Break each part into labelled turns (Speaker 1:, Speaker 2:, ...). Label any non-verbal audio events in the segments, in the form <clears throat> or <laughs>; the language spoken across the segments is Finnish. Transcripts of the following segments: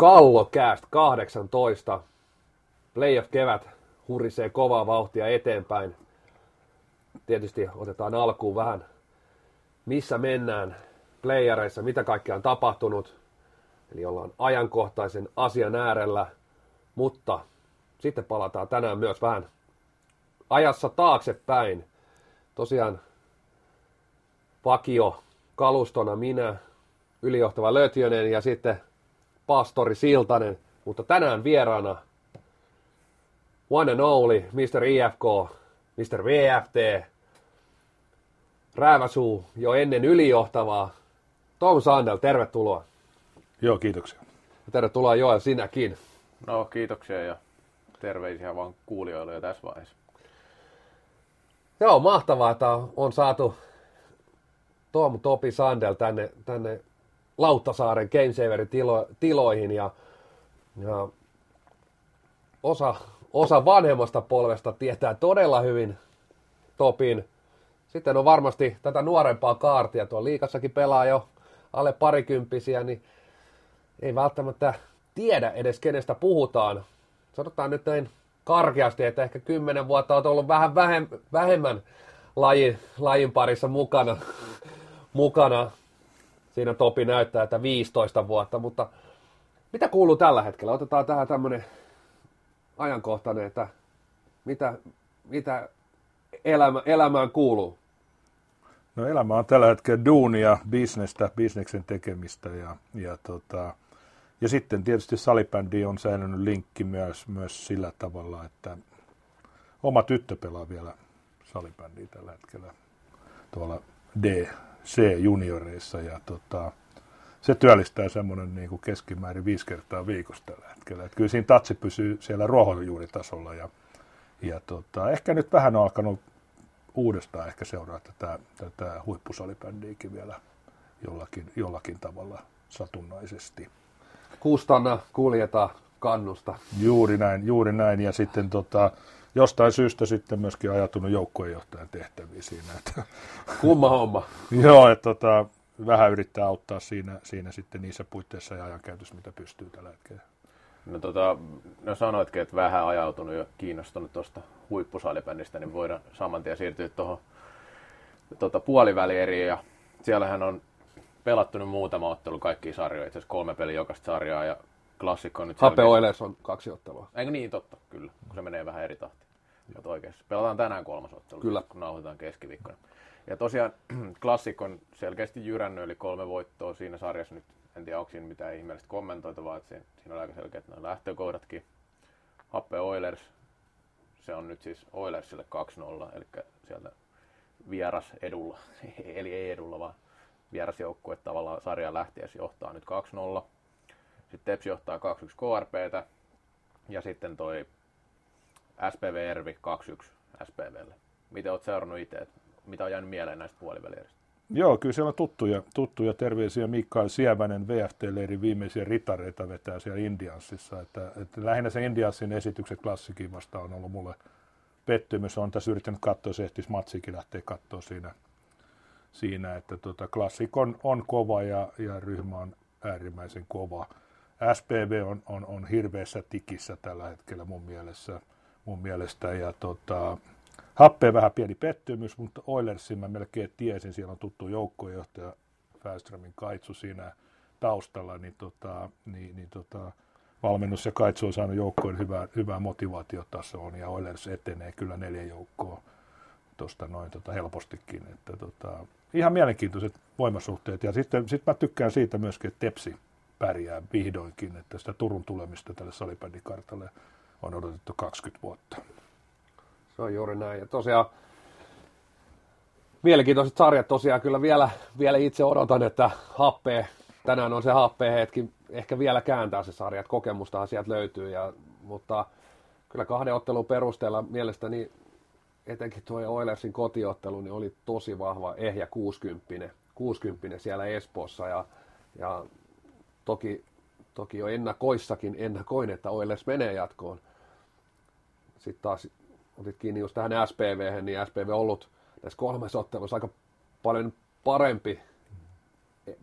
Speaker 1: Kallokääst 18. Playoff-kevät hurisee kovaa vauhtia eteenpäin. Tietysti otetaan alkuun vähän, missä mennään playareissa, mitä kaikkea on tapahtunut. Eli ollaan ajankohtaisen asian äärellä, mutta sitten palataan tänään myös vähän ajassa taaksepäin. Tosiaan vakio kalustona minä, ylijohtava Lötjönen ja sitten pastori Siltanen, mutta tänään vieraana one and only Mr. IFK, Mr. VFT, Rääväsuu jo ennen ylijohtavaa. Tom Sandel, tervetuloa.
Speaker 2: Joo, kiitoksia.
Speaker 1: Ja tervetuloa Joel sinäkin.
Speaker 3: No kiitoksia ja terveisiä vaan kuulijoille jo tässä vaiheessa.
Speaker 1: Joo, mahtavaa, että on saatu Tom Topi Sandel tänne, tänne Lauttasaaren Gamesaverin tilo, tiloihin ja, ja osa, osa vanhemmasta polvesta tietää todella hyvin Topin. Sitten on varmasti tätä nuorempaa kaartia, tuo liikassakin pelaa jo alle parikymppisiä, niin ei välttämättä tiedä edes kenestä puhutaan. Sanotaan nyt näin karkeasti, että ehkä kymmenen vuotta on ollut vähän vähemmän lajin, lajin parissa mukana, <laughs> mukana. Siinä Topi näyttää, että 15 vuotta, mutta mitä kuuluu tällä hetkellä? Otetaan tähän tämmöinen ajankohtainen, että mitä, mitä elämä, elämään kuuluu?
Speaker 2: No elämä on tällä hetkellä duunia, bisnestä, bisneksen tekemistä ja, ja, tota, ja sitten tietysti salibändi on säilynyt linkki myös, myös sillä tavalla, että oma tyttö pelaa vielä salibändiä tällä hetkellä tuolla DC-junioreissa ja tota, se työllistää semmoinen niin kuin keskimäärin viisi kertaa viikossa tällä hetkellä. Et kyllä siinä tatsi pysyy siellä ruohonjuuritasolla ja, ja tota, ehkä nyt vähän on alkanut uudestaan ehkä seuraa tätä, tätä huippusalibändiäkin vielä jollakin, jollakin tavalla satunnaisesti.
Speaker 1: Kustanna kuljetaan kannusta.
Speaker 2: Juuri näin, juuri näin. Ja sitten tota, jostain syystä sitten myöskin ajatunut joukkueenjohtajan tehtäviin siinä. Että,
Speaker 1: Kumma homma. <laughs>
Speaker 2: joo, että tota, vähän yrittää auttaa siinä, siinä sitten niissä puitteissa ja ajankäytössä, mitä pystyy tällä hetkellä.
Speaker 3: No, tota, no sanoitkin, että vähän ajautunut ja kiinnostunut tuosta huippusalibändistä, niin voidaan saman tien siirtyä tuohon tota, puolivälieriin. Ja siellähän on pelattu nyt muutama ottelu kaikki sarjoja, itse asiassa kolme peliä jokaista sarjaa ja klassikko nyt...
Speaker 1: Hape Oilers on kaksi ottelua.
Speaker 3: Eikö niin, totta, kyllä, kun se menee vähän eri tahtiin. Mutta oikeasti. Pelataan tänään kolmas ottelu,
Speaker 1: Kyllä.
Speaker 3: kun nauhoitetaan keskiviikkona. Ja tosiaan <clears throat> klassikon selkeästi jyrännyt, eli kolme voittoa siinä sarjassa nyt. En tiedä, onko siinä mitään ihmeellistä kommentoitavaa, että siinä, siinä on aika selkeät nämä lähtökohdatkin. Happe Oilers, se on nyt siis Oilersille 2-0, eli sieltä vieras edulla, <laughs> eli ei edulla, vaan vierasjoukkue tavallaan sarjan lähtiessä johtaa nyt 2-0. Sitten Tepsi johtaa 2-1 KRPtä, ja sitten toi SPV Ervi 2-1 SPVlle. Miten oot seurannut itse, mitä on jäänyt mieleen näistä puolivälieristä?
Speaker 2: Joo, kyllä siellä on tuttuja, tuttuja terveisiä. Mikael Sievänen VFT-leirin viimeisiä ritareita vetää siellä Indiansissa. Että, että lähinnä se Indiansin esitykset klassikin vasta on ollut mulle pettymys. On tässä yrittänyt katsoa, se ehtis matsikin lähteä katsoa siinä, siinä että tota, klassik on, on kova ja, ja ryhmä on äärimmäisen kova. SPV on, on, on hirveässä tikissä tällä hetkellä mun mielestä. Mun mielestä ja tota, Happeen vähän pieni pettymys, mutta Oilersin mä melkein tiesin, siellä on tuttu joukkojohtaja Fäströmin Kaitsu siinä taustalla, niin, tota, niin, niin tota, valmennus ja Kaitsu on saanut joukkojen hyvää, hyvää motivaatiotasoon ja Oilers etenee kyllä neljä joukkoa tuosta noin tota, helpostikin. Että, tota, ihan mielenkiintoiset voimasuhteet ja sitten sit mä tykkään siitä myöskin, että Tepsi pärjää vihdoinkin, että sitä Turun tulemista tälle salibändikartalle on odotettu 20 vuotta.
Speaker 1: Se on juuri näin. Ja tosiaan mielenkiintoiset sarjat tosiaan kyllä vielä, vielä itse odotan, että happee, tänään on se happeen hetki, ehkä vielä kääntää se sarja, että kokemustahan sieltä löytyy, ja, mutta kyllä kahden ottelun perusteella mielestäni etenkin tuo Oilersin kotiottelu niin oli tosi vahva ehjä 60, 60 siellä Espoossa ja, ja toki, toki jo ennakoissakin ennakoin, että Oilers menee jatkoon. Sitten taas otit kiinni just tähän SPV, niin SPV on ollut tässä kolmessa ottelussa aika paljon parempi,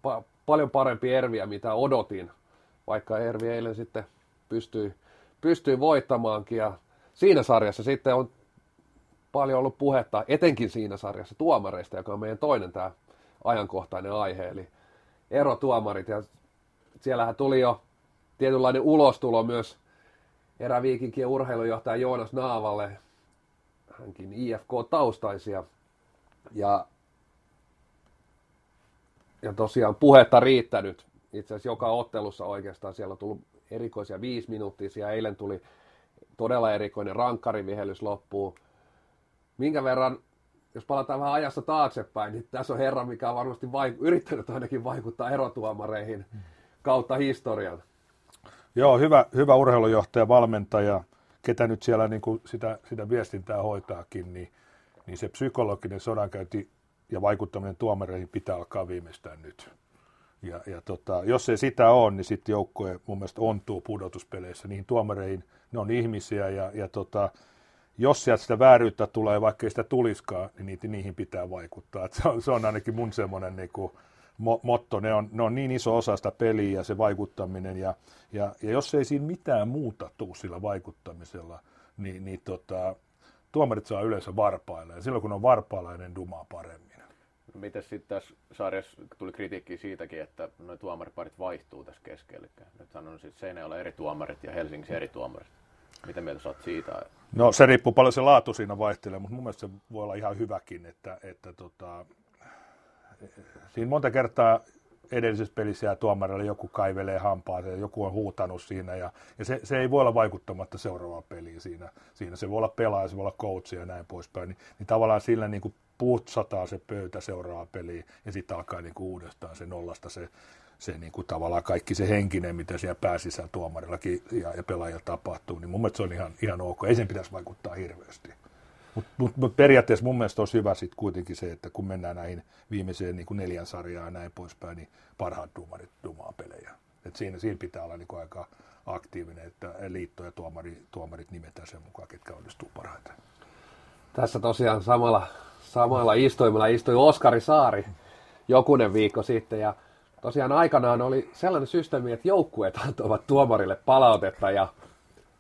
Speaker 1: pa, paljon parempi erviä, mitä odotin. vaikka Ervi eilen sitten pystyi, pystyi voittamaankin. Ja siinä sarjassa sitten on paljon ollut puhetta, etenkin siinä sarjassa, tuomareista, joka on meidän toinen tämä ajankohtainen aihe, eli erotuomarit. Ja siellähän tuli jo tietynlainen ulostulo myös eräviikinkien urheilujohtaja Joonas Naavalle, hänkin IFK-taustaisia. Ja, ja tosiaan puhetta riittänyt itse asiassa joka ottelussa oikeastaan. Siellä on tullut erikoisia viisi minuuttisia. Eilen tuli todella erikoinen rankkarivihellys loppuun. Minkä verran, jos palataan vähän ajassa taaksepäin, niin tässä on herra, mikä on varmasti vaik- yrittänyt ainakin vaikuttaa erotuomareihin kautta historian.
Speaker 2: Joo, hyvä, hyvä urheilujohtaja, valmentaja, ketä nyt siellä niin kuin sitä, sitä viestintää hoitaakin, niin, niin se psykologinen sodankäynti ja vaikuttaminen tuomareihin pitää alkaa viimeistään nyt. Ja, ja tota, jos ei sitä ole, niin sitten joukkue mun mielestä ontuu pudotuspeleissä niihin tuomareihin. Ne on ihmisiä ja, ja tota, jos sieltä sitä vääryyttä tulee, vaikka ei sitä tuliskaan, niin niitä, niihin pitää vaikuttaa. Et se, on, se on ainakin mun semmoinen niin motto. Ne on, ne on niin iso osa sitä peliä ja se vaikuttaminen. Ja, ja, ja jos ei siinä mitään muuta tule sillä vaikuttamisella, niin, niin tota, tuomarit saa yleensä varpailla. Ja silloin kun on varpailla, niin dumaa paremmin.
Speaker 3: No miten sitten tässä sarjassa tuli kritiikki siitäkin, että nuo tuomariparit vaihtuu tässä keskellä. Nyt on sitten Seinäjoella eri tuomarit ja Helsingissä eri tuomarit. Mitä mieltä sä siitä?
Speaker 2: No se riippuu paljon se laatu siinä vaihtelee, mutta mun mielestä se voi olla ihan hyväkin, että, että tota, siinä monta kertaa edellisessä pelissä ja tuomarilla joku kaivelee hampaa ja joku on huutanut siinä ja, ja se, se, ei voi olla vaikuttamatta seuraavaan peliin siinä. siinä. Se voi olla pelaaja, se voi olla coach ja näin poispäin. Niin, niin tavallaan sillä niin kuin putsataan se pöytä seuraavaan peliin ja sitten alkaa niin kuin uudestaan se nollasta se, se niin kuin tavallaan kaikki se henkinen, mitä siellä pääsissä tuomarillakin ja, ja pelaajilla tapahtuu, niin mun mielestä se on ihan, ihan ok. Ei sen pitäisi vaikuttaa hirveästi. Mutta mut, mut periaatteessa mun mielestä olisi hyvä sitten kuitenkin se, että kun mennään näihin viimeiseen niin kuin neljän sarjaan ja näin poispäin, niin parhaat dumarit dumaa pelejä. Et siinä, siinä pitää olla niin kuin aika aktiivinen, että liitto ja tuomari, tuomarit nimetään sen mukaan, ketkä onnistuu parhaiten.
Speaker 1: Tässä tosiaan samalla, samalla istuimella istui Oskari Saari jokunen viikko sitten ja tosiaan aikanaan oli sellainen systeemi, että joukkueet <laughs> antoivat tuomarille palautetta ja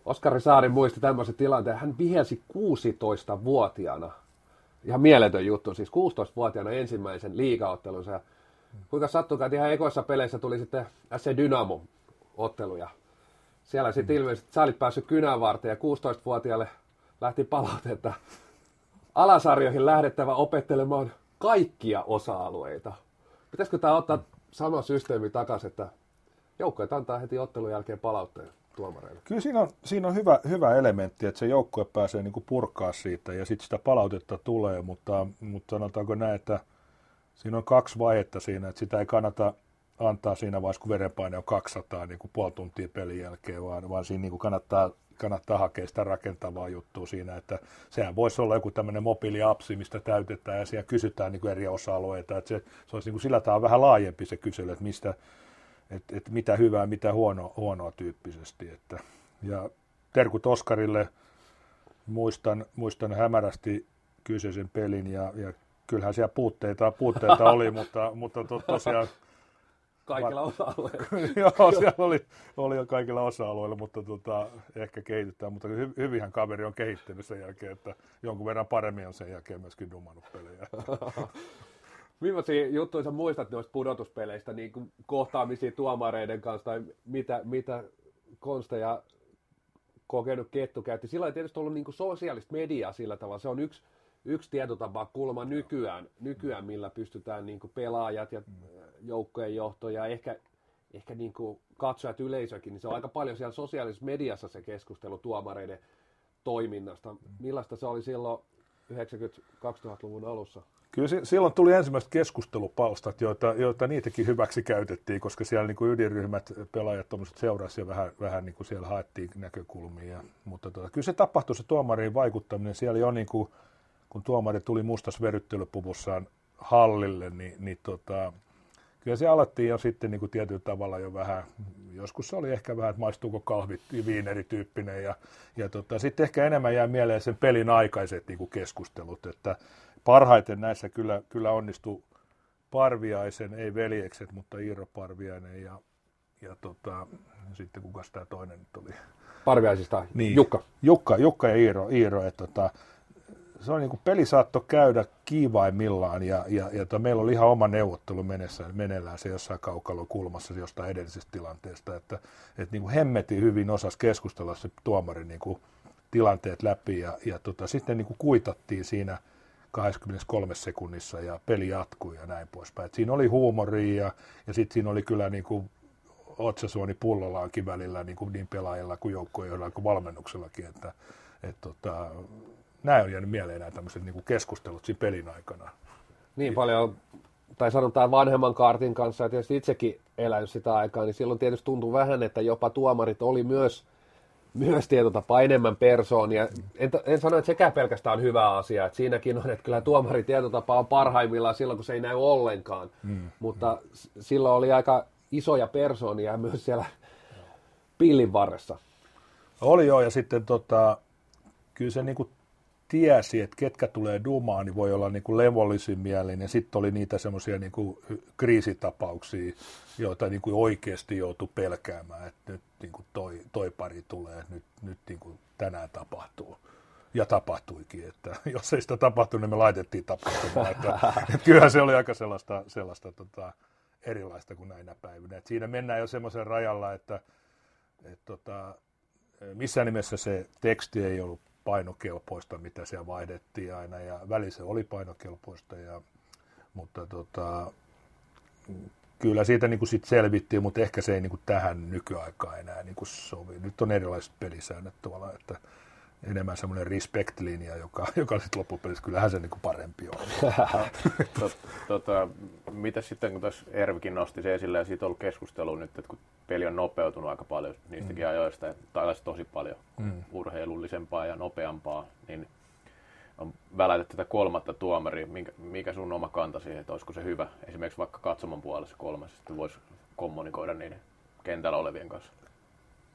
Speaker 1: Oskari Saari muisti tämmöisen tilanteen. Hän vihelsi 16-vuotiaana, ihan mieletön juttu, siis 16-vuotiaana ensimmäisen liigaottelunsa. Ja kuinka sattukaa, että ihan ekoissa peleissä tuli sitten SC Dynamo otteluja. Siellä sitten mm. ilmeisesti sä olit päässyt kynän varten ja 16-vuotiaalle lähti palautetta. Alasarjoihin lähdettävä opettelemaan kaikkia osa-alueita. Pitäisikö tämä ottaa sama systeemi takaisin, että joukkoja antaa heti ottelun jälkeen palautteen? Tuomareille?
Speaker 2: Kyllä siinä on, siinä on hyvä, hyvä elementti, että se joukkue pääsee niin purkaa siitä ja sitten sitä palautetta tulee, mutta, mutta sanotaanko näin, että siinä on kaksi vaihetta siinä, että sitä ei kannata antaa siinä vaiheessa, kun verenpaine on 200 niin kuin puoli tuntia pelin jälkeen, vaan, vaan siinä niin kuin kannattaa, kannattaa hakea sitä rakentavaa juttua siinä, että sehän voisi olla joku tämmöinen mobiiliapsi, mistä täytetään ja siellä kysytään niin kuin eri osa-alueita, että se, se olisi niin kuin sillä tavalla vähän laajempi se kysely, että mistä, että et mitä hyvää, mitä huono, huonoa tyyppisesti. Että, ja terkut Oskarille, muistan, muistan hämärästi kyseisen pelin ja, ja kyllähän siellä puutteita, puutteita oli, <laughs> mutta, mutta to, tosiaan...
Speaker 1: Kaikilla osa-alueilla. <laughs>
Speaker 2: Joo, siellä oli, oli jo kaikilla osa-alueilla, mutta tota, ehkä kehitetään. Mutta hy, hyvinhän kaveri on kehittynyt sen jälkeen, että jonkun verran paremmin on sen jälkeen myöskin dumannut pelejä. <laughs>
Speaker 1: Millaisia juttuja sä muistat noista pudotuspeleistä, niin kuin kohtaamisia tuomareiden kanssa tai mitä, mitä konsteja kokenut kettu käytti? Sillä ei tietysti ollut niin kuin sosiaalista mediaa sillä tavalla. Se on yksi, yksi tietotapa kulma nykyään, nykyään millä pystytään niin kuin pelaajat ja joukkojen johto ja ehkä, ehkä niin kuin katsojat yleisökin, niin se on aika paljon siellä sosiaalisessa mediassa se keskustelu tuomareiden toiminnasta. Millaista se oli silloin 90-2000-luvun alussa?
Speaker 2: Kyllä silloin tuli ensimmäiset keskustelupalstat, joita, joita niitäkin hyväksi käytettiin, koska siellä niin kuin ydinryhmät, pelaajat seurasi ja vähän, vähän niin kuin siellä haettiin näkökulmia. mutta tota, kyllä se tapahtui se tuomariin vaikuttaminen. Siellä jo niin kuin, kun tuomari tuli mustas veryttelypuvussaan hallille, niin, niin tota, kyllä se alettiin jo sitten niin kuin tietyllä tavalla jo vähän, joskus se oli ehkä vähän, että maistuuko kahvit viinerityyppinen ja, ja tota, sitten ehkä enemmän jää mieleen sen pelin aikaiset niin kuin keskustelut, että parhaiten näissä kyllä, kyllä onnistui Parviaisen, ei veljekset, mutta Iiro Parviainen ja ja tota, sitten kuka tämä toinen nyt oli?
Speaker 1: Parviaisista, niin. Jukka.
Speaker 2: Jukka. Jukka ja Iiro. Iiro että tota, se on niin kuin peli saattoi käydä kiivaimmillaan ja, ja, ja to, meillä oli ihan oma neuvottelu menessä, meneillään se jossain kaukalon kulmassa jostain edellisestä tilanteesta, että, että niin kuin hemmeti hyvin osas keskustella se tuomari niin kuin tilanteet läpi ja, ja tota, sitten niin kuin kuitattiin siinä 23 sekunnissa ja peli jatkui ja näin poispäin. Et siinä oli huumoria ja, ja sitten siinä oli kyllä niin kuin otsasuoni pullollaankin välillä niin, kuin niin pelaajilla kuin joukkueilla kuin valmennuksellakin, että et tota, nämä on jäänyt mieleen nämä tämmöiset niin kuin keskustelut siinä pelin aikana.
Speaker 1: Niin paljon, tai sanotaan vanhemman kaartin kanssa, ja tietysti itsekin elänyt sitä aikaa, niin silloin tietysti tuntui vähän, että jopa tuomarit oli myös myös tietotapa enemmän persoonia. En, en sano, että sekään pelkästään on hyvä asia. Että siinäkin on, että kyllä tuomari tietotapa on parhaimmillaan silloin, kun se ei näy ollenkaan. Mm. Mutta mm. silloin oli aika isoja persoonia myös siellä pillin varressa.
Speaker 2: Oli joo, ja sitten tota, kyllä se niinku tiesi, että ketkä tulee dumaan, niin voi olla niin kuin levollisin mielin. Ja sitten oli niitä semmoisia niin kuin kriisitapauksia, joita niin kuin oikeasti joutui pelkäämään, että nyt niin kuin toi, toi pari tulee, nyt, nyt niin kuin tänään tapahtuu. Ja tapahtuikin, että <laughs> jos ei sitä tapahtunut, niin me laitettiin tapahtumaan. Että, <laughs> että kyllähän se oli aika sellaista, sellaista tota, erilaista kuin näinä päivinä. Että siinä mennään jo semmoisen rajalla, että, että tota, missään nimessä se teksti ei ollut painokelpoista, mitä siellä vaihdettiin aina, ja välissä oli painokelpoista, ja, mutta tota, kyllä siitä niin kuin sit selvittiin, mutta ehkä se ei niin kuin tähän nykyaikaan enää niin kuin sovi. Nyt on erilaiset pelisäännöt tuolla, että enemmän semmoinen respect-linja, joka, joka sitten loppupelissä kyllähän se niin kuin parempi on. <laughs>
Speaker 3: tota, mitä sitten, kun tässä Ervikin nosti se esille ja siitä on ollut keskustelu nyt, että kun peli on nopeutunut aika paljon niistäkin mm. ajoista, tai tosi paljon mm. urheilullisempaa ja nopeampaa, niin on välätetty tätä kolmatta tuomaria. Mikä, mikä sun oma kanta siihen, että olisiko se hyvä? Esimerkiksi vaikka katsomon puolessa kolmas, sitten voisi kommunikoida niiden kentällä olevien kanssa.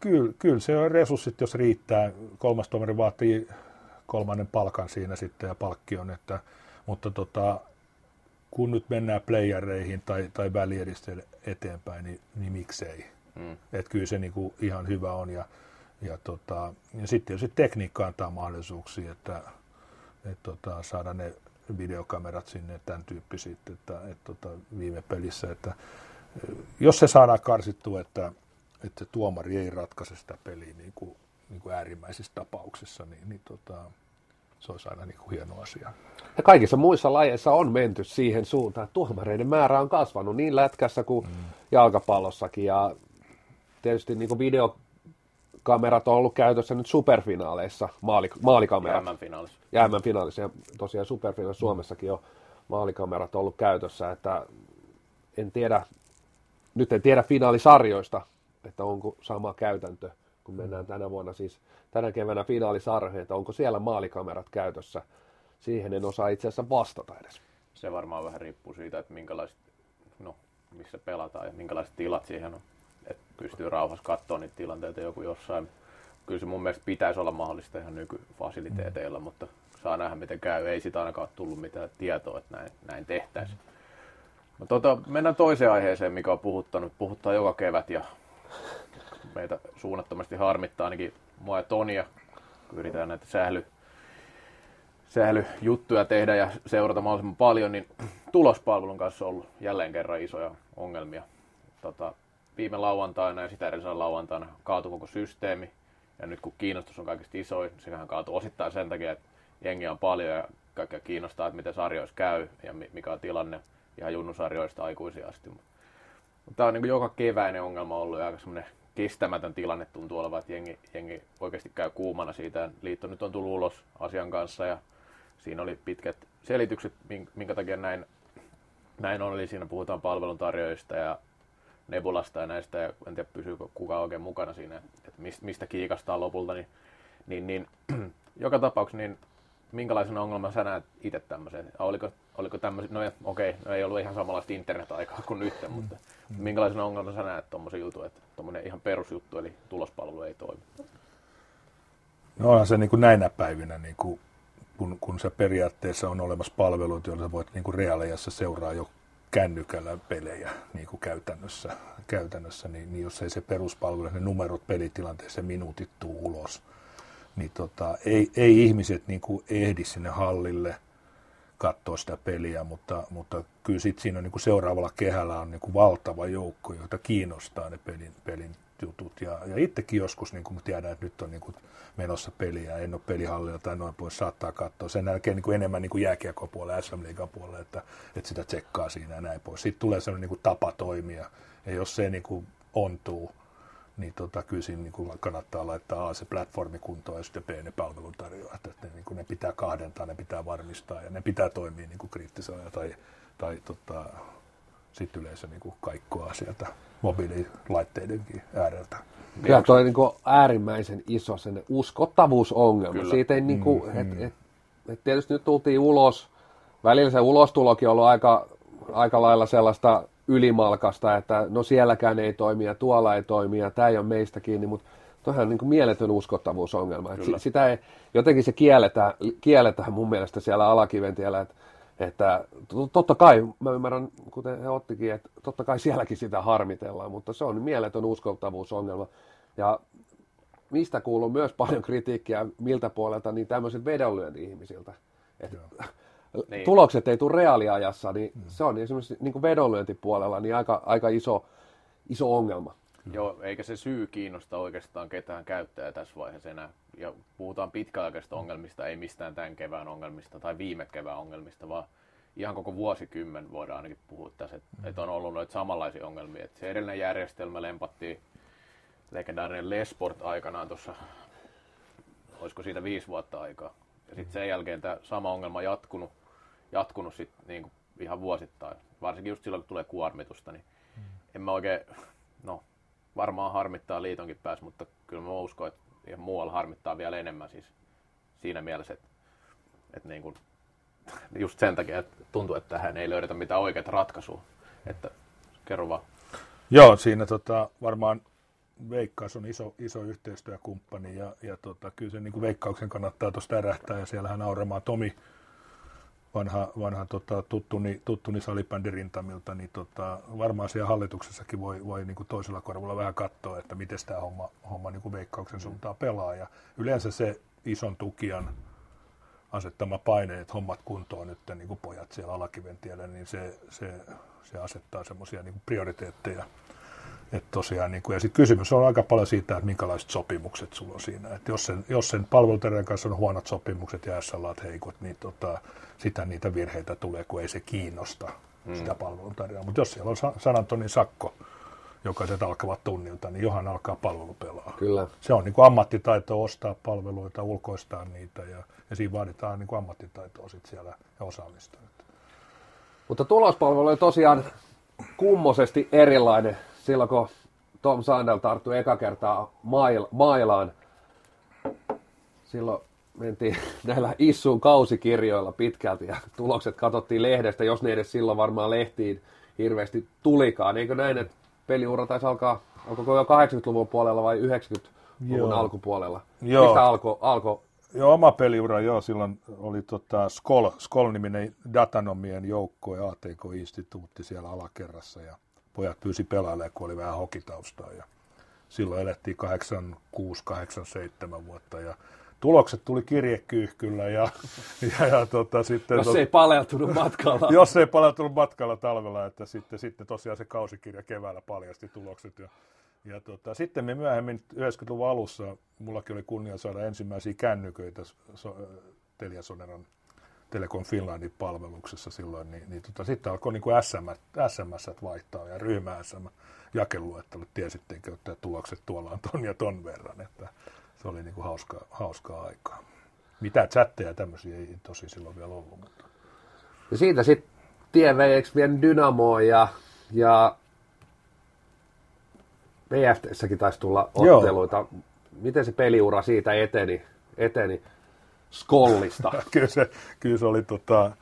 Speaker 2: Kyllä, kyllä se on resurssit, jos riittää. Kolmas tuomari vaatii kolmannen palkan siinä sitten ja palkkion, että, mutta tota, kun nyt mennään playereihin tai, tai välieristä eteenpäin, niin, niin miksei. Mm. Että kyllä se niinku ihan hyvä on. Ja, ja, tota, ja sitten tietysti tekniikka antaa mahdollisuuksia, että et tota, saada ne videokamerat sinne, tämän tyyppiset, että et tota, viime pelissä, että jos se saadaan karsittua, että, että tuomari ei ratkaise sitä peliä niin kuin, niin kuin äärimmäisissä tapauksissa, niin, niin tota, se olisi aina niin kuin hieno asia.
Speaker 1: Ja kaikissa muissa lajeissa on menty siihen suuntaan, että tuomareiden määrä on kasvanut niin lätkässä kuin mm. jalkapallossakin. Ja tietysti niin kuin videokamerat on ollut käytössä nyt superfinaaleissa, maali, maalikamerat.
Speaker 3: Ja finaalissa
Speaker 1: Ja finaalissa ja tosiaan superfinaalissa Suomessakin on maalikamerat ollut käytössä, että en tiedä, nyt en tiedä finaalisarjoista, että onko sama käytäntö, kun mennään tänä vuonna siis tänä keväänä finaalisarjoihin, että onko siellä maalikamerat käytössä. Siihen en osaa itse asiassa vastata edes.
Speaker 3: Se varmaan vähän riippuu siitä, että minkälaiset, no, missä pelataan ja minkälaiset tilat siihen on että pystyy rauhassa katsoa niitä tilanteita joku jossain. Kyllä se mun mielestä pitäisi olla mahdollista ihan nykyfasiliteeteilla, mm. mutta saa nähdä miten käy. Ei sitä ainakaan tullut mitään tietoa, että näin, näin tehtäisiin. No, tota, mennään toiseen aiheeseen, mikä on puhuttanut. Puhuttaa joka kevät ja meitä suunnattomasti harmittaa ainakin mua ja Tonia, kun yritetään näitä sähly, sählyjuttuja tehdä ja seurata mahdollisimman paljon, niin tulospalvelun kanssa on ollut jälleen kerran isoja ongelmia. Tota, viime lauantaina ja sitä edellisellä lauantaina kaatui koko systeemi. Ja nyt kun kiinnostus on kaikista isoin, niin sehän kaatui osittain sen takia, että jengi on paljon ja kaikkea kiinnostaa, että miten sarjoissa käy ja mikä on tilanne ihan junnusarjoista aikuisia asti. Mutta tämä on niin joka keväinen ongelma ollut ja aika semmoinen kestämätön tilanne tuntuu olevan, että jengi, jengi oikeasti käy kuumana siitä. Liitto nyt on tullut ulos asian kanssa ja siinä oli pitkät selitykset, minkä takia näin, näin on. Eli siinä puhutaan palveluntarjoajista ja Nebulasta ja näistä, ja en tiedä pysyykö kukaan oikein mukana siinä, että mistä kiikastaa lopulta, niin, niin, niin <clears throat> joka tapauksessa, niin minkälaisena ongelman sä näet itse tämmöisen? Oliko, oliko tämmöisiä, no okei, no ei ollut ihan samanlaista internet-aikaa kuin nyt, mm. mutta mm. minkälaisena ongelman sä näet tuommoisen jutun, että tuommoinen ihan perusjuttu, eli tulospalvelu ei toimi?
Speaker 2: No onhan se niin kuin näinä päivinä, niin kuin, kun, kun se periaatteessa on olemassa palveluita, joilla sä voit niin kuin reaaliassa seuraa jo kännykällä pelejä niin kuin käytännössä, käytännössä niin, niin jos ei se peruspalvelu, ne numerot pelitilanteessa minuutit tuu ulos, niin tota, ei, ei ihmiset niin kuin ehdi sinne hallille katsoa sitä peliä, mutta, mutta kyllä sitten siinä niin kuin seuraavalla kehällä on niin kuin valtava joukko, joita kiinnostaa ne pelin, pelin jutut. Ja, ja itsekin joskus, niin kun tiedän, että nyt on niin kuin menossa peliä, en ole pelihallilla tai noin pois, saattaa katsoa. Sen jälkeen niin kuin enemmän niin kuin jääkiekkopuolella, SM Liigan puolella, että, että sitä tsekkaa siinä ja näin pois. Sitten tulee sellainen niin kuin tapa toimia. Ja jos se niin kuin ontuu, niin tota, kyllä siinä niin kuin kannattaa laittaa A se platformi kuntoon ja sitten B ne palveluntarjoajat. Että ne, niin kuin ne pitää kahdentaa, ne pitää varmistaa ja ne pitää toimia niin kuin kriittisellä tai, tai tota, sitten yleensä niin kuin kaikkoa sieltä mobiililaitteidenkin ääreltä.
Speaker 1: Kyllä toi niin kuin äärimmäisen iso sen uskottavuusongelma. Kyllä. Siitä ei niin kuin, mm, et, mm. et, et tietysti nyt tultiin ulos, välillä se ulostulokin on ollut aika, aika lailla sellaista ylimalkasta, että no sielläkään ei toimi ja tuolla ei toimi ja tämä ei ole meistä kiinni, mutta toihan on niin kuin mieletön uskottavuusongelma. Että sitä ei, jotenkin se kielletään, kielletään mun mielestä siellä alakiventiellä, että että totta kai, mä ymmärrän, kuten he ottikin, että totta kai sielläkin sitä harmitellaan, mutta se on mieletön uskottavuusongelma. Ja mistä kuuluu myös paljon kritiikkiä, miltä puolelta, niin tämmöiset vedonlyönti-ihmisiltä. Että niin. tulokset ei tule reaaliajassa, niin mm. se on esimerkiksi niin kuin vedonlyöntipuolella niin aika, aika iso, iso ongelma.
Speaker 3: Joo, eikä se syy kiinnosta oikeastaan ketään käyttäjää tässä vaiheessa enää. Ja puhutaan pitkäaikaisista ongelmista, ei mistään tämän kevään ongelmista tai viime kevään ongelmista, vaan ihan koko vuosikymmen voidaan ainakin puhua tässä, että, mm. että on ollut noita samanlaisia ongelmia. Että se edellinen järjestelmä lempattiin legendaarinen Lesport aikanaan tuossa, olisiko siitä viisi vuotta aikaa. Ja sitten sen jälkeen tämä sama ongelma jatkunut, jatkunut sit niin kuin ihan vuosittain. Varsinkin just silloin, kun tulee kuormitusta, niin mm. en mä oikein, <laughs> no varmaan harmittaa liitonkin päässä, mutta kyllä mä uskon, että ihan muualla harmittaa vielä enemmän siis siinä mielessä, että, että niin kuin, <laughs> just sen takia, että tuntuu, että tähän ei löydetä mitään oikeaa ratkaisua. Että kerro vaan.
Speaker 2: Joo, siinä tota, varmaan Veikkaus on iso, iso yhteistyökumppani ja, ja tota, kyllä sen niin kuin Veikkauksen kannattaa tuosta ärähtää ja siellähän Auremaa Tomi vanha, vanha tota, tuttuni, tuttuni salibändirintamilta, niin tota, varmaan siellä hallituksessakin voi, voi niin kuin toisella korvalla vähän katsoa, että miten tämä homma, homma niin kuin veikkauksen mm. suuntaan pelaa. Ja yleensä se ison tukijan asettama paine, että hommat kuntoon nyt niin kuin pojat siellä alakiventiellä, niin se, se, se asettaa semmoisia niin prioriteetteja et tosiaan, niin kuin, ja sitten kysymys on aika paljon siitä, että minkälaiset sopimukset sulla on siinä. Et jos sen, jos sen palveluterveyden kanssa on huonot sopimukset ja SLA heikot, niin tota, sitä niitä virheitä tulee, kun ei se kiinnosta mm. sitä palveluntarjoajaa. Mutta jos siellä on San Antonin sakko, jokaiset alkavat tunnilta, niin johan alkaa palvelu pelaa.
Speaker 1: Kyllä.
Speaker 2: Se on niin kuin ammattitaito ostaa palveluita, ulkoistaa niitä ja, ja siinä vaaditaan niin kuin ammattitaitoa sit siellä ja osaamista.
Speaker 1: Mutta tulospalvelu on tosiaan kummosesti erilainen silloin kun Tom Sandel tarttui eka kertaa mail, mailaan, silloin mentiin <laughs> näillä Issuun kausikirjoilla pitkälti ja tulokset katsottiin lehdestä, jos ne edes silloin varmaan lehtiin hirveästi tulikaan. Eikö näin, että peliura taisi alkaa, alkoiko jo 80-luvun puolella vai 90-luvun joo. alkupuolella? Joo. Mistä alkoi alko
Speaker 2: Joo, oma peliura, joo, silloin oli tota Skol, Skol-niminen datanomien joukko ja ATK-instituutti siellä alakerrassa ja pojat pyysi pelaajalle, kun oli vähän hokitaustaa. Ja silloin elettiin 86-87 vuotta ja tulokset tuli kirjekyyhkyllä ja, <laughs> ja, ja tota, sitten...
Speaker 1: Jos ei paleltunut matkalla. <laughs>
Speaker 2: jos ei paleltunut matkalla talvella, että sitten, sitten tosiaan se kausikirja keväällä paljasti tulokset. Ja, ja tota, sitten me myöhemmin 90-luvun alussa, mullakin oli kunnia saada ensimmäisiä kännyköitä so, Teliasoneran Telecom Finlandin palveluksessa silloin, niin, niin tota, sitten alkoi niin kuin SMS, SMS vaihtaa ja ryhmä SM jakeluettelut, tiesittekö, että tulokset tuolla on ton ja ton verran, että se oli niin kuin hauskaa, hauskaa aikaa. Mitä chatteja tämmöisiä ei tosi silloin vielä ollut. Mutta.
Speaker 1: Ja siitä sitten tie vei vielä Dynamoon ja, ja VFTssäkin taisi tulla otteluita. Joo. Miten se peliura siitä eteni? eteni? Skollista. <laughs>
Speaker 2: kyllä, se, kyllä se oli tota,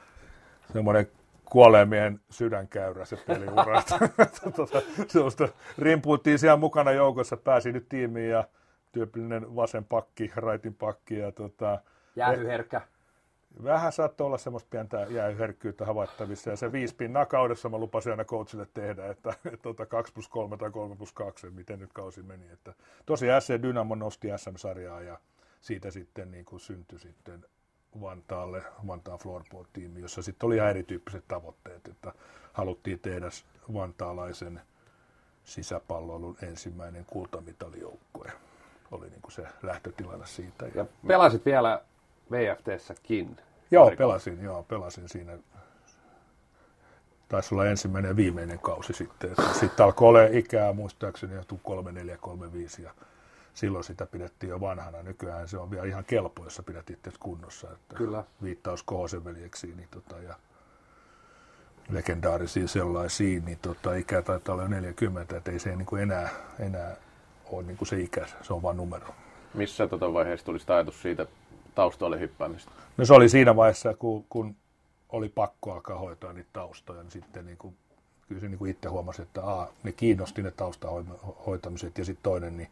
Speaker 2: semmoinen kuoleemien sydänkäyrä se peliura. <laughs> <laughs> tota, sellaista rimpuuttiin siellä mukana joukossa, pääsi nyt tiimiin ja tyypillinen vasen pakki, raitin pakki. Ja tota,
Speaker 1: Jäähyherkkä.
Speaker 2: Vähän saattoi olla semmoista pientä jääherkkyyttä havaittavissa, ja se viisi pinnaa kaudessa mä lupasin aina coachille tehdä, että, että, että 2 plus 3 tai 3 plus 2, miten nyt kausi meni. Että, tosiaan SC Dynamo nosti SM-sarjaa, ja siitä sitten niin kuin syntyi sitten Vantaalle, Vantaan Floorboard-tiimi, jossa sitten oli ihan erityyppiset tavoitteet, että haluttiin tehdä vantaalaisen sisäpalloilun ensimmäinen kultamitalijoukkue. Oli niin kuin se lähtötilanne siitä.
Speaker 1: Ja pelasit vielä VFTssäkin.
Speaker 2: Joo, pelasin, joo, pelasin siinä. Taisi olla ensimmäinen ja viimeinen kausi sitten. Sitten alkoi olla ikää, muistaakseni, jo 3, 4, 3, 5 ja silloin sitä pidettiin jo vanhana. Nykyään se on vielä ihan kelpo, jos sä pidät itse kunnossa. Että
Speaker 1: Kyllä.
Speaker 2: Viittaus Kohosen veljeksiin niin tota, ja legendaarisiin sellaisiin, niin tota, ikä taitaa olla 40, että ei se niin kuin enää, enää ole niin kuin se ikä, se on vain numero.
Speaker 3: Missä tota vaiheessa tuli ajatus siitä taustalle hyppäämistä?
Speaker 2: No se oli siinä vaiheessa, kun, kun oli pakko alkaa hoitaa niitä taustoja, niin sitten niin kuin, kyllä se niin kuin itse huomasi, että a, ne kiinnosti ne taustahoitamiset ja sitten toinen, niin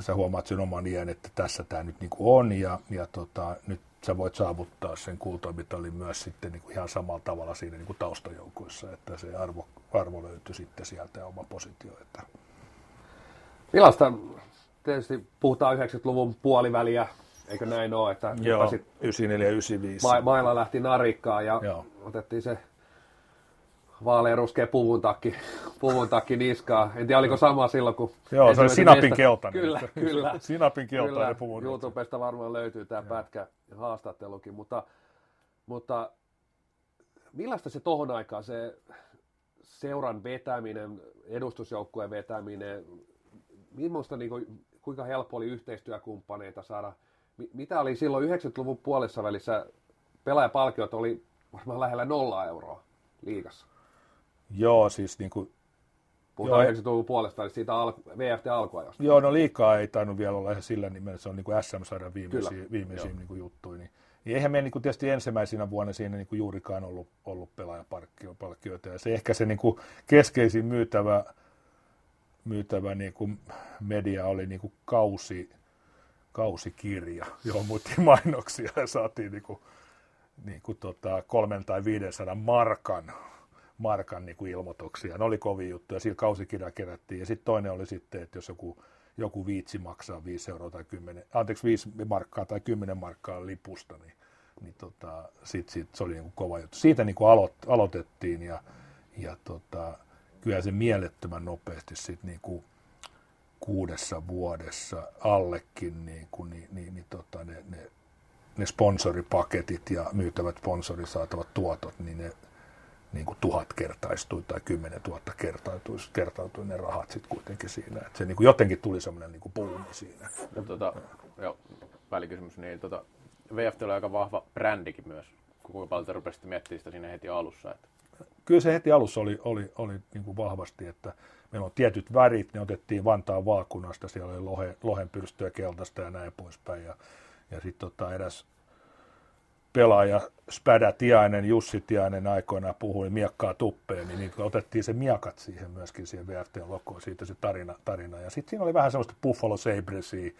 Speaker 2: sä huomaat sen oman iän, että tässä tämä nyt niin kuin on ja, ja tota, nyt sä voit saavuttaa sen kultamitalin myös sitten niin kuin ihan samalla tavalla siinä niin kuin taustajoukoissa, että se arvo, arvo löytyy sitten sieltä ja oma positio. Että...
Speaker 1: Millaista, tietysti puhutaan 90-luvun puoliväliä, eikö näin ole, että
Speaker 2: Joo, 94 95.
Speaker 1: Ma- mailla lähti narikkaan ja Joo. otettiin se vaaleanruskea puvun takki, <laughs> puvun takki niskaa. En tiedä, oliko sama silloin, kun...
Speaker 2: Joo, se oli sinapin meistä... keltainen.
Speaker 1: Kyllä, kyllä. <laughs>
Speaker 2: sinapin keltainen kyllä.
Speaker 1: puvun YouTubesta varmaan löytyy tämä pätkä haastattelukin, mutta, mutta millaista se tohon aikaan, se seuran vetäminen, edustusjoukkueen vetäminen, millaista, niin kuin, kuinka helppo oli yhteistyökumppaneita saada, mitä oli silloin 90-luvun puolessa välissä, pelaajapalkiot oli varmaan lähellä nolla euroa liikassa.
Speaker 2: Joo, siis niin kuin
Speaker 1: Puhutaan 90-luvun puolesta, eli siitä al- VFT alkuajosta.
Speaker 2: Joo, no liikaa ei tainnut vielä olla ihan sillä nimellä, se on niin kuin SM-sarjan viimeisiä, viimeisiä niin kuin juttuja. Niin, niin eihän me niin kuin tietysti ensimmäisenä vuonna siinä niin kuin juurikaan ollut, ollut pelaajapalkkioita. Ja se ehkä se niin kuin keskeisin myytävä, myytävä niin kuin media oli niin kuin kausi, kausikirja, johon muuttiin <laughs> mainoksia ja saatiin niin kuin, niin kuin tota, kolmen tai 500 markan markan niin kuin ilmoituksia. Ne oli kovin juttuja, sillä kausikirja kerättiin. Ja sitten toinen oli sitten, että jos joku, joku viitsi maksaa 5 euroa tai 10, anteeksi 5 markkaa tai 10 markkaa lipusta, niin, niin tota, sit, sit, se oli niin kuin kova juttu. Siitä niin kuin aloit, aloitettiin ja, ja tota, kyllä se mielettömän nopeasti sitten niin kuin kuudessa vuodessa allekin niin, kuin, niin, niin, niin tota, ne, ne, ne sponsoripaketit ja myytävät sponsorisaatavat tuotot, niin ne niin kuin tuhat kertaistui tai kymmenen tuhatta kertautui, kertautui ne rahat sitten kuitenkin siinä. Että se niin kuin jotenkin tuli semmoinen niin puumi siinä.
Speaker 3: Ja, tota, jo, välikysymys, niin tota, VFT oli aika vahva brändikin myös. Kuinka paljon te rupesitte miettimään sitä siinä heti alussa? Että...
Speaker 2: Kyllä se heti alussa oli, oli, oli niin kuin vahvasti, että meillä on tietyt värit, ne otettiin Vantaan vaakunasta, siellä oli lohe, lohenpyrstöä keltaista ja näin poispäin. Ja, ja sitten tota, eräs pelaaja Spädä Tiainen, Jussi Tiainen aikoinaan puhui miekkaa tuppeen, niin, otettiin se miakat siihen myöskin siihen VFT-lokoon, siitä se tarina. tarina. Ja sitten siinä oli vähän semmoista Buffalo Sabresia,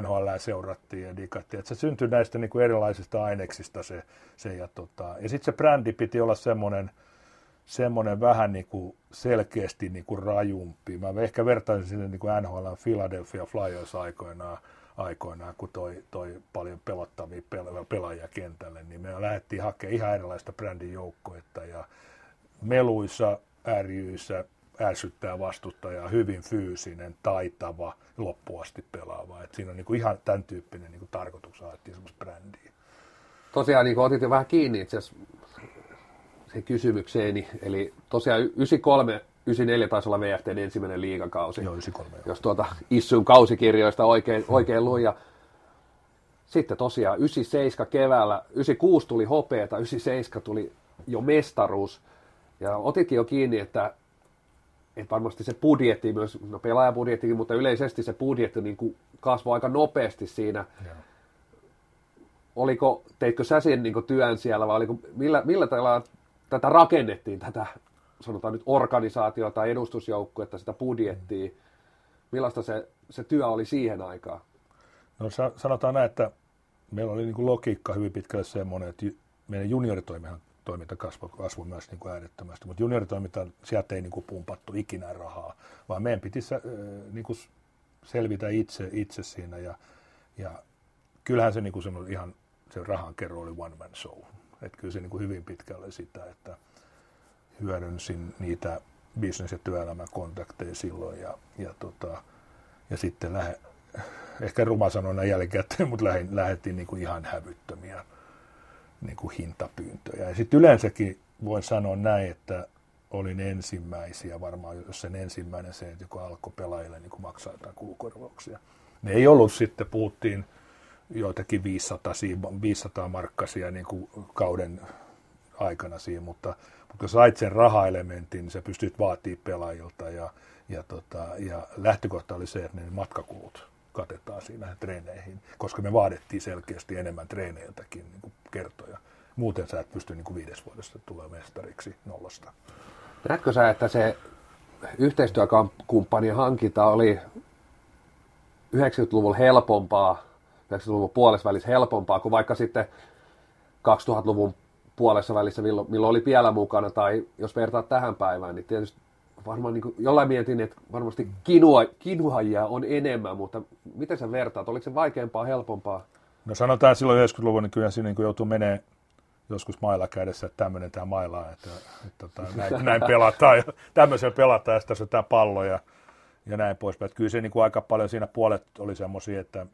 Speaker 2: NHL seurattiin ja dikattiin, että se syntyi näistä niin kuin erilaisista aineksista se, se ja, tota, ja sitten se brändi piti olla semmoinen, semmoinen vähän niin kuin selkeästi niin kuin rajumpi. Mä ehkä vertaisin sinne niin kuin NHL Philadelphia Flyers aikoinaan, aikoinaan, kun toi, toi paljon pelottavia pelaajia kentälle, niin me lähdettiin hakemaan ihan erilaista brändin joukkoetta ja meluissa, ärjyissä ärsyttää vastustajaa, hyvin fyysinen, taitava, loppuasti pelaava. Et siinä on niinku ihan tämän tyyppinen niinku tarkoitus haettiin semmoista brändiä.
Speaker 1: Tosiaan niin otit jo vähän kiinni itse asiassa se kysymykseeni, eli tosiaan 93 94 taisi olla VFTn ensimmäinen liigakausi.
Speaker 2: Joo, 93.
Speaker 1: Jos tuota Issun kausikirjoista oikein, oikein luin. Ja sitten tosiaan 97 keväällä, 96 tuli hopeeta, 97 tuli jo mestaruus. Ja otitkin jo kiinni, että, että varmasti se budjetti myös, no pelaajabudjettikin, mutta yleisesti se budjetti niin kuin kasvoi aika nopeasti siinä. Ja. Oliko, teitkö sä sen niin työn siellä vai oliko, millä, millä tavalla tätä rakennettiin, tätä sanotaan nyt organisaatiota, edustusjoukkuetta, sitä budjettia. Millaista se, se työ oli siihen aikaan?
Speaker 2: No sanotaan näin, että meillä oli niin kuin logiikka hyvin pitkälle semmoinen, että meidän junioritoimihan toiminta kasvoi, kasvoi myös niin kuin äärettömästi, mutta junioritoiminta, sieltä ei niin kuin pumpattu ikinä rahaa, vaan meidän piti niin kuin selvitä itse, itse siinä ja, ja kyllähän se, niin kuin ihan se rahankerro oli one man show. Että kyllä se niin kuin hyvin pitkälle sitä, että hyödynsin niitä business- ja työelämän kontakteja silloin ja, ja, tota, ja sitten lähe, ehkä ruma sanona jälkikäteen, mutta lähdettiin niin kuin ihan hävyttömiä niin kuin hintapyyntöjä. Ja sitten yleensäkin voin sanoa näin, että olin ensimmäisiä, varmaan jos sen ensimmäinen se, että joku alkoi pelaajille niin kuin maksaa jotain kulukorvauksia. Ne ei ollut sitten, puhuttiin joitakin 500, 500 markkasia niin kuin kauden aikana siinä, mutta, mutta kun sait sen rahaelementin, niin sä pystyt vaatimaan pelaajilta ja, ja, tota, ja lähtökohta oli se, että ne matkakulut katetaan siinä treeneihin, koska me vaadittiin selkeästi enemmän treeneiltäkin niin kuin kertoja. Muuten sä et pysty niin kuin viides vuodesta tulee mestariksi nollasta.
Speaker 1: Näetkö sä, että se yhteistyökumppanien hankinta oli 90-luvulla helpompaa, 90-luvun puolessa helpompaa kuin vaikka sitten 2000-luvun puolessa välissä, milloin, milloin oli vielä mukana, tai jos vertaat tähän päivään, niin tietysti varmaan niin kuin, jollain mietin, että varmasti kinua, kinuajia on enemmän, mutta miten sä vertaat? Oliko se vaikeampaa, helpompaa?
Speaker 2: No sanotaan silloin 90-luvun, niin kyllä siinä niin joutuu menee joskus mailla kädessä, että tämmöinen tämä maila, että, että, että tota, näin, <laughs> näin, pelataan ja tämmöisen pelataan ja sitten tämä pallo ja, ja näin poispäin. Kyllä se niin kuin aika paljon siinä puolet oli semmoisia, että,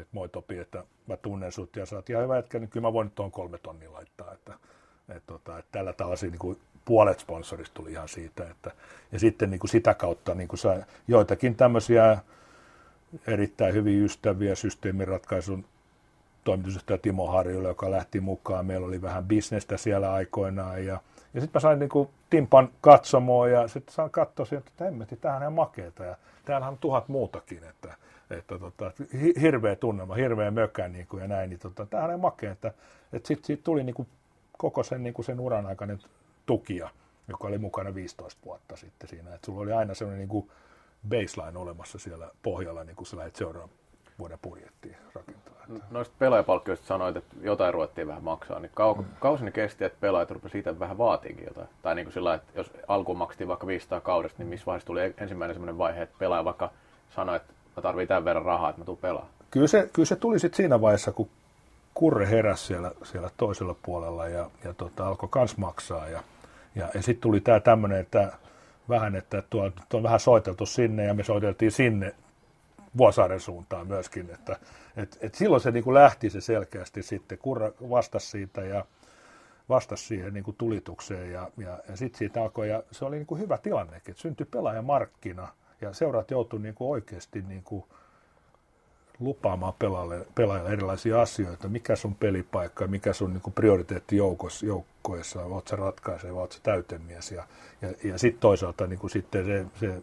Speaker 2: että moi Topi, että mä tunnen sut ja sä oot ihan hyvä jätkä, niin kyllä mä voin tuon kolme tonnia laittaa. Että, että, että, että tällä tavalla niin puolet sponsorista tuli ihan siitä. Että, ja sitten niin kuin sitä kautta niin kuin joitakin tämmöisiä erittäin hyviä ystäviä systeemiratkaisun toimitusjohtaja Timo Harjulle, joka lähti mukaan. Meillä oli vähän bisnestä siellä aikoinaan ja, ja sitten mä sain niin kuin Timpan katsomoa ja sitten saan katsoa sieltä, että hemmetti, tämähän on makeeta ja täällähän on tuhat muutakin, että, että tota, hirveä tunnelma, hirveä mökä niin kuin ja näin, niin tota, tämähän on makeeta. Että sitten siitä tuli niin kuin koko sen, niin kuin sen uran aikainen tukia, joka oli mukana 15 vuotta sitten siinä. Että sulla oli aina sellainen niin kuin baseline olemassa siellä pohjalla, niin kuin sä lähdet seuraavan vuoden budjettiin rakentaa.
Speaker 3: Noista pelaajapalkkioista sanoit, että jotain ruvettiin vähän maksaa, niin kau- mm. kausi ne kesti, että pelaajat rupesivat siitä vähän vaatiinkin jotain. Tai niin kuin sillä että jos alkuun maksettiin vaikka 500 kaudesta, niin missä vaiheessa tuli ensimmäinen sellainen vaihe, että pelaaja vaikka sanoi, että mä tarvitsen tämän verran rahaa, että mä tuun pelaamaan.
Speaker 2: Kyllä se, kyllä se tuli sitten siinä vaiheessa, kun Kurre heräsi siellä, siellä toisella puolella ja, ja tota, alkoi kans maksaa. Ja, ja, ja sitten tuli tämä tämmöinen, että vähän, että tuo, tuo on vähän soiteltu sinne ja me soiteltiin sinne Vuosaaren suuntaan myöskin, että et, et silloin se niin kuin lähti se selkeästi sitten, Kurra vastasi siitä ja vastasi siihen niin kuin tulitukseen ja, ja, ja sitten siitä alkoi, ja se oli niin kuin hyvä tilanne, että syntyi pelaajamarkkina ja seurat joutui niin kuin oikeasti niin kuin lupaamaan pelaajalle, pelaajalle erilaisia asioita, mikä sun pelipaikka, mikä sun niin prioriteetti joukkoissa, oot sä ratkaiseva, oot sä täytemies ja, ja, ja sitten toisaalta niin kuin sitten se, se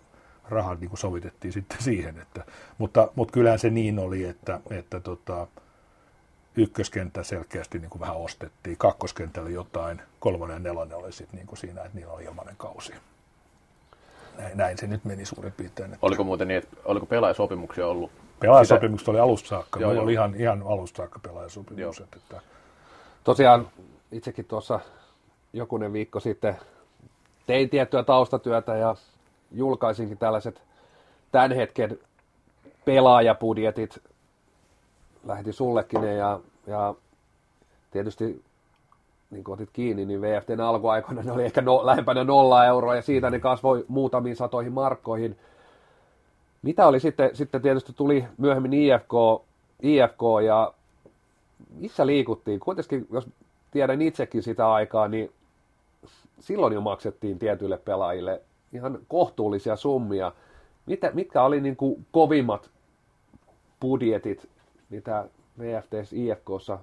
Speaker 2: rahat niin kuin sovitettiin sitten siihen. Että, mutta, mutta kyllähän se niin oli, että, että tota, ykköskenttä selkeästi niin kuin vähän ostettiin, kakkoskentällä jotain, kolmonen ja nelonen oli sitten niin kuin siinä, että niillä oli ilmainen kausi. Näin, näin se nyt meni suurin piirtein. Että...
Speaker 3: Oliko muuten niin, että oliko pelaajasopimuksia ollut?
Speaker 2: Pelaajasopimukset sitä... oli alusta saakka. Joo, joo. oli ihan, ihan alusta saakka pelaajasopimus. Että...
Speaker 1: Tosiaan itsekin tuossa jokunen viikko sitten tein tiettyä taustatyötä ja julkaisinkin tällaiset tämän hetken pelaajapudjetit, lähetin sullekin ne ja, ja tietysti niin otit kiinni, niin VFTn alkuaikoina ne oli ehkä no, lähempänä nolla euroa ja siitä ne kasvoi muutamiin satoihin markkoihin. Mitä oli sitten, sitten tietysti tuli myöhemmin IFK, IFK ja missä liikuttiin? Kuitenkin, jos tiedän itsekin sitä aikaa, niin silloin jo maksettiin tietyille pelaajille ihan kohtuullisia summia. Mitä, mitkä oli niin kuin kovimmat budjetit, mitä VFTS IFKssa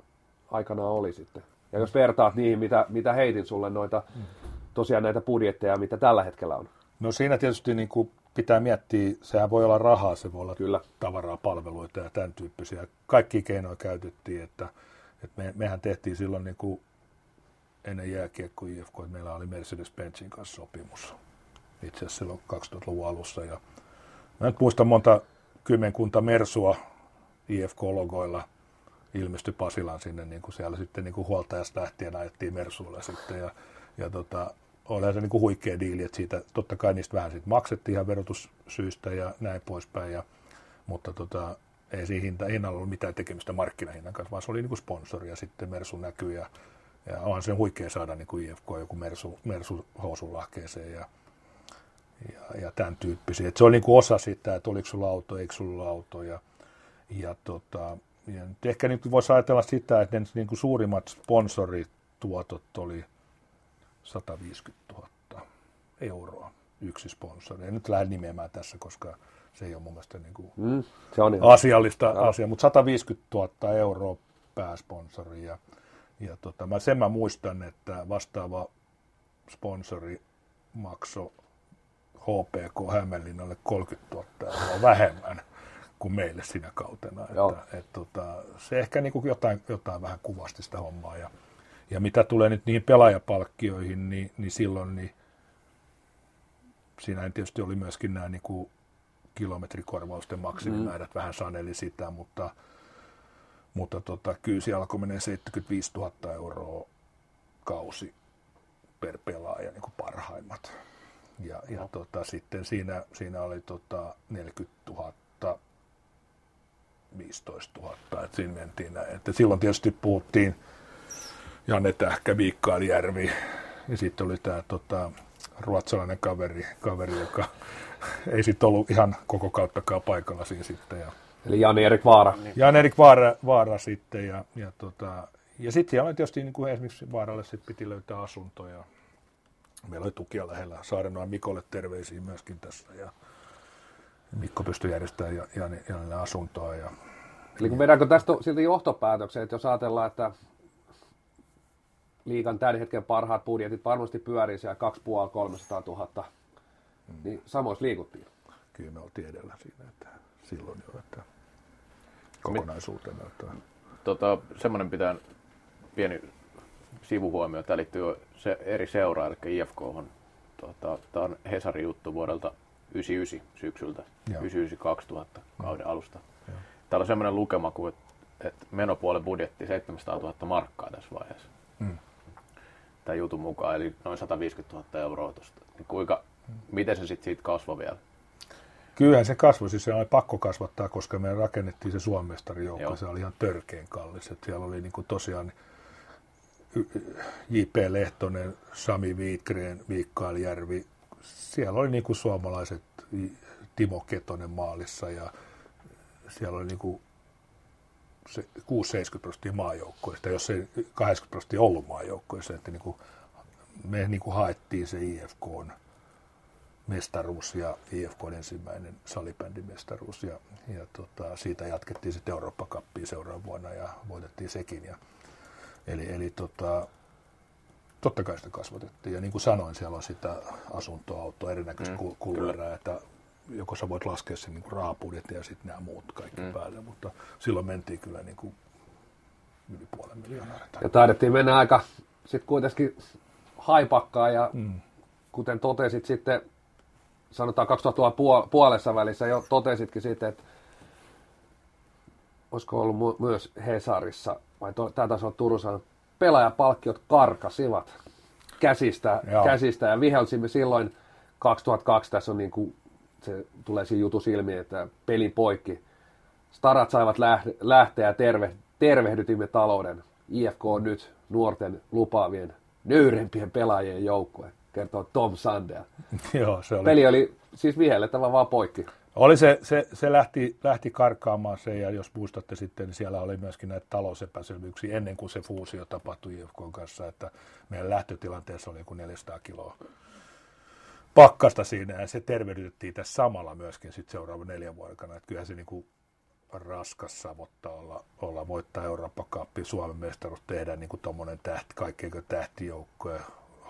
Speaker 1: aikana oli sitten? Ja jos vertaat niihin, mitä, mitä heitin sulle noita, tosiaan näitä budjetteja, mitä tällä hetkellä on.
Speaker 2: No siinä tietysti niin kuin pitää miettiä, sehän voi olla rahaa, se voi olla Kyllä. tavaraa, palveluita ja tämän tyyppisiä. Kaikki keinoja käytettiin, että, että me, mehän tehtiin silloin niin kuin ennen jääkiekko IFK, että meillä oli Mercedes-Benzin kanssa sopimus itse asiassa silloin 2000-luvun alussa. Ja mä nyt muistan monta kymmenkunta Mersua IFK-logoilla ilmestyi Pasilan sinne, niin kuin siellä sitten niin kuin huoltajasta lähtien ajettiin Mersuilla sitten. Ja, ja tota, olihan se niin kuin huikea diili, että siitä totta kai niistä vähän sit maksettiin ihan verotussyistä ja näin poispäin, ja, mutta tota, ei siinä hinta, hinnalla ollut mitään tekemistä markkinahinnan kanssa, vaan se oli niin kuin sponsori ja sitten Mersu näkyy ja, ja onhan se huikea saada niin kuin IFK joku Mersu, Mersu housun lahkeeseen ja, ja, ja tämän tyyppisiä. Et se oli niin kuin osa sitä, että oliko sulla auto, eikö sulla auto. Ja, ja, tota, ja nyt ehkä nyt voisi ajatella sitä, että ne niin kuin suurimmat sponsorituotot oli 150 000 euroa yksi sponsori. En nyt lähde nimeämään tässä, koska se ei ole mun mielestä niin kuin
Speaker 1: Mm, se on
Speaker 2: asiallista no. asiaa, mutta 150 000 euroa pääsponsori. Ja, ja tota, mä, sen mä muistan, että vastaava sponsori maksoi HPK Hämeenlinnalle 30 000 euroa vähemmän kuin meille sinä kautena.
Speaker 1: Joo.
Speaker 2: Että, et, tota, se ehkä niin kuin jotain, jotain vähän kuvasti sitä hommaa. Ja, ja mitä tulee nyt niihin pelaajapalkkioihin, niin, niin silloin niin siinä tietysti oli myöskin nämä niin kuin kilometrikorvausten maksimimäärät, mm. vähän saneli sitä, mutta, mutta tota, kyllä siellä alkoi menee 75 000 euroa kausi per pelaaja, niin kuin parhaimmat. Ja, ja tota, sitten siinä, siinä oli tota 40 000, 15 000, että siinä mentiin näin. Että silloin tietysti puhuttiin Janne Tähkä, Mikael Järvi ja sitten oli tämä tota, ruotsalainen kaveri, kaveri joka <laughs> ei sitten ollut ihan koko kauttakaan paikalla siinä sitten. Ja,
Speaker 1: Eli Jani-Erik Vaara.
Speaker 2: Jan Erik Vaara, Vaara sitten ja, ja, tota, ja sitten siellä oli tietysti niin kuin esimerkiksi Vaaralle sit piti löytää asuntoja. Meillä oli tukia lähellä. Saarenoa Mikolle terveisiä myöskin tässä ja Mikko pystyi järjestämään ja, ja, Janille asuntoa. Ja,
Speaker 1: Eli kun vedäänkö tästä silti johtopäätöksen, että jos ajatellaan, että liikan tämän hetken parhaat budjetit varmasti pyörii siellä 2,5-300 000, mm. niin samoissa liikuttiin.
Speaker 2: kyllä me oltiin edellä siinä, että silloin jo, että kokonaisuutena. Että,
Speaker 3: Tota, semmoinen pitää pieni sivuhuomio. Tämä liittyy se eri seuraa, eli IFK on, tota, tämä on Hesarin juttu vuodelta 99 syksyltä,
Speaker 2: Joo.
Speaker 3: 99-2000 kauden alusta.
Speaker 2: Joo.
Speaker 3: Täällä on semmoinen lukema kuin, että, menopuolen budjetti 700 000 markkaa tässä vaiheessa.
Speaker 2: Mm.
Speaker 3: Tämän jutun mukaan, eli noin 150 000 euroa tuosta. Niin kuinka, miten se sitten siitä kasvoi vielä?
Speaker 2: Kyllähän se kasvoi, siis se oli pakko kasvattaa, koska me rakennettiin se Suomestarijoukko,
Speaker 3: Joo.
Speaker 2: se oli ihan törkeen kallis. että siellä oli niin kuin tosiaan J.P. Lehtonen, Sami Viikreen, Mikael Järvi, siellä oli niin kuin suomalaiset, Timo Ketonen maalissa ja siellä oli niin kuin se 6-70 prosenttia maajoukkoista, jos ei 80 prosenttia ollut maajoukkoissa, että niin kuin me niin kuin haettiin se IFKn mestaruus ja IFK ensimmäinen salibändimestaruus ja, ja tota, siitä jatkettiin sitten Eurooppa-kappiin seuraavana vuonna ja voitettiin sekin. Ja, eli eli tota, totta kai sitä kasvatettiin ja niin kuin sanoin, siellä on sitä asuntoa, autoa, erinäköistä
Speaker 3: Mm,
Speaker 2: kuluerää, että joko sä voit laskea sen niin kuin rahapudjetin ja sitten nämä muut kaikki
Speaker 3: Mm.
Speaker 2: päälle, mutta silloin mentiin kyllä niin kuin yli puolen miljoonaa.
Speaker 1: Ja taidettiin mennä aika sitten kuitenkin haipakkaan ja
Speaker 2: Mm.
Speaker 1: kuten totesit sitten, sanotaan 2000 puolessa välissä jo totesitkin sitten, että olisiko ollut mu- myös Hesarissa, vai to, tämä taisi olla Turussa, pelaajapalkkiot karkasivat käsistä,
Speaker 2: Joo.
Speaker 1: käsistä ja vihelsimme silloin 2002, tässä on niin kuin, se tulee siinä jutussa ilmi, että peli poikki. Starat saivat läht- lähteä ja terve, tervehdytimme talouden. IFK on nyt nuorten lupaavien nöyrempien pelaajien joukkue, kertoo Tom Sandel. <laughs>
Speaker 2: Joo, se oli.
Speaker 1: Peli oli siis vihellettävä vaan poikki.
Speaker 2: Oli se, se, se lähti, lähti karkaamaan se, ja jos muistatte sitten, niin siellä oli myöskin näitä talousepäselvyyksiä ennen kuin se fuusio tapahtui IFK kanssa, että meidän lähtötilanteessa oli joku 400 kiloa pakkasta siinä, ja se tervehdytettiin tässä samalla myöskin sitten seuraavan neljän vuoden aikana, että kyllähän se niin kuin raskas savottaa olla, olla voittaa Eurooppa Cupin, Suomen mestaruus, tehdä niin kuin tuommoinen tähti, kaikkein tähtijoukko ja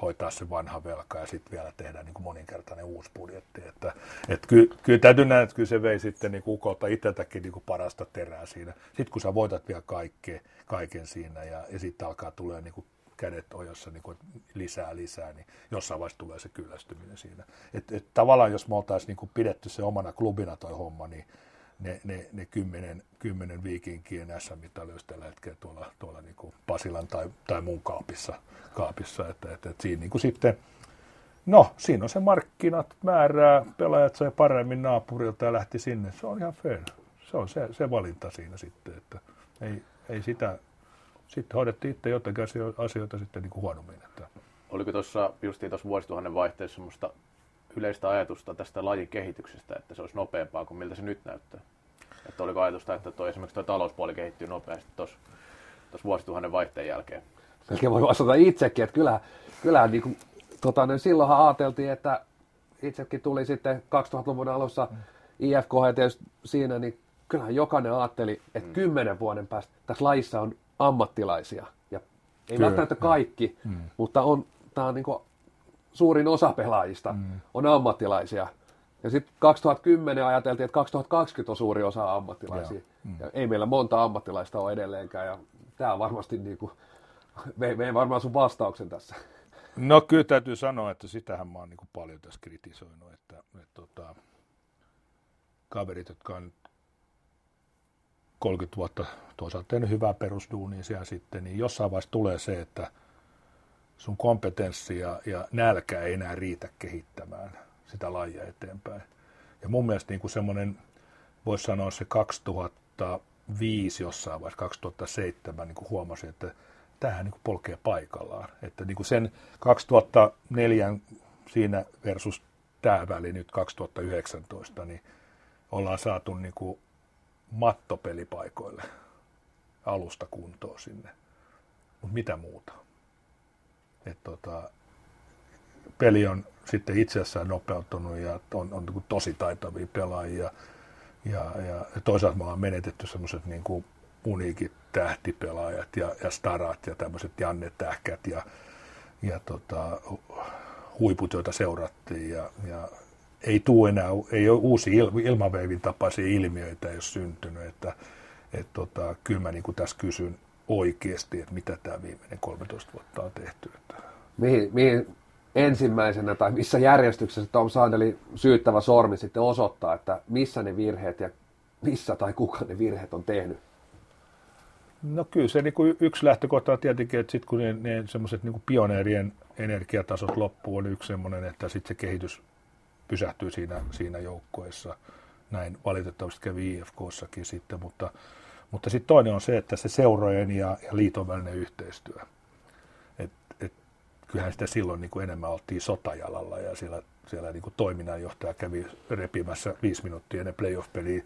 Speaker 2: hoitaa se vanha velka ja sitten vielä tehdä niin kuin moninkertainen uusi budjetti. Että, et kyllä, kyllä täytyy nähdä, että kyllä se vei sitten niin kuin ukolta itseltäkin niin kuin parasta terää siinä. Sitten kun sä voitat vielä kaikkea, kaiken siinä ja, ja sitten alkaa tulee niin kuin kädet ojossa niin kuin lisää lisää, niin jossain vaiheessa tulee se kyllästyminen siinä. Et, et tavallaan jos me oltaisiin niin kuin pidetty se omana klubina toi homma, niin ne, ne, ne kymmenen, kymmenen viikinkien SM-mitali olisi tällä hetkellä tuolla, tuolla niin kuin Pasilan tai, tai muun kaapissa. kaapissa että, että, että siinä niin kuin sitten, no siinä on se markkinat määrää, pelaajat sai paremmin naapurilta ja lähti sinne. Se on ihan fair. Se on se, se valinta siinä sitten, että ei, ei sitä, sitten hoidettiin itse jotenkin asioita sitten niin kuin huonommin. Että.
Speaker 3: Oliko tuossa justiin tuossa vuosituhannen vaihteessa semmoista yleistä ajatusta tästä lajin kehityksestä, että se olisi nopeampaa kuin miltä se nyt näyttää? Että oliko ajatusta, että toi, esimerkiksi tuo talouspuoli kehittyy nopeasti tuossa vuosituhannen vaihteen jälkeen?
Speaker 1: Melkein voi vastata itsekin, että kyllähän, kyllähän niin kuin, tota, niin silloinhan ajateltiin, että itsekin tuli sitten 2000-luvun alussa mm. IFK tietysti siinä, niin kyllähän jokainen ajatteli, että mm. kymmenen vuoden päästä tässä lajissa on ammattilaisia. Ja ei Kyllä. välttämättä kaikki, mm. mutta on, tämä on niin kuin suurin osa pelaajista mm. on ammattilaisia. Ja sitten 2010 ajateltiin, että 2020 on suuri osa ammattilaisia. Mm. Ja ei meillä monta ammattilaista ole edelleenkään. Ja tämä on varmasti niin kuin, vei, varmaan sun vastauksen tässä.
Speaker 2: No kyllä täytyy sanoa, että sitähän mä oon niin kuin paljon tässä kritisoinut, että, että tota, kaverit, jotka on 30 vuotta toisaalta tehnyt hyvää perusduunia siellä sitten, niin jossain vaiheessa tulee se, että sun kompetenssi ja, ja nälkä ei enää riitä kehittämään sitä lajia eteenpäin. Ja mun mielestä niin kuin semmoinen, voisi sanoa se 2005 jossain vaiheessa, 2007 niin kuin huomasin, että tämähän niin kuin polkee paikallaan. Että niin kuin sen 2004 siinä versus tämä väli nyt 2019, niin ollaan saatu niin kuin mattopelipaikoille alusta kuntoon sinne. Mutta mitä muuta? Et tota, peli on sitten itse asiassa nopeutunut ja on, on niin tosi taitavia pelaajia. Ja, ja toisaalta me ollaan menetetty semmoiset niin kuin uniikit tähtipelaajat ja, ja starat ja tämmöiset Janne Tähkät ja, ja tota, huiput, joita seurattiin. Ja, ja ei tuu enää, ei ole uusi il, ilmaveivin tapaisia ilmiöitä ole syntynyt, että et tota, kyllä mä niin kuin tässä kysyn oikeasti, että mitä tämä viimeinen 13 vuotta on tehty. Että...
Speaker 1: Mihin, mihin ensimmäisenä tai missä järjestyksessä Tom Sandelin syyttävä sormi sitten osoittaa, että missä ne virheet ja missä tai kuka ne virheet on tehnyt?
Speaker 2: No kyllä se niin kuin yksi lähtökohta on tietenkin, että sitten kun ne, ne semmoiset niin pioneerien energiatasot loppuu, on yksi semmoinen, että sitten se kehitys pysähtyy siinä, siinä joukkoessa. Näin valitettavasti kävi IFKssakin sitten, mutta, mutta sitten toinen on se, että se seurojen ja, ja liiton välinen yhteistyö. Et, et, kyllähän sitä silloin niin kuin enemmän oltiin sotajalalla ja siellä, siellä niin kuin toiminnanjohtaja kävi repimässä viisi minuuttia ennen playoff-peliä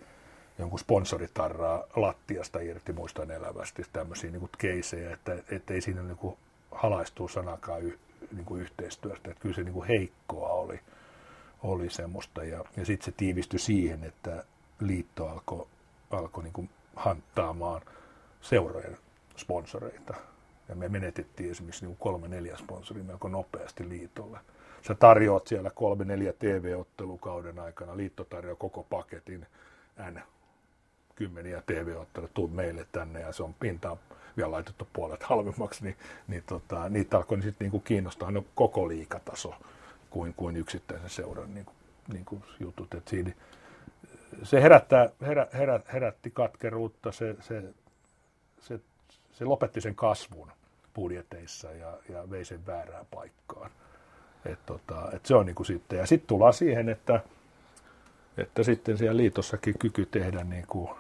Speaker 2: jonkun sponsoritarraa lattiasta irti, muistan elävästi tämmöisiä niin kuin keisejä, että, että ei siinä niin kuin halaistuu sanakaan y, niin kuin yhteistyöstä, että kyllä se niin kuin heikkoa oli oli semmoista. Ja, ja sitten se tiivistyi siihen, että liitto alkoi alko niin hanttaamaan seurojen sponsoreita. Ja me menetettiin esimerkiksi niin kolme neljä sponsoria melko nopeasti liitolle. Sä tarjoat siellä kolme neljä TV-ottelukauden aikana, liitto tarjoaa koko paketin, N kymmeniä TV-otteluja, tuu meille tänne ja se on pintaan vielä laitettu puolet halvemmaksi, niin, niin tota, niitä alkoi sitten niinku kiinnostaa no, koko liikataso kuin, kuin yksittäisen seuran niin kuin, niin kuin jutut. Et siinä, se herättää, herä, herä, herätti katkeruutta, se, se, se, se lopetti sen kasvun budjeteissa ja, ja vei sen väärään paikkaan. Et tota, et se on niin kuin sitten. Ja sitten tullaan siihen, että, että sitten siellä liitossakin kyky tehdä niin kuin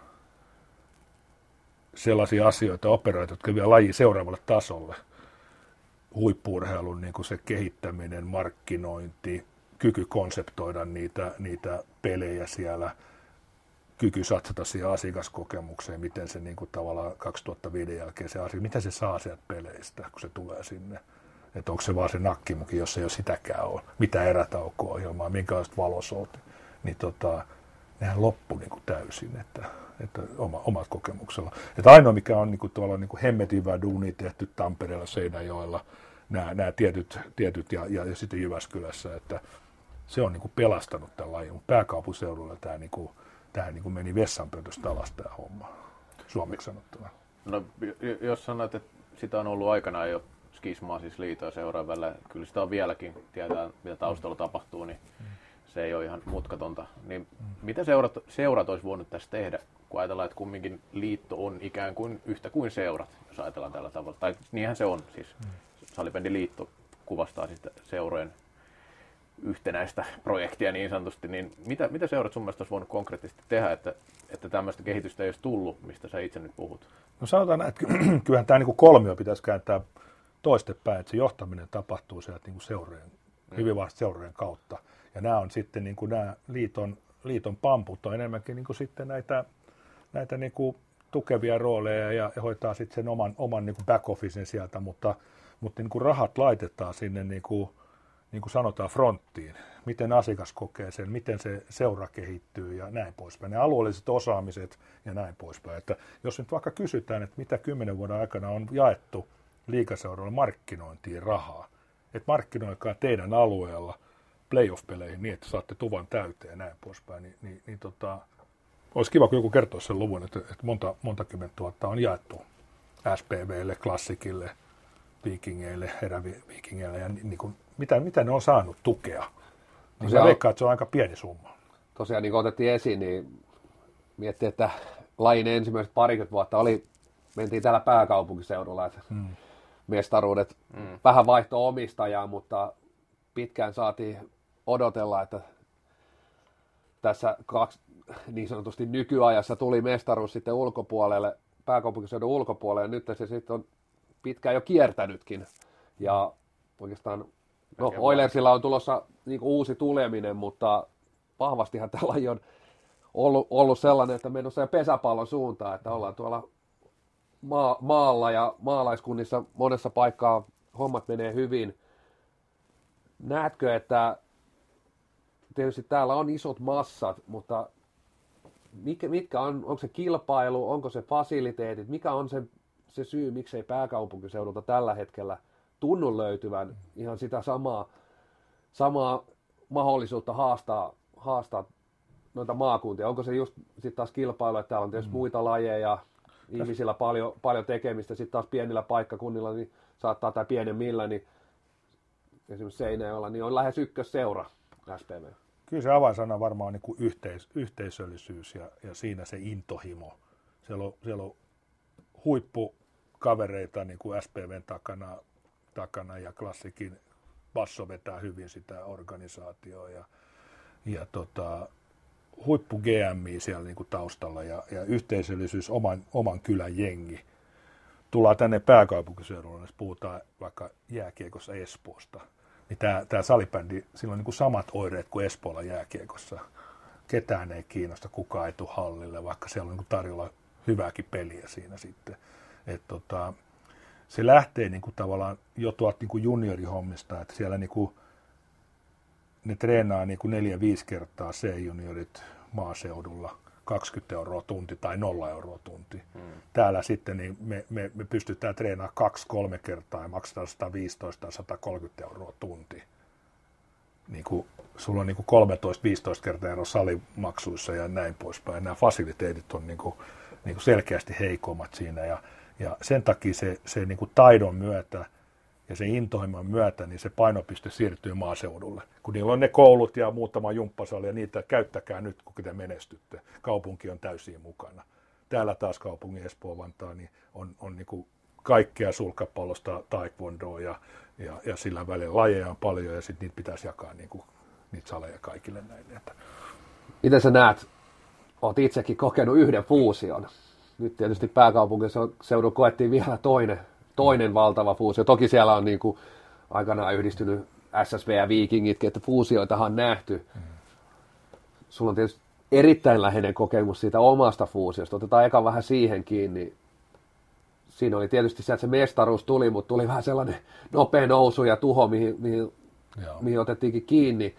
Speaker 2: sellaisia asioita, operoita, jotka vie laji seuraavalle tasolle – huippuurheilun niin kuin se kehittäminen, markkinointi, kyky konseptoida niitä, niitä pelejä siellä, kyky satsata siihen asiakaskokemukseen, miten se niin kuin tavallaan 2005 jälkeen se asia, mitä se saa sieltä peleistä, kun se tulee sinne. Että onko se vaan se nakkimuki, jos ei ole sitäkään ole, mitä erätauko-ohjelmaa, minkälaiset valosouti, niin tota, nehän loppu niin kuin täysin, että, että oma, omat kokemuksella. Että ainoa, mikä on niin kuin, tuolla niin kuin hemmetin duuni tehty Tampereella, Seinäjoella, nämä, nämä tietyt, tietyt ja, ja, ja sitten Jyväskylässä, että se on niin kuin pelastanut tämän lajin. Pääkaupunkiseudulla tämä, niin kuin, tämä niin kuin meni vessanpöntöstä alas tämä homma, suomeksi sanottuna.
Speaker 3: No, jos sanoit, että sitä on ollut aikanaan jo skismaa siis liitoa seuraavalle, kyllä sitä on vieläkin, tietää mitä taustalla tapahtuu, niin se ei ole ihan mutkatonta. Niin mitä seurat, seurat olisi voinut tässä tehdä, kun ajatellaan, että kumminkin liitto on ikään kuin yhtä kuin seurat, jos ajatellaan tällä tavalla. Tai niinhän se on, siis mm. liitto kuvastaa sitten seurojen yhtenäistä projektia niin sanotusti, niin mitä, mitä seurat sun mielestä olisi voinut konkreettisesti tehdä, että, että tämmöistä kehitystä ei olisi tullut, mistä sä itse nyt puhut?
Speaker 2: No sanotaan, että <clears throat> kyllähän tämä niin kolmio pitäisi kääntää toistepäin, että se johtaminen tapahtuu sieltä niin seurojen, mm. hyvin vasta seurojen kautta. Ja nämä on sitten niin kuin nämä liiton, liiton pamput on enemmänkin niin kuin sitten näitä, näitä niin kuin tukevia rooleja ja, ja hoitaa sitten sen oman, oman niin kuin back officen sieltä, mutta, mutta niin kuin rahat laitetaan sinne niin kuin, niin kuin sanotaan fronttiin, miten asiakas kokee sen, miten se seura kehittyy ja näin poispäin. Ne alueelliset osaamiset ja näin poispäin. Että jos nyt vaikka kysytään, että mitä kymmenen vuoden aikana on jaettu liikaseuralle markkinointiin rahaa, että markkinoikaa teidän alueella playoff-peleihin niin, että saatte tuvan täyteen ja näin poispäin, niin, niin, niin tota, olisi kiva, kun joku kertoisi sen luvun, että, että monta, monta kymmentä tuhatta on jaettu SPVlle, klassikille, viikingeille, eräviikingeille ja niin kuin, mitä, mitä ne on saanut tukea. Niin se veikkaa, että se on aika pieni summa.
Speaker 1: Tosiaan niin kuin otettiin esiin, niin miettii, että lajin ensimmäiset parikymmentä vuotta oli, mentiin täällä pääkaupunkiseudulla, että hmm. mestaruudet hmm. vähän vaihto omistajaa, mutta pitkään saatiin odotella, että tässä kaksi, niin sanotusti nykyajassa tuli mestaruus sitten ulkopuolelle, pääkaupunkiseudun ulkopuolelle, ja nyt se sitten on pitkään jo kiertänytkin. Ja oikeastaan, no Oilersilla on tulossa niin uusi tuleminen, mutta vahvastihan tällä on ollut, ollut sellainen, että menossa pesäpallon suuntaan, että ollaan tuolla maa, maalla ja maalaiskunnissa monessa paikkaa hommat menee hyvin. Näetkö, että tietysti täällä on isot massat, mutta mitkä, mitkä on, onko se kilpailu, onko se fasiliteetit, mikä on se, se syy, miksei pääkaupunkiseudulta tällä hetkellä tunnu löytyvän ihan sitä samaa, samaa mahdollisuutta haastaa, haastaa noita maakuntia. Onko se just sitten taas kilpailu, että täällä on tietysti mm. muita lajeja, ihmisillä paljon, paljon tekemistä, sitten taas pienillä paikkakunnilla, niin saattaa tai pienemmillä, niin esimerkiksi Seinäjoella, niin on lähes ykkösseura SPV.
Speaker 2: Kyllä se avainsana varmaan on niin kuin yhteis, yhteisöllisyys ja, ja siinä se intohimo. Siellä on, siellä on huippukavereita niin kuin SPVn takana, takana ja klassikin basso vetää hyvin sitä organisaatioa ja, ja tota, huippu GMI siellä niin kuin taustalla ja, ja yhteisöllisyys oman, oman kylän jengi. Tullaan tänne pääkaupunkiseudulle, jos puhutaan vaikka jääkiekossa Espoosta – niin tämä, tämä salibändi, sillä on niin kuin samat oireet kuin Espoolla jääkiekossa. Ketään ei kiinnosta, kukaan ei tule hallille, vaikka siellä on niin kuin tarjolla hyvääkin peliä siinä sitten. Et tota, se lähtee niin kuin tavallaan jo tuolta niin kuin juniorihommista, että siellä niin kuin, ne treenaa niin kuin neljä-viisi kertaa C-juniorit maaseudulla – 20 euroa tunti tai 0 euroa tunti. Hmm. Täällä sitten niin me, me, me pystytään treenaamaan kaksi-kolme kertaa ja maksetaan 115 130 euroa tunti. Niin kuin, sulla on niin kuin 13-15 kertaa ero salimaksuissa ja näin poispäin. Nämä fasiliteetit on niin kuin, niin kuin selkeästi heikommat siinä ja, ja sen takia se, se niin kuin taidon myötä ja sen intohimon myötä, niin se painopiste siirtyy maaseudulle. Kun niillä on ne koulut ja muutama jumppasali ja niitä käyttäkää nyt, kun te menestytte. Kaupunki on täysin mukana. Täällä taas kaupungin Espoo Vantaa niin on, on niin kuin kaikkea sulkapallosta taekwondoa ja, ja, ja sillä välillä lajeja on paljon ja sitten niitä pitäisi jakaa niin kuin, niitä saleja kaikille näille.
Speaker 1: Miten sä näet, oot itsekin kokenut yhden fuusion. Nyt tietysti pääkaupunkiseudun koettiin vielä toinen toinen valtava fuusio. Toki siellä on niin kuin aikanaan yhdistynyt SSV ja Vikingitkin, että fuusioitahan on nähty. Mm. Sulla on tietysti erittäin läheinen kokemus siitä omasta fuusiosta. Otetaan eka vähän siihen kiinni. Siinä oli tietysti se, että se mestaruus tuli, mutta tuli vähän sellainen nopea nousu ja tuho, mihin, mihin, mihin otettiinkin kiinni.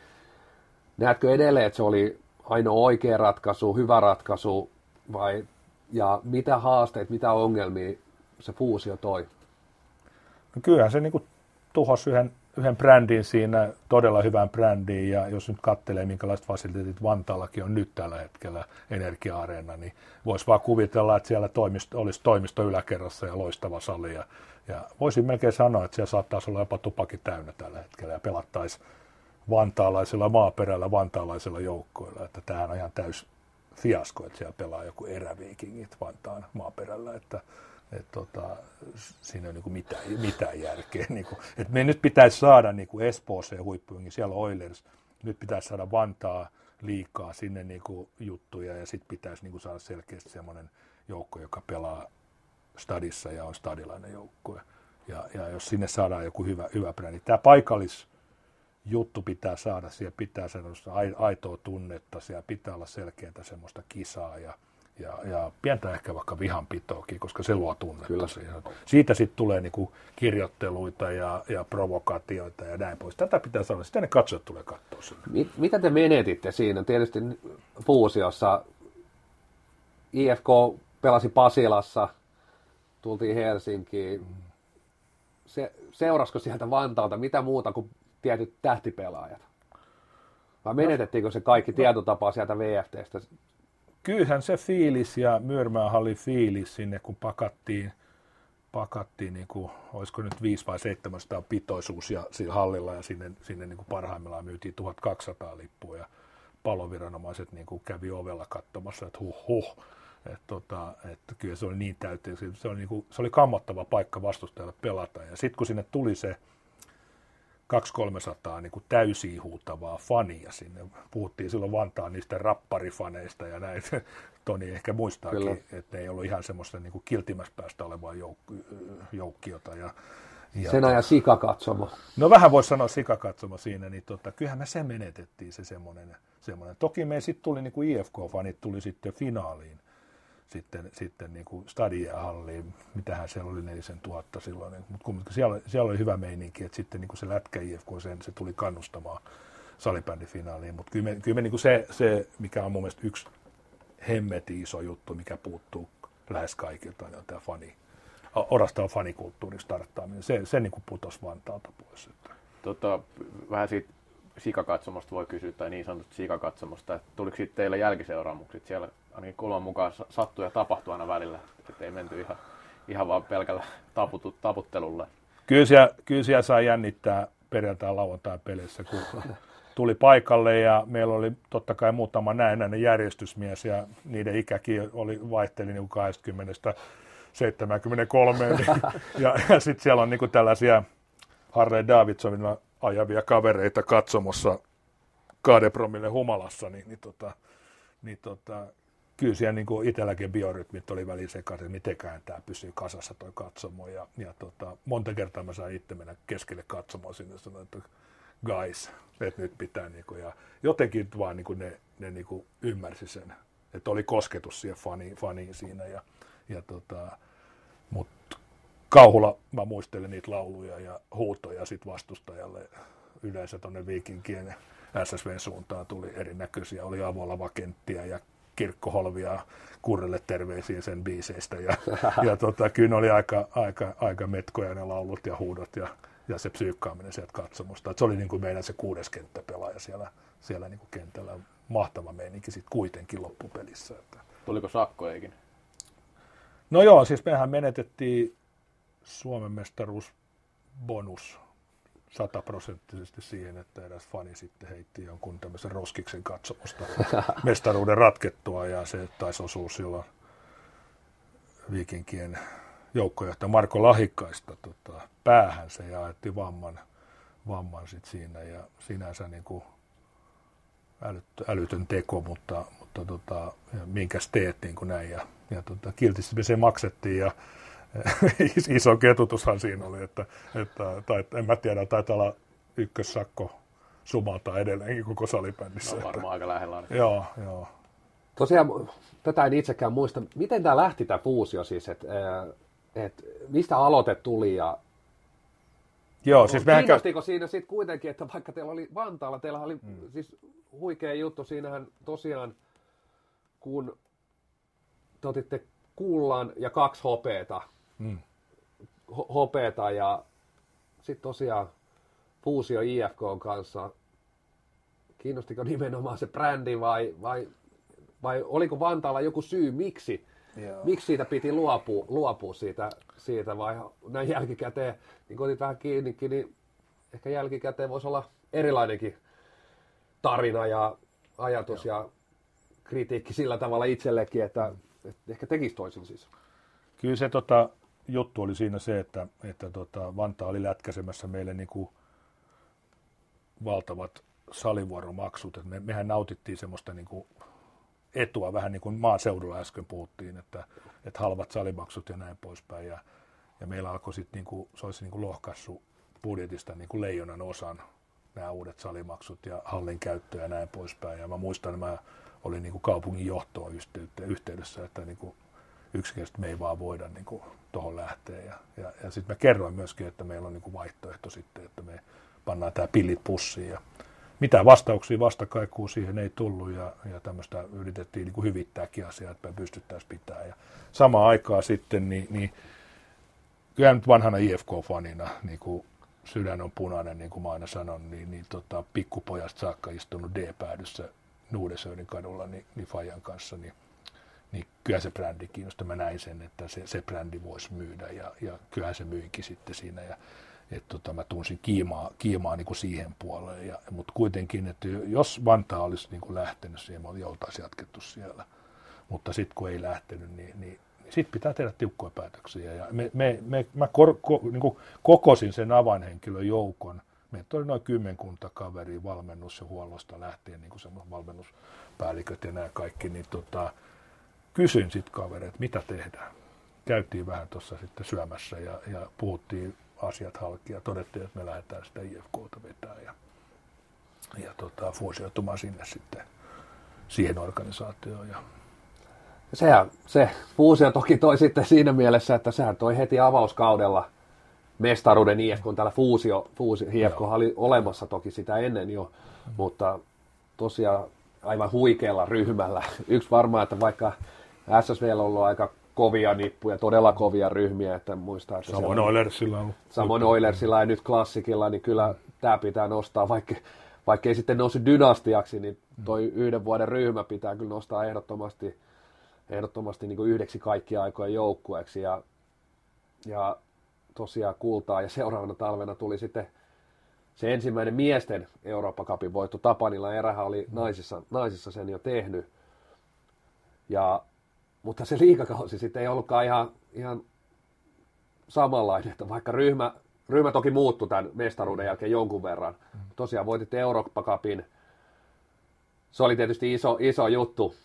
Speaker 1: Näetkö edelleen, että se oli ainoa oikea ratkaisu, hyvä ratkaisu, vai, ja mitä haasteita, mitä ongelmia se fuusio toi?
Speaker 2: No kyllähän se niin tuhosi yhden, yhden brändin siinä, todella hyvän brändin, ja jos nyt katselee, minkälaiset fasiliteetit Vantaallakin on nyt tällä hetkellä Energia-areena, niin voisi vaan kuvitella, että siellä toimisto, olisi toimisto yläkerrassa ja loistava sali, ja, ja voisin melkein sanoa, että siellä saattaisi olla jopa tupaki täynnä tällä hetkellä, ja pelattaisi vantaalaisella maaperällä vantaalaisella joukkoilla, että tämähän on ihan täys fiasko, että siellä pelaa joku eräviikingit Vantaan maaperällä, että et tota, siinä ei ole niin mitään, mitään järkeä. Niin kuin, että me nyt pitäisi saada niin kuin Espooseen huippujengi, siellä Oilers, nyt pitäisi saada Vantaa liikaa sinne niin kuin juttuja ja sitten pitäisi niin kuin saada selkeästi semmoinen joukko, joka pelaa stadissa ja on stadilainen joukkue. Ja, ja jos sinne saadaan joku hyvä, hyvä brändi. Tämä paikallis juttu pitää saada, siellä pitää sellaista aitoa tunnetta, siellä pitää olla selkeää semmoista kisaa ja, ja, ja pientä ehkä vaikka vihanpitoakin, koska se luo tunnetta Kyllä. siihen. Siitä sitten tulee niinku kirjoitteluita ja, ja provokaatioita ja näin pois. Tätä pitää saada, sitten ne katsojat tulee katsoa sinne.
Speaker 1: Mit, mitä te menetitte siinä? Tietysti fuusiossa IFK pelasi Pasilassa, tultiin Helsinkiin. Se, seurasko sieltä Vantaalta mitä muuta kuin tietyt tähtipelaajat? Vai menetettiinkö se kaikki no, tietotapa sieltä VFTstä?
Speaker 2: Kyllähän se fiilis ja Myyrmäänhalli fiilis sinne, kun pakattiin, pakattiin niin kuin, olisiko nyt 5 vai 700 pitoisuus ja siinä hallilla ja sinne, sinne niin kuin parhaimmillaan myytiin 1200 lippua ja paloviranomaiset niin kuin kävi ovella katsomassa, että huh huh, että tota, että kyllä se oli niin täyteen, se oli, niin kuin, se oli kammottava paikka vastustajalle pelata. Ja sitten kun sinne tuli se 200-300 niin täysiä huutavaa fania sinne. Puhuttiin silloin Vantaan niistä rapparifaneista ja näin. <laughs> Toni ehkä muistaakin, Kyllä. että ne ei ollut ihan semmoista niin kiltimässä päästä olevaa jouk- joukkiota. Ja,
Speaker 1: ja sen ajan sikakatsomo.
Speaker 2: No vähän voisi sanoa sikakatsomo siinä, niin tota, kyllähän me se menetettiin se semmoinen. semmoinen. Toki me sitten tuli, niin kuin IFK-fanit tuli sitten finaaliin sitten, sitten niin kuin Stadia-halliin, mitähän siellä oli nelisen tuhatta silloin, niin, mutta kumminkin siellä, siellä oli hyvä meininki, että sitten niin kuin se lätkä IFK, sen, se tuli kannustamaan salibändifinaaliin, mutta kyllä me, kyllä me niin kuin se, se, mikä on mun mielestä yksi hemmeti iso juttu, mikä puuttuu lähes kaikilta, niin on tämä fani, orastaa fanikulttuurin starttaaminen. Se, se niin kuin putosi Vantaalta pois.
Speaker 3: Tota, vähän siitä sikakatsomosta voi kysyä, tai niin sanotusta sikakatsomosta, että tuliko sitten teille jälkiseuraamukset? Siellä ainakin kulman mukaan sattuu ja tapahtui aina välillä, että ei menty ihan, ihan vaan pelkällä taputu, taputtelulla.
Speaker 2: Kyllä siellä, kyllä siellä saa jännittää perjantai lauantai pelissä, kun tuli paikalle ja meillä oli totta kai muutama näennäinen järjestysmies ja niiden ikäkin oli vaihteli niin 20 73. <laughs> ja, ja sitten siellä on niin tällaisia Harley Davidsonilla ajavia kavereita katsomossa kahden promille humalassa, niin, niin, tota, niin tota, kyllä siellä niin itselläkin biorytmit oli väliin sekaisin, mitenkään tämä pysyy kasassa toi katsomo. Ja, ja tota, monta kertaa mä sain itse mennä keskelle katsomoa sinne ja sanoin, että guys, että nyt pitää. Niin kuin, ja jotenkin vaan niin kuin ne, ne niin kuin ymmärsi sen, että oli kosketus siihen faniin, faniin siinä. Ja, ja tota, kauhulla mä muistelen niitä lauluja ja huutoja sit vastustajalle yleensä tuonne viikinkien SSV-suuntaan tuli erinäköisiä, oli avolavakenttiä ja kirkkoholvia Kurrelle terveisiin sen biiseistä. Ja, ja tota, kyllä ne oli aika, aika, aika metkoja ne laulut ja huudot ja, ja se psyykkaaminen sieltä katsomusta. Et se oli niin kuin meidän se kuudes kenttäpelaaja siellä, siellä niin kuin kentällä. Mahtava meininki sitten kuitenkin loppupelissä. Että.
Speaker 3: Tuliko sakkojakin?
Speaker 2: No joo, siis mehän menetettiin Suomen mestaruus bonus sataprosenttisesti siihen, että eräs fani sitten heitti jonkun tämmöisen roskiksen katsomusta <laughs> mestaruuden ratkettua ja se taisi osua silloin viikinkien joukkojohtaja Marko Lahikkaista tota, päähän. Se ja ajetti vamman, vamman sit siinä ja sinänsä niin kuin älyt, älytön teko, mutta, mutta tota, minkäs teet niin kuin näin. Ja, ja tota, kiltisti me se maksettiin ja iso ketutushan siinä oli, että, että tai, en mä tiedä, taitaa olla ykkössakko sumalta edelleenkin koko salibändissä.
Speaker 3: No varmaan aika lähellä
Speaker 2: ainakin. Joo, joo.
Speaker 1: Tosiaan, tätä en itsekään muista. Miten tämä lähti tämä fuusio siis, että et, mistä aloite tuli ja
Speaker 2: Joo, siis mehän
Speaker 1: Kiinnostiko siinä sitten kuitenkin, että vaikka teillä oli Vantaalla, teillä oli mm. siis huikea juttu, siinähän tosiaan kun te otitte kullan ja kaksi hopeeta, mm. hopeeta ja sitten tosiaan fuusio IFK kanssa. Kiinnostiko nimenomaan se brändi vai, vai, vai oliko Vantaalla joku syy, miksi, Joo. miksi siitä piti luopua, luopua siitä, siitä vai näin jälkikäteen, niin kun otit vähän kiinnikin, niin ehkä jälkikäteen voisi olla erilainenkin tarina ja ajatus Joo. ja kritiikki sillä tavalla itsellekin, että, että ehkä tekisi toisin siis.
Speaker 2: Kyllä se tota, juttu oli siinä se, että, että tota, Vantaa oli lätkäsemässä meille niin kuin valtavat salivuoromaksut. Et me, mehän nautittiin semmoista niin kuin etua, vähän niin kuin maaseudulla äsken puhuttiin, että, että halvat salimaksut ja näin poispäin. Ja, ja meillä alkoi sitten, niin kuin, se olisi niin kuin lohkassu budjetista niin kuin leijonan osan nämä uudet salimaksut ja hallin käyttö ja näin poispäin. Ja mä muistan, että mä olin niin kuin kaupungin johtoon yhteydessä, että niin kuin yksinkertaisesti me ei vaan voida niin tuohon lähteä. Ja, ja, ja sitten mä kerroin myöskin, että meillä on niin kuin vaihtoehto sitten, että me pannaan tämä pillit pussiin. Ja mitään vastauksia vastakaikua siihen ei tullut ja, ja tämmöistä yritettiin niin kuin hyvittääkin asiaa, että me pystyttäisiin pitää. Ja samaan aikaan sitten, niin, niin kyllä nyt vanhana IFK-fanina, niin kuin sydän on punainen, niin kuin mä aina sanon, niin, niin tota, pikkupojasta saakka istunut D-päädyssä Nuudesöönin kadulla niin, niin Fajan kanssa, niin, niin kyllä se brändi kiinnostaa. Mä näin sen, että se, se brändi voisi myydä ja, ja kyllähän se myikin sitten siinä. Ja, et tota, mä tunsin kiimaa, kiimaa niin kuin siihen puoleen, ja, mutta kuitenkin, että jos Vantaa olisi niin kuin lähtenyt siihen, me oltaisiin jatkettu siellä. Mutta sitten kun ei lähtenyt, niin, niin sitten pitää tehdä tiukkoja päätöksiä. Ja me, me, me, mä kor, ko, niin kuin kokosin sen avainhenkilön joukon. Meitä oli noin kymmenkunta kaveria valmennus- ja huollosta lähtien, niin kuin valmennuspäälliköt ja nämä kaikki. Niin tota, kysyin sitten kavereita, mitä tehdään. Käytiin vähän tuossa sitten syömässä ja, ja puhuttiin asiat halki ja todettiin, että me lähdetään sitä IFKta vetää ja, ja tota, fuusioitumaan sinne sitten siihen organisaatioon. Ja
Speaker 1: Sehän, se fuusio toki toi sitten siinä mielessä, että sehän toi heti avauskaudella mestaruuden IFK, kun täällä fuusio, fuusio IFK oli olemassa toki sitä ennen jo, mm. mutta tosiaan aivan huikealla ryhmällä. <laughs> Yksi varmaan, että vaikka SSV on ollut aika kovia nippuja, todella kovia ryhmiä, että muistaa, että
Speaker 2: Samoin Oilersilla on.
Speaker 1: Samoin Oilersilla ja nyt klassikilla, niin kyllä tämä pitää nostaa, vaikka, vaikka ei sitten nousi dynastiaksi, niin toi yhden vuoden ryhmä pitää kyllä nostaa ehdottomasti, ehdottomasti niin kuin yhdeksi kaikkia aikojen joukkueeksi ja, ja tosiaan kultaa ja seuraavana talvena tuli sitten se ensimmäinen miesten Eurooppa Cupin voitto Tapanilla, erähän oli naisissa, naisissa sen jo tehnyt. Ja mutta se liikakausi sitten ei ollutkaan ihan, ihan samanlainen, että vaikka ryhmä, ryhmä toki muuttui tämän mestaruuden jälkeen jonkun verran. Tosiaan voititte Eurooppa Cupin. Se oli tietysti iso, iso juttu.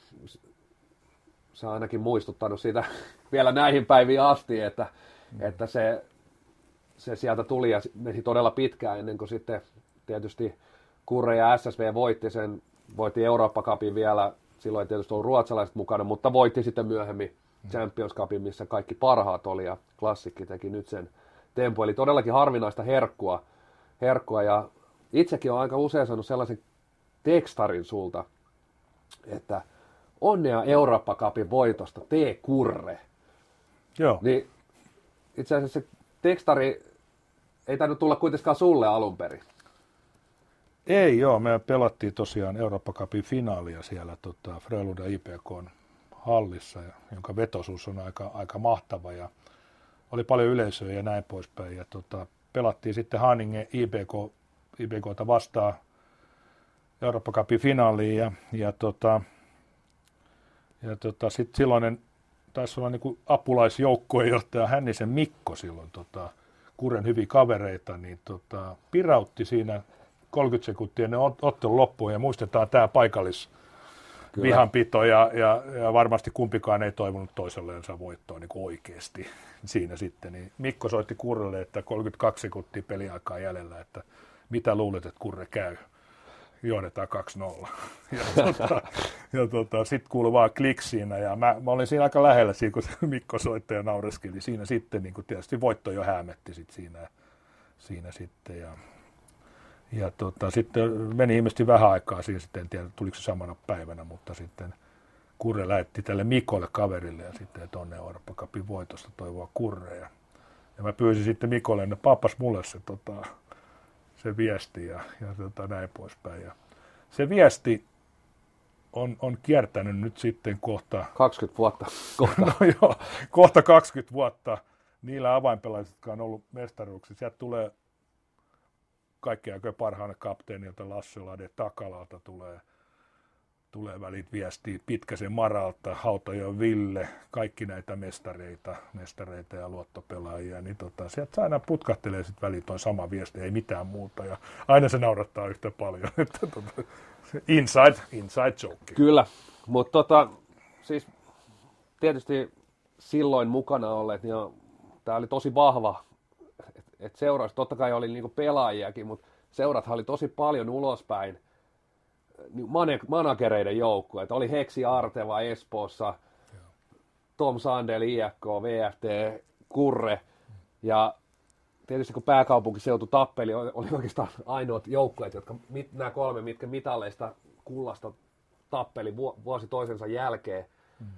Speaker 1: Se on ainakin muistuttanut siitä <laughs> vielä näihin päiviin asti, että, mm. että se, se sieltä tuli ja meni todella pitkään ennen kuin sitten tietysti Kurre ja SSV voitti sen, voitti Eurooppa Cupin vielä silloin ei tietysti ollut ruotsalaiset mukana, mutta voitti sitten myöhemmin Champions Cupin, missä kaikki parhaat oli ja klassikki teki nyt sen tempo. Eli todellakin harvinaista herkkua, herkkua ja itsekin olen aika usein saanut sellaisen tekstarin sulta, että onnea Eurooppa Cupin voitosta, tee kurre.
Speaker 2: Joo.
Speaker 1: Niin itse asiassa se tekstari ei tainnut tulla kuitenkaan sulle alun perin.
Speaker 2: Ei joo, me pelattiin tosiaan Eurooppa Cupin finaalia siellä tota, Fröluda IPK hallissa, jonka vetosuus on aika, aika mahtava ja oli paljon yleisöä ja näin poispäin. Ja tota, pelattiin sitten Haninge IPK, IPKta vastaan Eurooppa Cupin finaaliin ja, ja, tota, ja tota, sitten silloinen taisi olla niin apulaisjoukkuejohtaja Hännisen Mikko silloin, tota, Kuren hyviä kavereita, niin tota, pirautti siinä 30 sekuntia ne ottelun loppuun ja muistetaan tämä paikallis Kyllä. vihanpito ja, ja, ja, varmasti kumpikaan ei toivonut toiselleensa voittoa niin kuin oikeasti <laughs> siinä sitten. Niin Mikko soitti Kurrelle, että 32 sekuntia peliaikaa jäljellä, että mitä luulet, että Kurre käy? Johdetaan 2-0. <laughs> Ja, tota, ja tota, sitten kuului vaan klik siinä ja mä, mä, olin siinä aika lähellä siinä, kun <laughs> Mikko soitti ja naureskeli. Siinä sitten niin kuin tietysti voitto jo häämetti sit siinä, siinä sitten ja ja tota, sitten meni ilmeisesti vähän aikaa siihen, sitten en tiedä tuliko se samana päivänä, mutta sitten Kurre lähetti tälle Mikolle kaverille ja sitten, että onne Orpa Cupin voitosta toivoa Kurre. Ja, ja mä pyysin sitten Mikolle, että pappas mulle se, tota, se viesti ja, ja tota, näin poispäin. Ja se viesti on, on kiertänyt nyt sitten kohta...
Speaker 1: 20 vuotta.
Speaker 2: Kohta. <laughs> no joo, kohta 20 vuotta niillä avainpelaajilla, jotka on ollut mestaruuksissa. Sieltä tulee kaikki aikojen parhaana kapteenilta Lasse Lade Takalalta tulee, tulee välit viestiä Pitkäsen Maralta, Hautajo Ville, kaikki näitä mestareita, mestareita ja luottopelaajia, niin tota, sieltä aina putkahtelee sitten väliin toi sama viesti, ei mitään muuta, ja aina se naurattaa yhtä paljon, <laughs> että tota, inside, inside joke.
Speaker 1: Kyllä, mutta tota, siis tietysti silloin mukana olleet, niin tämä oli tosi vahva, että et seurasi, totta kai oli niinku pelaajiakin, mutta seurathan oli tosi paljon ulospäin niin managereiden joukkue. Että oli Heksi Arteva Espoossa, Tom Sandel, IFK, VFT, Kurre ja tietysti kun pääkaupunkiseutu tappeli oli oikeastaan ainoat joukkueet, jotka mit, nämä kolme, mitkä mitalleista kullasta tappeli vuosi toisensa jälkeen. Hmm.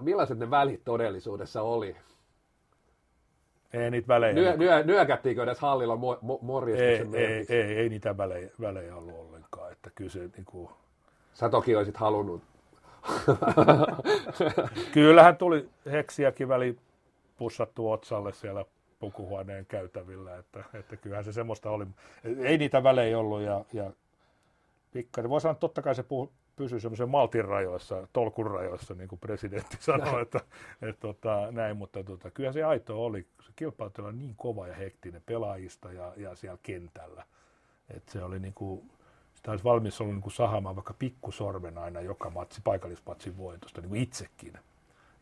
Speaker 1: Millaiset ne välit todellisuudessa oli?
Speaker 2: Ei niitä välejä.
Speaker 1: Nyö, nyö, nyökättiinkö edes hallilla mo, mo,
Speaker 2: morjestuksen ei, ei, ei, ei, niitä välejä, välejä ollut ollenkaan. Että kyllä se, niin kuin...
Speaker 1: Sä toki olisit halunnut. <laughs>
Speaker 2: Kyllähän tuli heksiäkin väli pussattu otsalle siellä pukuhuoneen käytävillä, että, että kyllähän se semmoista oli. Ei niitä välejä ollut ja, ja pikkasen. Voi sanoa, että totta kai se puhu, pysyy semmoisen maltin rajoissa, tolkun rajoissa, niin kuin presidentti sanoi, että, että tota, näin, mutta tota, kyllä se aito oli, se kilpailu oli niin kova ja hektinen pelaajista ja, ja siellä kentällä, että se oli niin kuin, sitä olisi valmis ollut niin kuin sahamaan vaikka pikkusormen aina joka matsi, paikallispatsin voitosta, niin kuin itsekin.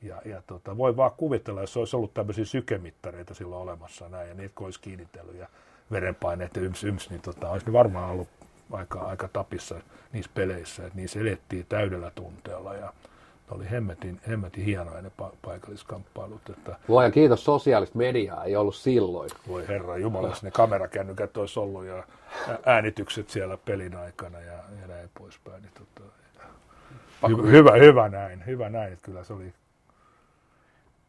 Speaker 2: Ja, ja tota, voi vaan kuvitella, jos olisi ollut tämmöisiä sykemittareita silloin olemassa näin, ja niitä olisi kiinnitellyt ja verenpaineet ja yms, yms niin tota, olisi ne varmaan ollut aika, aika tapissa niissä peleissä, että niissä elettiin täydellä tunteella ja ne oli hemmetin, hemmetin hienoja ne pa- paikalliskamppailut. Että...
Speaker 1: Luoja kiitos, sosiaalista mediaa ei ollut silloin.
Speaker 2: Voi herra Jumala, ne kamerakännykät olisi ollut ja äänitykset siellä pelin aikana ja, ja näin poispäin. Niin tota, hy- hyvä, hyvä näin, hyvä näin, että kyllä se oli.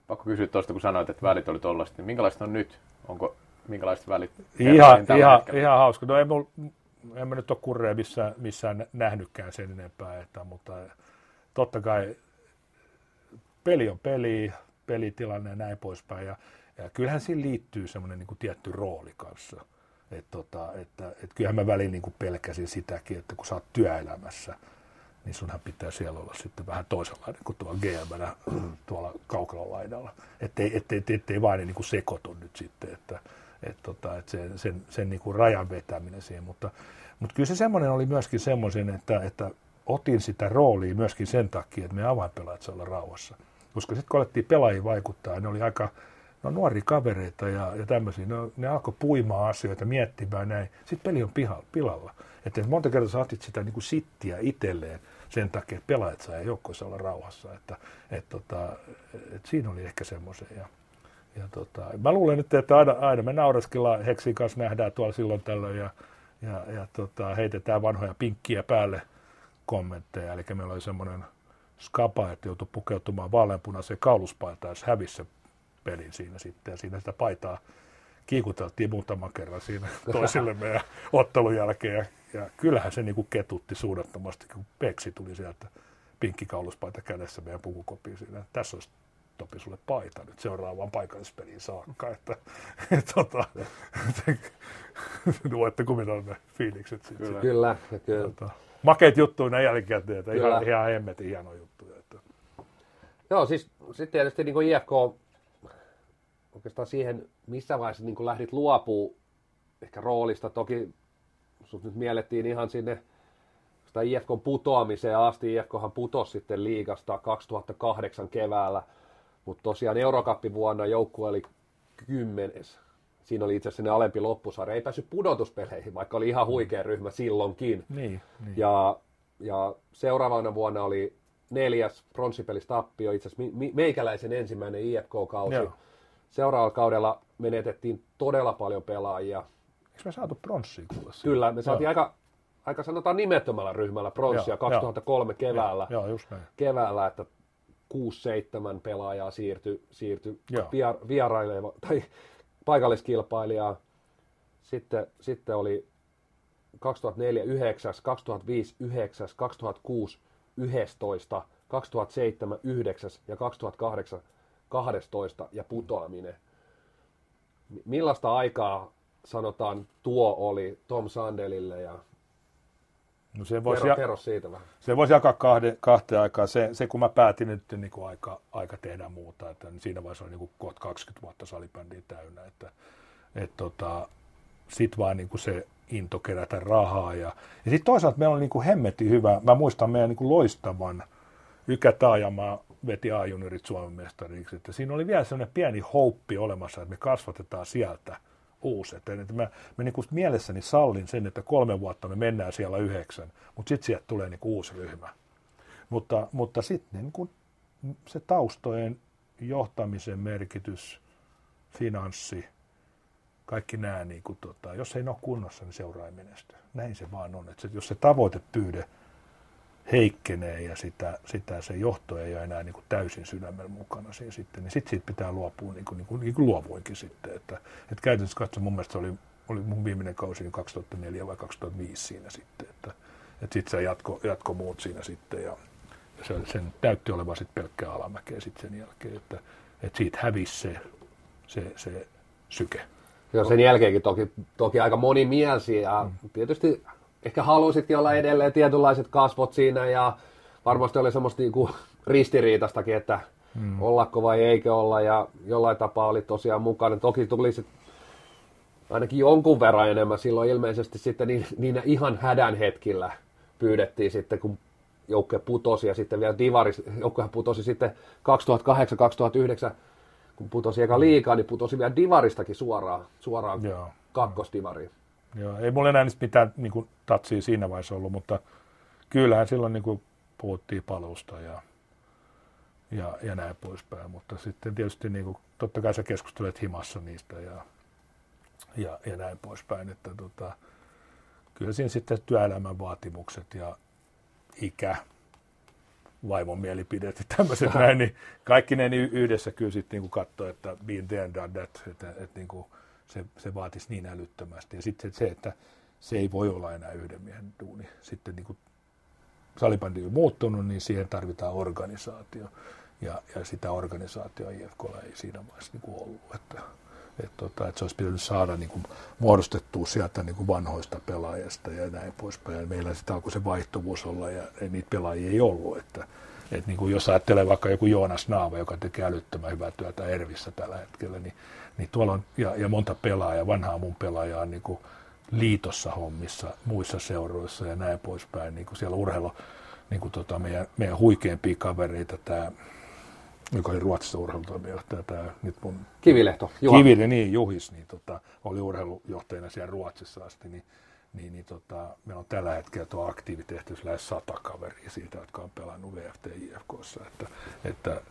Speaker 3: Pakko kysyä tuosta, kun sanoit, että välit oli tollaista, niin minkälaiset on nyt? Onko minkälaiset välit?
Speaker 2: Ihan, ihan, ihan hauska. No ei mulla en mä nyt ole kurreja missään, missään nähnytkään sen enempää, että, mutta totta kai peli on peli, pelitilanne ja näin poispäin. Ja, ja kyllähän siinä liittyy semmoinen niin tietty rooli kanssa. Et tota, että, et kyllähän mä väliin niin pelkäsin sitäkin, että kun sä oot työelämässä, niin sunhan pitää siellä olla sitten vähän toisenlainen kuin tuolla gm tuolla kaukalon laidalla. Ettei, ettei, ettei, vain niin sekoitu nyt sitten, että, et tota, et sen, sen, sen niin kuin rajan vetäminen siihen, mutta, mutta kyllä se semmoinen oli myöskin semmoisen, että, että otin sitä roolia myöskin sen takia, että me avainpelaajat saa olla rauhassa. Koska sitten kun alettiin pelaajia vaikuttaa, ne oli aika no, nuoria kavereita ja, ja tämmöisiä, ne, ne alkoi puimaan asioita, miettimään näin. Sitten peli on pihalla, pilalla. Että monta kertaa sä otit sitä niin kuin sittiä itselleen sen takia, että pelaajat saa ja joukkoissa olla rauhassa. Että, et, tota, et siinä oli ehkä semmoisen. Ja tota, mä luulen nyt, että aina, aina me naureskellaan Heksin kanssa nähdään tuolla silloin tällöin ja, ja, ja tota, heitetään vanhoja pinkkiä päälle kommentteja. Eli meillä oli semmoinen skapa, että joutui pukeutumaan vaaleanpunaiseen kauluspaitaan, jos hävisi se pelin siinä sitten. Ja siinä sitä paitaa kiikuteltiin muutaman kerran siinä <laughs> toisille meidän ottelun jälkeen. Ja, ja kyllähän se niinku ketutti suunnattomasti, kun Peksi tuli sieltä kauluspaita kädessä meidän pukukopiin siinä. Tässä olisi Topi sulle paita nyt seuraavaan paikallispeliin saakka. Että, et, tota, <laughs> voitte kuvitella ne fiilikset. Sit,
Speaker 1: kyllä. kyllä, kyllä. Tota,
Speaker 2: makeet juttuja näin jälkikäteen, että ihan, ihan hemmetin hieno juttu. Että.
Speaker 1: Joo, siis sitten tietysti niin kuin IFK oikeastaan siihen, missä vaiheessa niin lähdit luopuu ehkä roolista. Toki sut nyt miellettiin ihan sinne sitä IFKn putoamiseen asti. IFKhan putosi sitten liigasta 2008 keväällä – mutta tosiaan vuonna joukkue oli kymmenes. Siinä oli itse asiassa ne alempi loppusarja. Ei päässyt pudotuspeleihin, vaikka oli ihan huikea ryhmä silloinkin.
Speaker 2: Niin, niin.
Speaker 1: Ja, ja seuraavana vuonna oli neljäs pronssipelistappio, itse asiassa meikäläisen ensimmäinen IFK-kausi. Joo. Seuraavalla kaudella menetettiin todella paljon pelaajia.
Speaker 2: Eikö me saatu pronssia kuulla?
Speaker 1: Kyllä, me saatiin aika, aika sanotaan nimettömällä ryhmällä pronssia 2003 keväällä.
Speaker 2: Joo, just näin.
Speaker 1: Keväällä, että 6-7 pelaajaa siirtyi siirty vier, vieraileva tai paikalliskilpailijaa. Sitten, sitten oli 2004 9, 2005 9, 2006 11, 2007 9 ja 2008 12 ja putoaminen. Millaista aikaa sanotaan tuo oli Tom Sandelille ja
Speaker 2: No se voisi,
Speaker 1: kerro,
Speaker 2: ja,
Speaker 1: kerro siitä vähän.
Speaker 2: se voisi jakaa kahde, kahteen aikaan. Se, se, kun mä päätin nyt niin kuin aika, aika tehdä muuta, että niin siinä vaiheessa oli niin kuin kohta 20 vuotta salibändiä täynnä. Että, et tota, sitten vaan niin kuin se into kerätä rahaa. Ja, ja sitten toisaalta meillä on niin kuin hemmetin hyvä. Mä muistan meidän niin kuin loistavan Ykä Taajamaa veti A-juniorit Suomen mestariksi. Että siinä oli vielä sellainen pieni houppi olemassa, että me kasvatetaan sieltä uusi. Että, että mä, mä niin kuin mielessäni sallin sen, että kolme vuotta me mennään siellä yhdeksän, mutta sitten sieltä tulee niin kuin uusi ryhmä. Mutta, mutta sitten niin se taustojen johtamisen merkitys, finanssi, kaikki nämä, niin kuin, tota, jos ei ne ole kunnossa, niin seuraa ei menesty. Näin se vaan on. Että jos se tavoitepyyde heikkenee ja sitä, sitä se johto ei ole enää niin kuin täysin sydämellä mukana siinä sitten, niin sitten siitä pitää luopua niin kuin, niin kuin, niin kuin luovuinkin sitten. Että, että käytännössä katsoen mun mielestä se oli, oli mun viimeinen kausi 2004 vai 2005 siinä sitten, että, että sitten se jatko, jatko muut siinä sitten ja, ja se, sen täytti olevan sitten pelkkää alamäkeä sitten sen jälkeen, että, että siitä hävisi se, se, se syke.
Speaker 1: Joo, sen jälkeenkin toki, toki aika monimielisiä ja mm. tietysti ehkä halusitkin olla edelleen tietynlaiset kasvot siinä ja varmasti oli semmoista niinku ristiriitastakin, että mm. ollako vai eikö olla ja jollain tapaa oli tosiaan mukana. Toki tuli sit ainakin jonkun verran enemmän silloin ilmeisesti sitten niin, niin ihan hädän hetkillä pyydettiin sitten, kun joukkue putosi ja sitten vielä Divaris, joukkue putosi sitten 2008-2009, kun putosi eka liikaa, niin putosi vielä Divaristakin suoraan, suoraan
Speaker 2: Joo.
Speaker 1: kakkosdivariin.
Speaker 2: Joo, ei mulla enää mitään niin kuin, tatsia siinä vaiheessa ollut, mutta kyllähän silloin niin kuin, puhuttiin palusta ja, ja, ja näin poispäin. Mutta sitten tietysti niin kuin, totta kai sä keskustelet himassa niistä ja, ja, ja näin poispäin. Että, tota, kyllä siinä sitten työelämän vaatimukset ja ikä, vaimon mielipidet ja tämmöiset näin, niin kaikki ne niin yhdessä kyllä sitten niin katsoo, että being there done that, että, että, että niin kuin, se, se vaatisi niin älyttömästi. Ja sitten se, että se ei voi olla enää yhden miehen duuni. Sitten niin kuin on muuttunut, niin siihen tarvitaan organisaatio. Ja, ja sitä organisaatioa IFKlla ei siinä vaiheessa niin kuin ollut. Että, että, tota, että se olisi pitänyt saada niin kuin, muodostettua sieltä niin kuin vanhoista pelaajista ja näin poispäin. Meillä sitten alkoi se vaihtuvuus olla ja niitä pelaajia ei ollut. Että, että niin kuin jos ajattelee vaikka joku Joonas Naava, joka tekee älyttömän hyvää työtä Ervissä tällä hetkellä, niin niin tuolla on, ja, ja monta pelaajaa, vanhaa mun pelaajaa niin kuin liitossa hommissa, muissa seuroissa ja näin poispäin, niin kuin siellä urheilu, niin kuin tota meidän, meidän huikeampia kavereita, tämä, joka oli Ruotsissa urheilutoimijohtaja, tämä nyt mun...
Speaker 1: Kivilehto, Juha.
Speaker 2: Kivile, niin, Juhis, niin tota, oli urheilujohtajana siellä Ruotsissa asti, niin, niin, niin tota, meillä on tällä hetkellä tuo aktiivitehtävyys lähes sata kaveria siitä, jotka on pelannut VFT IFKssa, että, että,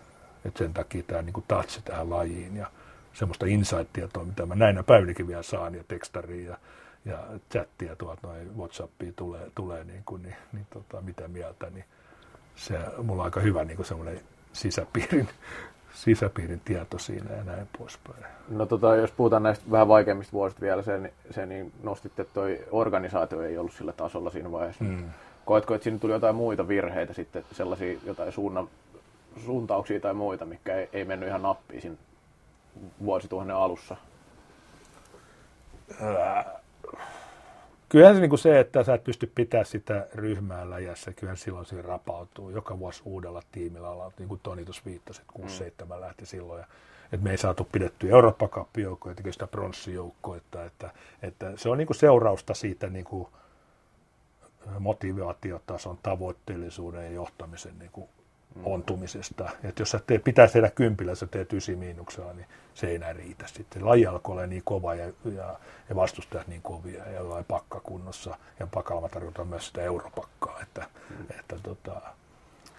Speaker 2: että sen takia tämä niin tatsi tähän lajiin ja, semmoista insight-tietoa, mitä mä näinä päivinäkin vielä saan, ja tekstaria ja, ja chattia tuolta noin Whatsappia tulee, tulee niin kuin, niin, niin tota, mitä mieltä, niin se mulla on aika hyvä niin semmoinen sisäpiirin, sisäpiirin tieto siinä ja näin poispäin.
Speaker 3: No tota, jos puhutaan näistä vähän vaikeimmista vuosista vielä, se, se niin nostitte, että toi organisaatio ei ollut sillä tasolla siinä vaiheessa. Mm. Koetko, että siinä tuli jotain muita virheitä sitten, sellaisia jotain suunnan, suuntauksia tai muita, mikä ei, ei mennyt ihan nappiin siinä vuosituhannen alussa?
Speaker 2: Kyllähän se, niin kuin se, että sä et pysty pitämään sitä ryhmää läjässä, kyllähän silloin se rapautuu. Joka vuosi uudella tiimillä ollaan, niin kuin Toni tuossa viittasi, että 6-7 mm. lähti silloin. Ja, että me ei saatu pidettyä eurooppa joukkoa ja sitä pronssijoukkoa, että, että, että, se on niin kuin seurausta siitä niin kuin motivaatiotason, tavoitteellisuuden ja johtamisen niin kuin Mm. ontumisesta. Että jos sä te, pitäisi tehdä kympillä, sä teet ysi miinuksella, niin se ei enää riitä sitten. Laji alkoi olla niin kova ja, ja, ja vastustajat niin kovia ja jollain pakkakunnossa. Ja pakalla tarkoitan myös sitä europakkaa, että, mm. että, tota,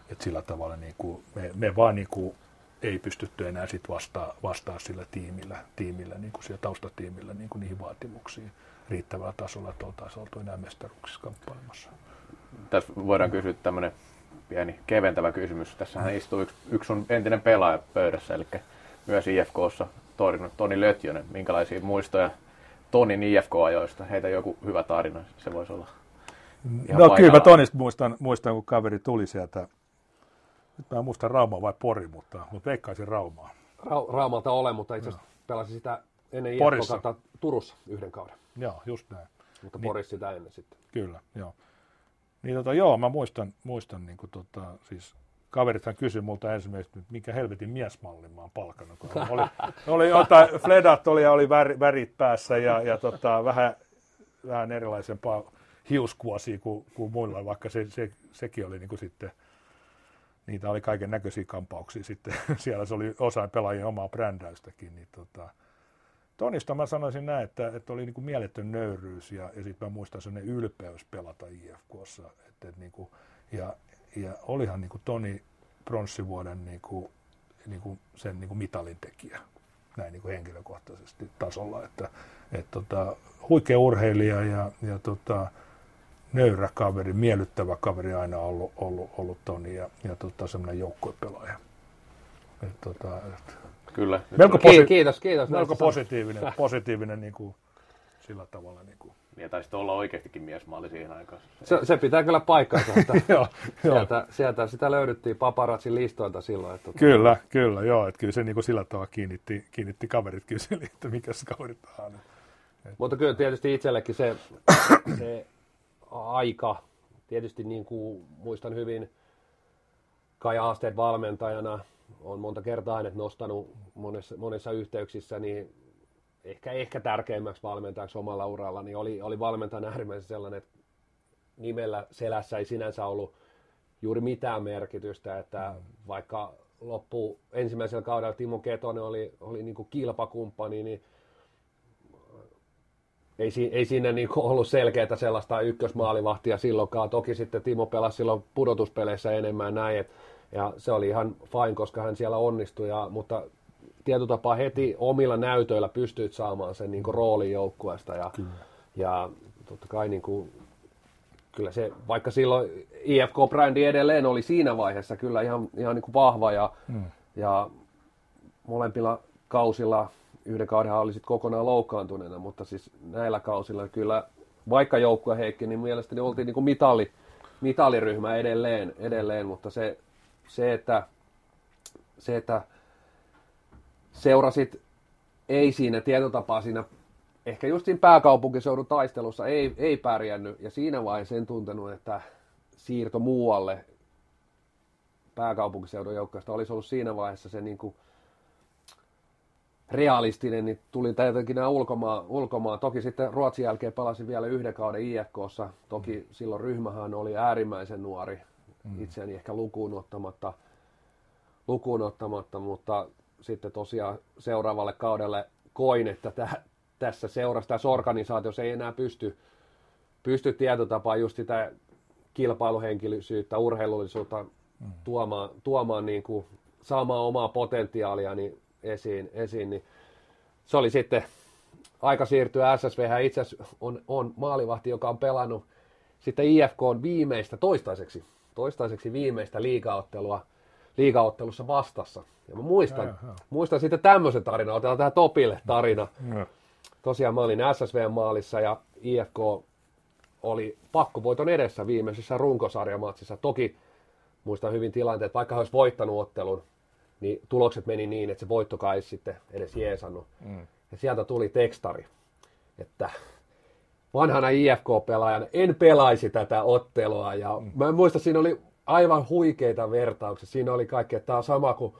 Speaker 2: että sillä tavalla niin kuin, me, me vaan niin kuin, ei pystytty enää sit vastaa, vastaa sillä tiimillä, tiimillä niin kuin siellä taustatiimillä niin kuin niihin vaatimuksiin riittävällä tasolla, että oltaisiin oltu enää mestaruuksissa kamppailemassa.
Speaker 3: Tässä voidaan kysyä tämmöinen pieni keventävä kysymys. Tässähän istuu yksi, yksi sun entinen pelaaja pöydässä, eli myös IFKssa Toni, Toni Lötjönen. Minkälaisia muistoja Tonin IFK-ajoista? Heitä joku hyvä tarina, se voisi olla
Speaker 2: ihan No kyllä mä Tonista muistan, muistan, kun kaveri tuli sieltä, nyt mä en muista Rauma vai Pori, mutta, mutta veikkaisin Raumaa.
Speaker 1: Ra- Raumalta olen, mutta itse asiassa pelasin sitä ennen
Speaker 2: Porissa.
Speaker 1: IFK Turussa yhden kauden,
Speaker 2: Joo, just näin.
Speaker 1: mutta
Speaker 2: Niin.
Speaker 1: Porissa sitä ennen sitten.
Speaker 2: Kyllä, joo. Niin tota, joo, mä muistan, muistan niin kuin, tota, siis kaverithan kysyi multa ensimmäisenä, että mikä helvetin miesmallin mä oon palkannut. Kun oli, <laughs> oli jotain, Fledat oli ja oli väri, värit päässä ja, ja tota, vähän, vähän erilaisempaa hiuskuosia kuin, kuin muilla, vaikka se, se, sekin oli niin kuin sitten, niitä oli kaiken näköisiä kampauksia sitten. <laughs> Siellä se oli osa pelaajien omaa brändäystäkin. Niin tota, Tonista mä sanoisin näin, että, että oli niin kuin mieletön nöyryys ja, ja sitten mä muistan sellainen ylpeys pelata IFKssa. Että, että niin kuin, ja, ja olihan niin kuin Toni pronssivuoden niin kuin, niin kuin sen niin kuin mitalin tekijä näin niin kuin henkilökohtaisesti tasolla. Että, et tota, huikea urheilija ja, ja tota, nöyrä kaveri, miellyttävä kaveri aina ollut, ollut, ollut Toni ja, ja tota, semmoinen joukkuepelaaja. Et, tota, et,
Speaker 3: Kyllä.
Speaker 2: melko, posi-
Speaker 1: kiitos, kiitos.
Speaker 2: melko positiivinen, positiivinen niin kuin, sillä tavalla. Niin kuin.
Speaker 3: Ja taisi olla oikeastikin miesmaali siihen aikaan.
Speaker 1: Se, se pitää kyllä paikkansa, että <laughs>
Speaker 2: joo, joo.
Speaker 1: sieltä, sieltä sitä löydettiin paparazzi listoilta silloin. Että,
Speaker 2: Kyllä, kyllä, joo, että kyllä se niin kuin sillä tavalla kiinnitti, kiinnitti kaverit kyseli, että mikä se kaveri on.
Speaker 1: Mutta kyllä tietysti itsellekin se, se aika, tietysti niin kuin muistan hyvin Kai Aasteet valmentajana, on monta kertaa hänet nostanut monessa, monissa yhteyksissä, niin ehkä, ehkä tärkeimmäksi valmentajaksi omalla uralla, niin oli, oli valmentajana äärimmäisen sellainen, että nimellä selässä ei sinänsä ollut juuri mitään merkitystä, että vaikka loppu ensimmäisellä kaudella Timo Ketonen oli, oli niin kuin kilpakumppani, niin ei, ei siinä niin ollut selkeää sellaista ykkösmaalivahtia silloinkaan. Toki sitten Timo pelasi silloin pudotuspeleissä enemmän näin, et, ja se oli ihan fine, koska hän siellä onnistui, ja, mutta tietyllä tapaa heti omilla näytöillä pystyit saamaan sen niin roolin joukkueesta. Ja, ja totta kai niin kuin, kyllä se, vaikka silloin IFK-brändi edelleen oli siinä vaiheessa kyllä ihan, ihan niin kuin vahva ja, mm. ja molempilla kausilla yhden kauden oli sit kokonaan loukkaantuneena, mutta siis näillä kausilla kyllä, vaikka joukkue heikki, niin mielestäni oltiin niin kuin mitali, mitaliryhmä edelleen, edelleen mutta se, se, että, se, että seurasit ei siinä tietotapaa siinä ehkä just siinä pääkaupunkiseudun taistelussa ei, ei pärjännyt ja siinä vaiheessa en tuntenut, että siirto muualle pääkaupunkiseudun joukkueesta olisi ollut siinä vaiheessa se niin kuin realistinen, niin tuli tietenkin nämä ulkomaan, ulkomaan. Toki sitten Ruotsin jälkeen pelasin vielä yhden kauden IFKssa. Toki mm. silloin ryhmähän oli äärimmäisen nuori, mm. itseäni ehkä lukuun ottamatta, lukuun ottamatta, mutta sitten tosiaan seuraavalle kaudelle koin, että täh, tässä seurassa, tässä organisaatiossa ei enää pysty, pysty tietotapaa just sitä kilpailuhenkilöisyyttä, urheilullisuutta mm. tuomaan, tuomaan niin kuin, saamaan omaa potentiaalia niin esiin, esiin, niin se oli sitten aika siirtyä SSV. Hän itse asiassa on, on maalivahti, joka on pelannut sitten IFK on viimeistä, toistaiseksi, toistaiseksi viimeistä liigaottelua, liigaottelussa vastassa. Ja mä muistan,
Speaker 2: Ja, ja.
Speaker 1: muistan sitten tämmöisen tarinan, otetaan tähän Topille tarina.
Speaker 2: Joo.
Speaker 1: Tosiaan mä olin SSV-maalissa ja IFK oli pakkovoiton edessä viimeisessä runkosarjamatsissa. Toki muistan hyvin tilanteet, vaikka he olisi voittanut ottelun, niin tulokset meni niin, että se voittokaan ei sitten edes jeesannut. Mm. Ja sieltä tuli tekstari, että vanhana IFK-pelaajana en pelaisi tätä ottelua. Ja mm. mä en muista, siinä oli aivan huikeita vertauksia. Siinä oli kaikki, että tämä on sama kuin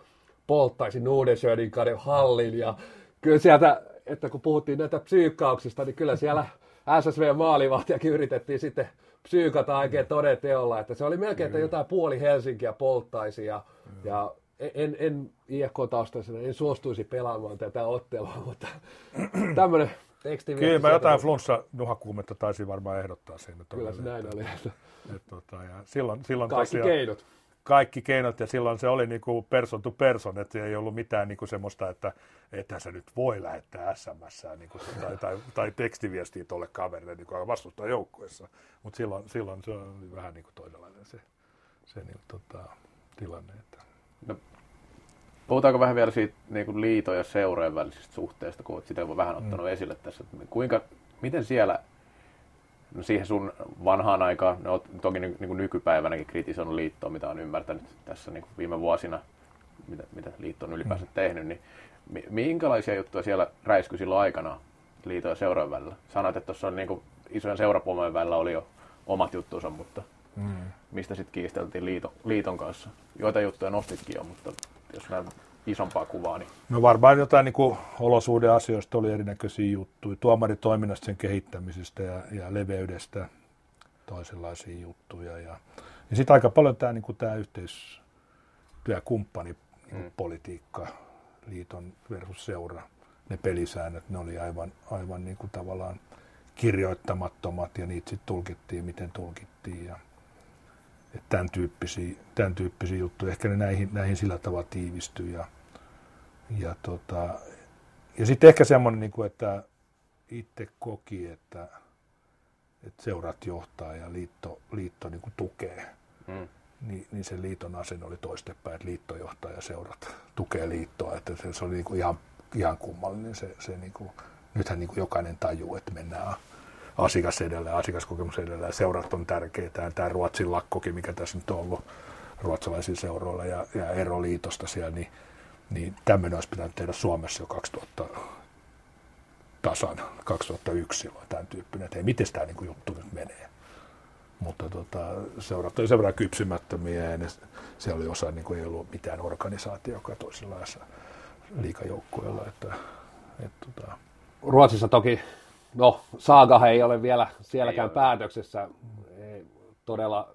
Speaker 1: polttaisi Nudesjödin kadin hallin. Ja kyllä sieltä, että kun puhuttiin näitä psyykkauksista, niin kyllä siellä SSV-maalivahtiakin yritettiin sitten psyykata oikein toden teolla, että se oli melkein, että jotain puoli Helsinkiä polttaisi ja, ja en, en IFK-taustaisena en suostuisi pelaamaan tätä ottelua, mutta tämmöinen.
Speaker 2: Kyllä mä jotain flunssa nuhakuumetta taisin varmaan ehdottaa siinä.
Speaker 1: Kyllä se näin oli.
Speaker 2: että, <laughs> että, tota, ja silloin, silloin
Speaker 1: Kaikki
Speaker 2: tosiaan,
Speaker 1: keinot.
Speaker 2: kaikki keinot ja silloin se oli niinku person to person, että ei ollut mitään niinku semmoista, että että sä nyt voi lähettää SMS niinku, tai, tai, tai tekstiviestiä tuolle kaverille niinku, vastustaa joukkueessa. Mutta silloin, silloin se oli vähän niinku toisenlainen se, se niinku, tota, tilanne. Että.
Speaker 3: No, puhutaanko vähän vielä siitä niin kuin liiton ja seurojen välisestä suhteesta, kun olet sitä jo vähän ottanut mm. esille tässä. Että kuinka, miten siellä, no siihen sun vanhaan aikaan, ne olet toki niin kuin nykypäivänäkin kritisoinut liittoa, mitä on ymmärtänyt tässä niin kuin viime vuosina. mitä, mitä liitto on ylipäänsä mm. tehnyt, niin mi- minkälaisia juttuja siellä räiskyi silloin aikana liiton ja seurojen välillä? Sanoit, että tuossa on niin kuin, isojen seurapuomojen välillä oli jo omat juttuunsa, mutta mm. mistä sitten kiisteltiin liiton, liiton kanssa? Joita juttuja nostitkin jo, mutta jos näin isompaa kuvaa. Niin...
Speaker 2: No varmaan jotain niin olosuhdeasioista oli erinäköisiä juttuja. Tuomaritoiminnasta sen kehittämisestä ja, ja leveydestä toisenlaisia juttuja. Ja, ja sitten aika paljon tämä, niin tämä yhteistyökumppani niin mm. politiikka, liiton versus seura, ne pelisäännöt, ne oli aivan, aivan niin kuin tavallaan kirjoittamattomat ja niitä sitten tulkittiin, miten tulkittiin. Ja, että tämän, tyyppisiä, tämän tyyppisiä juttuja. Ehkä ne näihin, näihin sillä tavalla tiivistyy. Ja, ja, tota, ja sitten ehkä semmoinen, niin kuin, että itse koki, että, että seurat johtaa ja liitto, liitto niin kuin tukee. Mm. Niin, niin se liiton asenne oli toistepäin, että liitto johtaa ja seurat tukee liittoa. Että se, se oli niin kuin ihan, ihan kummallinen. Se, se niin kuin, nythän niin kuin jokainen tajuu, että mennään asiakas edellä, asiakaskokemus edellä seurat on tärkeitä. Tämä Ruotsin lakkokin, mikä tässä nyt on ollut ruotsalaisilla seuroilla ja, ja eroliitosta siellä, niin, niin tämmöinen olisi pitänyt tehdä Suomessa jo 2000 tasan, 2001 silloin tämän tyyppinen, että ei miten tämä niin juttu nyt menee. Mutta tota, seurat oli sen verran kypsymättömiä ja ne, siellä oli osa, niin kuin ei ollut mitään organisaatio, joka toisenlaisessa liikajoukkueella. Että, et, tota.
Speaker 1: Ruotsissa toki No, Saaga ei ole vielä sielläkään ei päätöksessä. Ei todella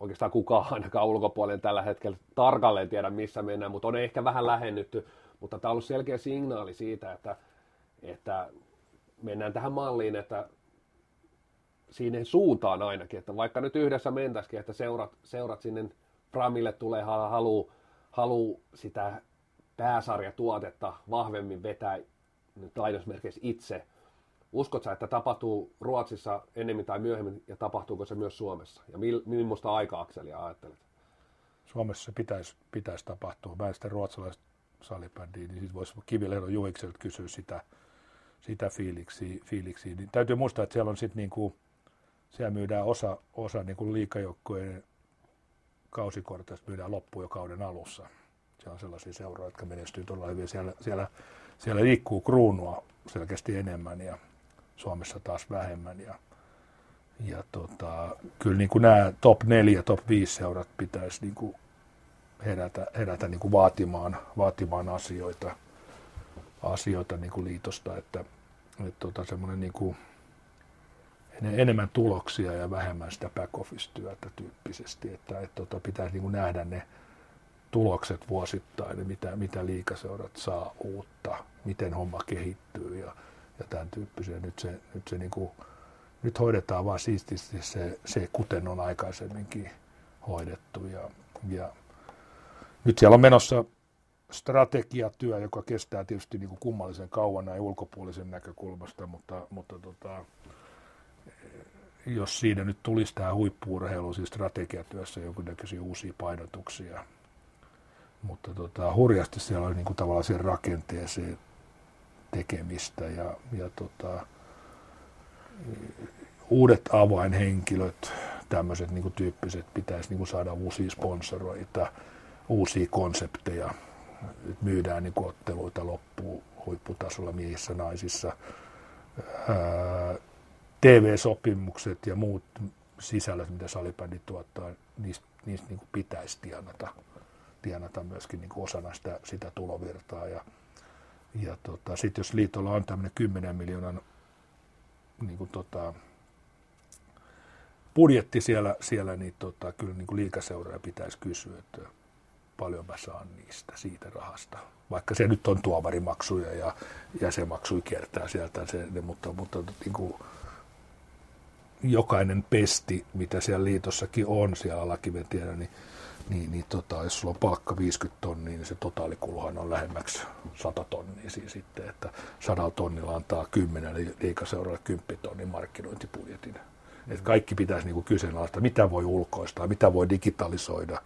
Speaker 1: oikeastaan kukaan ainakaan ulkopuolinen tällä hetkellä tarkalleen tiedä, missä mennään, mutta on ehkä vähän lähennytty. Mutta tämä on ollut selkeä signaali siitä, että, että mennään tähän malliin, että siihen suuntaan ainakin, että vaikka nyt yhdessä mentäisikin, että seurat, seurat sinne Framille tulee halu, halu sitä pääsarjatuotetta vahvemmin vetää nyt lainausmerkeissä itse. Uskotko että tapahtuu Ruotsissa ennemmin tai myöhemmin ja tapahtuuko se myös Suomessa? Ja millaista aika-akselia ajattelet?
Speaker 2: Suomessa pitäisi, pitäisi tapahtua. Mä sitä ruotsalaista salibändiä, niin sitten voisi Kivilehdon Juikselta kysyä sitä, sitä fiiliksiä, fiiliksiä. Niin täytyy muistaa, että siellä on sitten niinku, siellä myydään osa, osa niinku liikajoukkojen kausikorteista myydään loppuun jo kauden alussa. Siellä on sellaisia seuroja, jotka menestyy todella hyvin. Siellä, siellä siellä liikkuu kruunua selkeästi enemmän ja Suomessa taas vähemmän. Ja, ja tota, kyllä niin kuin nämä top 4, top 5 seurat pitäisi niin kuin herätä, herätä niin kuin vaatimaan, vaatimaan asioita, asioita niin kuin liitosta, että, että tota, semmoinen niin kuin, enemmän tuloksia ja vähemmän sitä back office-työtä tyyppisesti, että, että tota, pitäisi niin kuin nähdä ne tulokset vuosittain, mitä, mitä liikaseurat saa uutta, miten homma kehittyy ja, ja tämän tyyppisiä. Nyt se, nyt se niin kuin, nyt hoidetaan vaan siististi se, se, kuten on aikaisemminkin hoidettu. Ja, ja nyt siellä on menossa strategiatyö, joka kestää tietysti niin kuin kummallisen kauan näin ulkopuolisen näkökulmasta, mutta, mutta tota, jos siinä nyt tulisi tämä huippuurheilu siis strategiatyössä jonkinnäköisiä uusia painotuksia, mutta tota, hurjasti siellä oli niin kuin tavallaan siihen rakenteeseen tekemistä ja, ja tota, uudet avainhenkilöt, tämmöiset niin kuin tyyppiset, pitäisi niin kuin saada uusia sponsoroita, uusia konsepteja, nyt myydään niin kuin otteluita loppuun huipputasolla miehissä, naisissa. TV-sopimukset ja muut sisällöt, mitä salibändi tuottaa, niistä, niistä niin kuin pitäisi tienata tienata myöskin niin kuin osana sitä, sitä tulovirtaa. Ja, ja tota, sitten jos liitolla on tämmöinen 10 miljoonan niin kuin tota, budjetti siellä, siellä niin tota, kyllä niin kuin liikaseuraa pitäisi kysyä, että paljon mä saan niistä, siitä rahasta. Vaikka se nyt on tuomarimaksuja ja jäsenmaksuja kiertää sieltä, se, mutta, mutta niin kuin, jokainen pesti, mitä siellä liitossakin on siellä alakiven tiedä, niin niin, niin tota, jos sulla on palkka 50 tonnia, niin se totaalikuluhan on lähemmäksi 100 tonnia siis sitten, että 100 tonnilla antaa 10 eli liikaseuralle 10 tonnin markkinointibudjetin. Että kaikki pitäisi niin kyseenalaista, mitä voi ulkoistaa, mitä voi digitalisoida,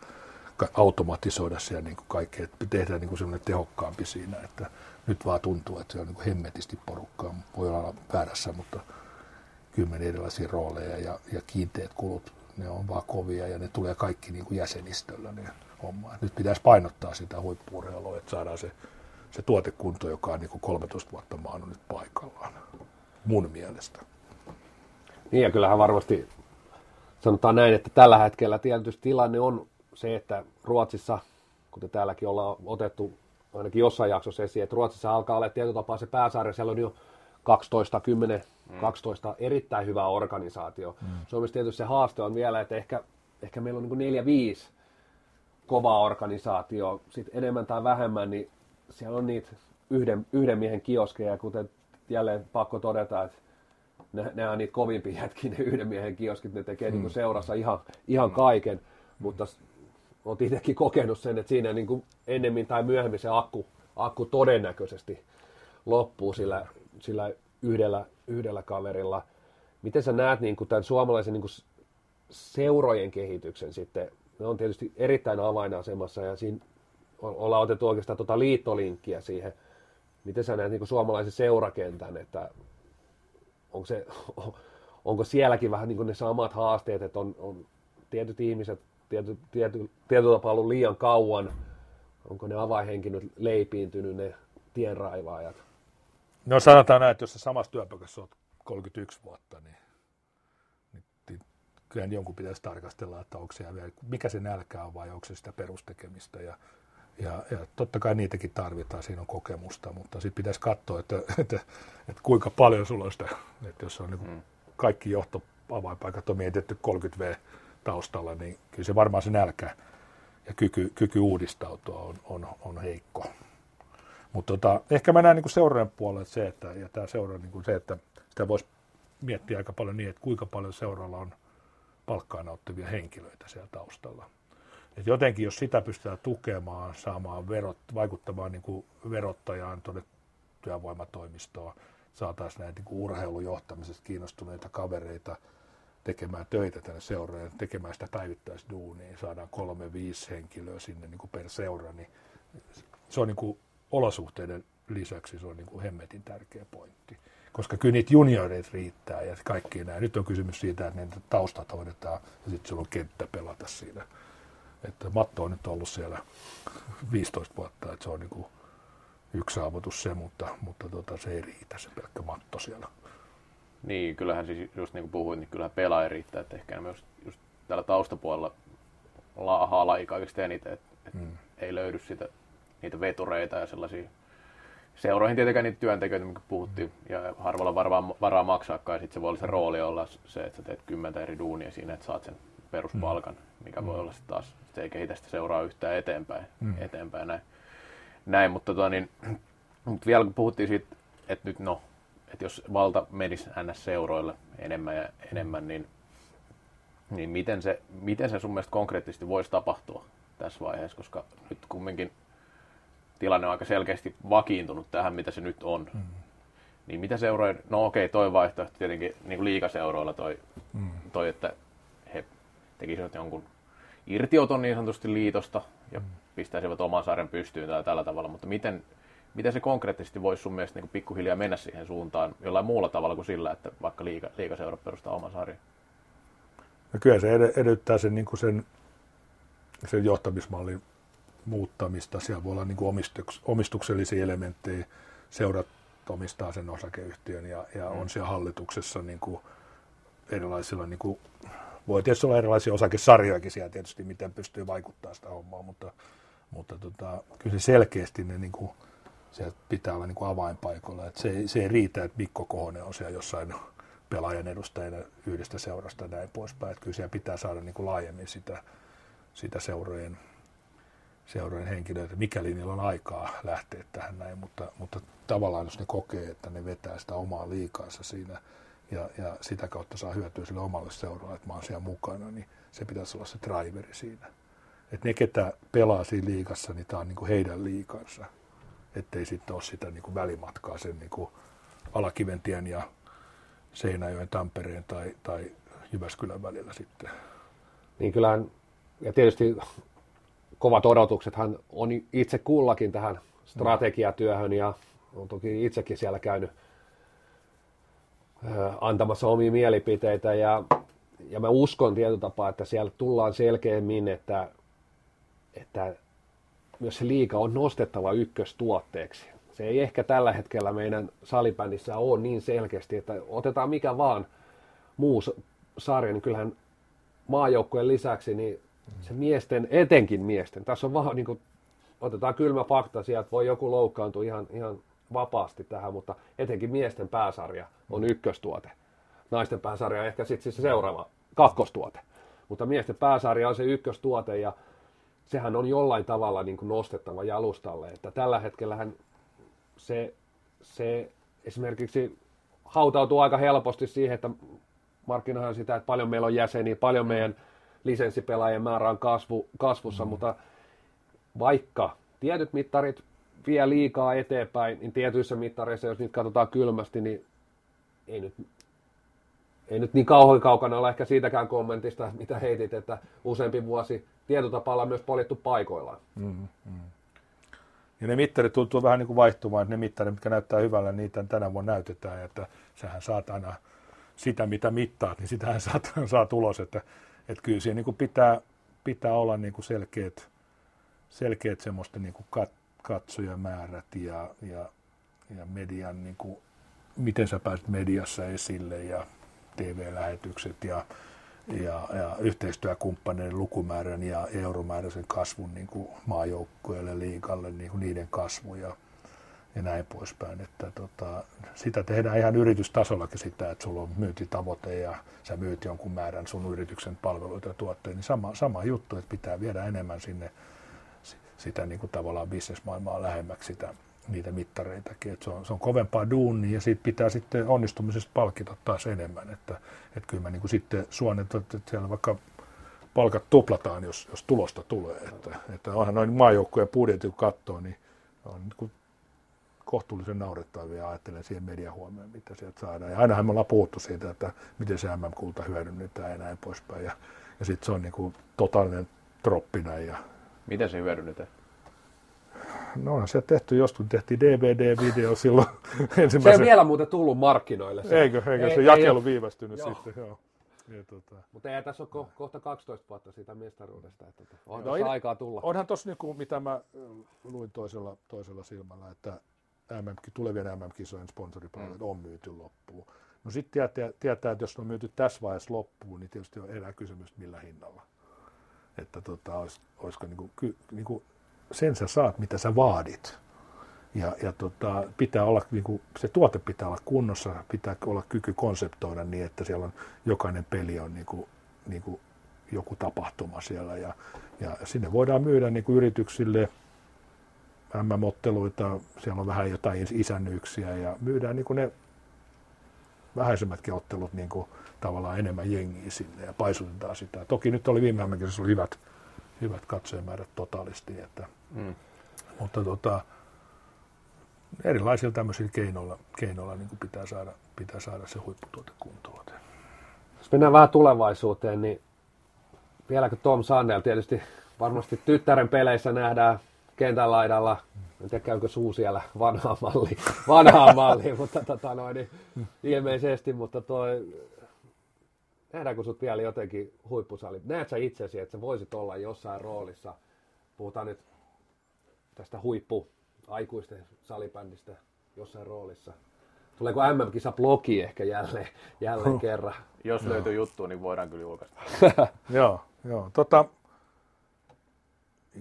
Speaker 2: automatisoida siellä niin kaikkea, että tehdään niin semmoinen tehokkaampi siinä, että nyt vaan tuntuu, että se on niin hemmetisti porukkaa, voi olla väärässä, mutta kymmenen erilaisia rooleja ja, ja kiinteät kulut ne on vaan kovia ja ne tulee kaikki niin kuin jäsenistöllä ne homma. Nyt pitäisi painottaa sitä huippuurheilua, että saadaan se, se tuotekunto, joka on niin kuin 13 vuotta maannut nyt paikallaan, mun mielestä.
Speaker 1: Niin ja kyllähän varmasti sanotaan näin, että tällä hetkellä tietysti tilanne on se, että Ruotsissa, kuten täälläkin ollaan otettu ainakin jossain jaksossa esiin, että Ruotsissa alkaa olla tietyllä tapaa se pääsarja, siellä on jo 12, 10, mm. 12 erittäin hyvä organisaatio. Mm. Suomessa tietysti se haaste on vielä, että ehkä, ehkä meillä on niin 4-5 kovaa organisaatio, sitten enemmän tai vähemmän, niin siellä on niitä yhden, yhden miehen kioskeja, kuten jälleen pakko todeta, että ne, ne on niitä kovimpia jätkiä, ne yhden miehen kioskit, ne tekee mm. niin seurassa ihan, ihan mm. kaiken, mutta olet itsekin kokenut sen, että siinä niin kuin ennemmin tai myöhemmin se akku, akku todennäköisesti loppuu sillä, sillä yhdellä, yhdellä kaverilla. Miten sä näet niin kuin tämän suomalaisen niin kuin seurojen kehityksen sitten? Ne on tietysti erittäin avainasemassa ja siinä ollaan otettu oikeastaan tuota liittolinkkiä siihen. Miten sä näet niin kuin suomalaisen seurakentän, että onko, se, <laughs> onko sielläkin vähän niin kuin ne samat haasteet, että on, on tietyt ihmiset tiety, tiety, tietyllä tapaa ollut liian kauan, onko ne avainhenkilöt leipiintynyt, ne tienraivaajat?
Speaker 2: No sanotaan näin, että jos sä samassa työpaikassa olet 31 vuotta, niin, niin, niin kyllä jonkun pitäisi tarkastella, että onko se vielä, mikä se nälkä on vai onko se sitä perustekemistä. Ja, ja, ja totta kai niitäkin tarvitaan, siinä on kokemusta, mutta sitten pitäisi katsoa, että, että, että, että kuinka paljon sulla on sitä, että jos on niin mm. kaikki johto avainpaikat on mietitty 30V taustalla, niin kyllä se varmaan se nälkä ja kyky, kyky uudistautua on, on, on heikko. Mutta tota, ehkä mä näen niin seurojen puolella se, että, ja tämä seura niin kuin se, että sitä voisi miettiä aika paljon niin, että kuinka paljon seuralla on palkkaan nauttavia henkilöitä siellä taustalla. Et jotenkin, jos sitä pystytään tukemaan, saamaan verot, vaikuttamaan niin kuin verottajaan tuonne työvoimatoimistoon, saataisiin näitä niin urheilujohtamisesta kiinnostuneita kavereita tekemään töitä tänne seuraan, tekemään sitä päivittäisduunia, saadaan kolme, viisi henkilöä sinne niin kuin per seura, niin se on niin kuin olosuhteiden lisäksi se on niin kuin hemmetin tärkeä pointti. Koska kyllä niitä junioreita riittää ja kaikki nämä. Nyt on kysymys siitä, että ne taustat hoidetaan ja sitten sulla on kenttä pelata siinä. Että Matto on nyt ollut siellä 15 vuotta, että se on niin kuin yksi saavutus se, mutta, mutta tota, se ei riitä se pelkkä Matto siellä.
Speaker 3: Niin, kyllähän siis just niin kuin puhuin, niin kyllähän pelaaja riittää, että ehkä myös just tällä taustapuolella laahaa laji kaikista eniten, että, että mm. ei löydy sitä niitä vetureita ja sellaisia seuroihin tietenkään niitä työntekijöitä, mikä puhuttiin, ja harvalla varaa, varaa maksaakaan, ja sitten se voi olla se rooli olla se, että sä teet kymmentä eri duunia siinä, että saat sen peruspalkan, mikä mm. voi olla sitten taas, se ei kehitä sitä seuraa yhtään eteenpäin, mm. eteenpäin näin. näin mutta, tota, niin, <clears throat> mutta vielä kun puhuttiin siitä, että nyt no, että jos valta menisi NS-seuroille enemmän ja enemmän, niin, niin miten, se, miten se sun mielestä konkreettisesti voisi tapahtua tässä vaiheessa, koska nyt kumminkin tilanne on aika selkeästi vakiintunut tähän, mitä se nyt on. Mm. Niin mitä seuroja, no okei, toi vaihtoehto tietenkin niin kuin liikaseuroilla toi, mm. toi, että he tekisivät jonkun irtioton niin sanotusti liitosta ja mm. pistäisivät oman saaren pystyyn tai tällä tavalla, mutta miten, miten se konkreettisesti voisi sun mielestä niin pikkuhiljaa mennä siihen suuntaan jollain muulla tavalla kuin sillä, että vaikka liiga, liigaseura perustaa oman sarjan?
Speaker 2: No kyllä se edellyttää sen, niin kuin sen, sen johtamismallin muuttamista. Siellä voi olla niin kuin omistuks, omistuksellisia elementtejä. Seurat omistaa sen osakeyhtiön ja, ja on mm. siellä hallituksessa niin kuin erilaisilla, niin kuin, voi tietysti olla erilaisia osakesarjojakin siellä tietysti, miten pystyy vaikuttaa sitä hommaa, mutta, mutta tota, kyllä se selkeästi ne niin kuin, sieltä pitää olla niin kuin avainpaikoilla. Et se, se ei riitä, että Mikko Kohonen on siellä jossain pelaajan edustajana yhdestä seurasta näin poispäin. Että kyllä siellä pitää saada niin kuin laajemmin sitä, sitä seurojen seurojen henkilöitä, mikäli niillä on aikaa lähteä tähän näin, mutta, mutta tavallaan jos ne kokee, että ne vetää sitä omaa liikaansa siinä ja, ja sitä kautta saa hyötyä sille omalle seuralle, että mä oon siellä mukana, niin se pitäisi olla se driveri siinä. Että ne, ketä pelaa siinä liikassa, niin tämä on niin kuin heidän liikansa, ettei sitten ole sitä niin kuin välimatkaa sen niin kuin Alakiventien ja Seinäjoen, Tampereen tai, tai Jyväskylän välillä sitten.
Speaker 1: Niin kyllähän, ja tietysti kovat odotuksethan on itse kullakin tähän strategiatyöhön ja on toki itsekin siellä käynyt antamassa omia mielipiteitä ja ja mä uskon tietyllä tapaa, että siellä tullaan selkeämmin, että, että myös se liika on nostettava ykköstuotteeksi. Se ei ehkä tällä hetkellä meidän salibändissä ole niin selkeästi, että otetaan mikä vaan muu sarja, niin kyllähän maajoukkueen lisäksi niin se miesten, etenkin miesten, tässä on vaan niin kuin, otetaan kylmä fakta sieltä, voi joku loukkaantua ihan, ihan vapaasti tähän, mutta etenkin miesten pääsarja on ykköstuote. Naisten pääsarja on ehkä sitten siis se seuraava kakkostuote. Mutta miesten pääsarja on se ykköstuote ja sehän on jollain tavalla niin kuin nostettava jalustalle. Että tällä hetkellähän se, se esimerkiksi hautautuu aika helposti siihen, että markkinahan sitä, että paljon meillä on jäseniä, paljon meidän lisenssipelaajien määrä on kasvu, kasvussa, mm. mutta vaikka tietyt mittarit vie liikaa eteenpäin, niin tietyissä mittareissa, jos niitä katsotaan kylmästi, niin ei nyt, ei nyt niin kauhean kaukana olla ehkä siitäkään kommentista, <laughs> mitä heitit, että useampi vuosi tietotapalla on myös poljettu paikoillaan. Mm, mm.
Speaker 2: Ja ne mittarit tuntuu vähän niin kuin vaihtumaan, että ne mittarit, mitkä näyttää hyvällä, niitä tänä vuonna näytetään, että sähän saat aina sitä, mitä mittaat, niin sitähän saat, <laughs> saat ulos, että, että kyllä siihen niin kuin pitää, pitää olla niin kuin selkeät, selkeät semmoista niin kuin kat, katsojamäärät ja, ja, ja median, niin kuin, miten sä pääset mediassa esille ja TV-lähetykset ja, ja, ja yhteistyökumppaneiden lukumäärän ja euromääräisen kasvun niin kuin maajoukkueelle, liikalle, niin kuin niiden kasvu ja, ja näin poispäin. Että tota, sitä tehdään ihan yritystasollakin sitä, että sulla on myyntitavoite ja sä myyt jonkun määrän sun yrityksen palveluita ja tuotteita, niin sama, sama juttu, että pitää viedä enemmän sinne sitä niin kuin tavallaan bisnesmaailmaa lähemmäksi sitä, niitä mittareitakin. Että se, on, se on kovempaa duunia ja siitä pitää sitten onnistumisesta palkita taas enemmän. Että, että kyllä mä niin kuin sitten suon, että, siellä vaikka palkat tuplataan, jos, jos tulosta tulee. Että, että onhan noin maajoukkojen budjetin, kun katsoo, niin on niin kuin kohtuullisen naurettavia ajattelen siihen mediahuomioon, mitä sieltä saadaan. Ja ainahan me ollaan puhuttu siitä, että miten se MM-kulta hyödynnetään ja näin poispäin. Ja, ja sitten se on niin kuin totaalinen troppina ja
Speaker 3: Miten se hyödynnetään?
Speaker 2: No on se tehty joskus, tehtiin DVD-video <laughs> silloin
Speaker 1: ensimmäisen... Se ei vielä muuten tullut markkinoille.
Speaker 2: Se. Eikö, eikö ei, se jakelu ei, viivästynyt joo. sitten, joo.
Speaker 1: Ja, tota... Mutta ei tässä ole ko- kohta 12 vuotta siitä mestaruudesta, että tota, on no, aikaa tulla.
Speaker 2: Onhan tuossa niin mitä mä luin toisella, toisella silmällä, että MM, tulevien MM-kisojen sponsoripalvelut mm. on myyty loppuun. No sitten tietää, tietää, että jos ne on myyty tässä vaiheessa loppuun, niin tietysti on erää kysymys, millä hinnalla että tota, olis, olisiko niin kuin, niin kuin sen sä saat, mitä sä vaadit. Ja, ja tota, pitää olla, niin kuin, se tuote pitää olla kunnossa, pitää olla kyky konseptoida niin, että siellä on jokainen peli on niin kuin, niin kuin joku tapahtuma siellä. Ja, ja sinne voidaan myydä niin kuin yrityksille MM-otteluita, siellä on vähän jotain isännyyksiä ja myydään niin kuin ne vähäisemmätkin ottelut niin kuin, tavallaan enemmän jengiä sinne ja paisutetaan sitä. Toki nyt oli viime aikaisessa oli hyvät, hyvät katsojamäärät totaalisti, että, mm. mutta tota, erilaisilla tämmöisillä keinoilla, keinoilla niin pitää, saada, pitää saada se huipputuote kuntoon.
Speaker 1: Jos mennään vähän tulevaisuuteen, niin vieläkö Tom Sandel tietysti varmasti tyttären peleissä nähdään kentän laidalla, en tiedä käykö suu siellä vanhaa malli, <laughs> vanhaa malli, mutta tota noin, niin ilmeisesti, mutta toi nähdäänkö sut vielä jotenkin huippusali? Näet sä itsesi, että sä voisit olla jossain roolissa? Puhutaan nyt tästä huippu aikuisten salibändistä jossain roolissa. Tuleeko MM-kisa blogi ehkä jälleen, jälleen kerran?
Speaker 3: Jos löytyy juttu, niin voidaan kyllä julkaista. <laughs>
Speaker 2: joo, joo. Tota,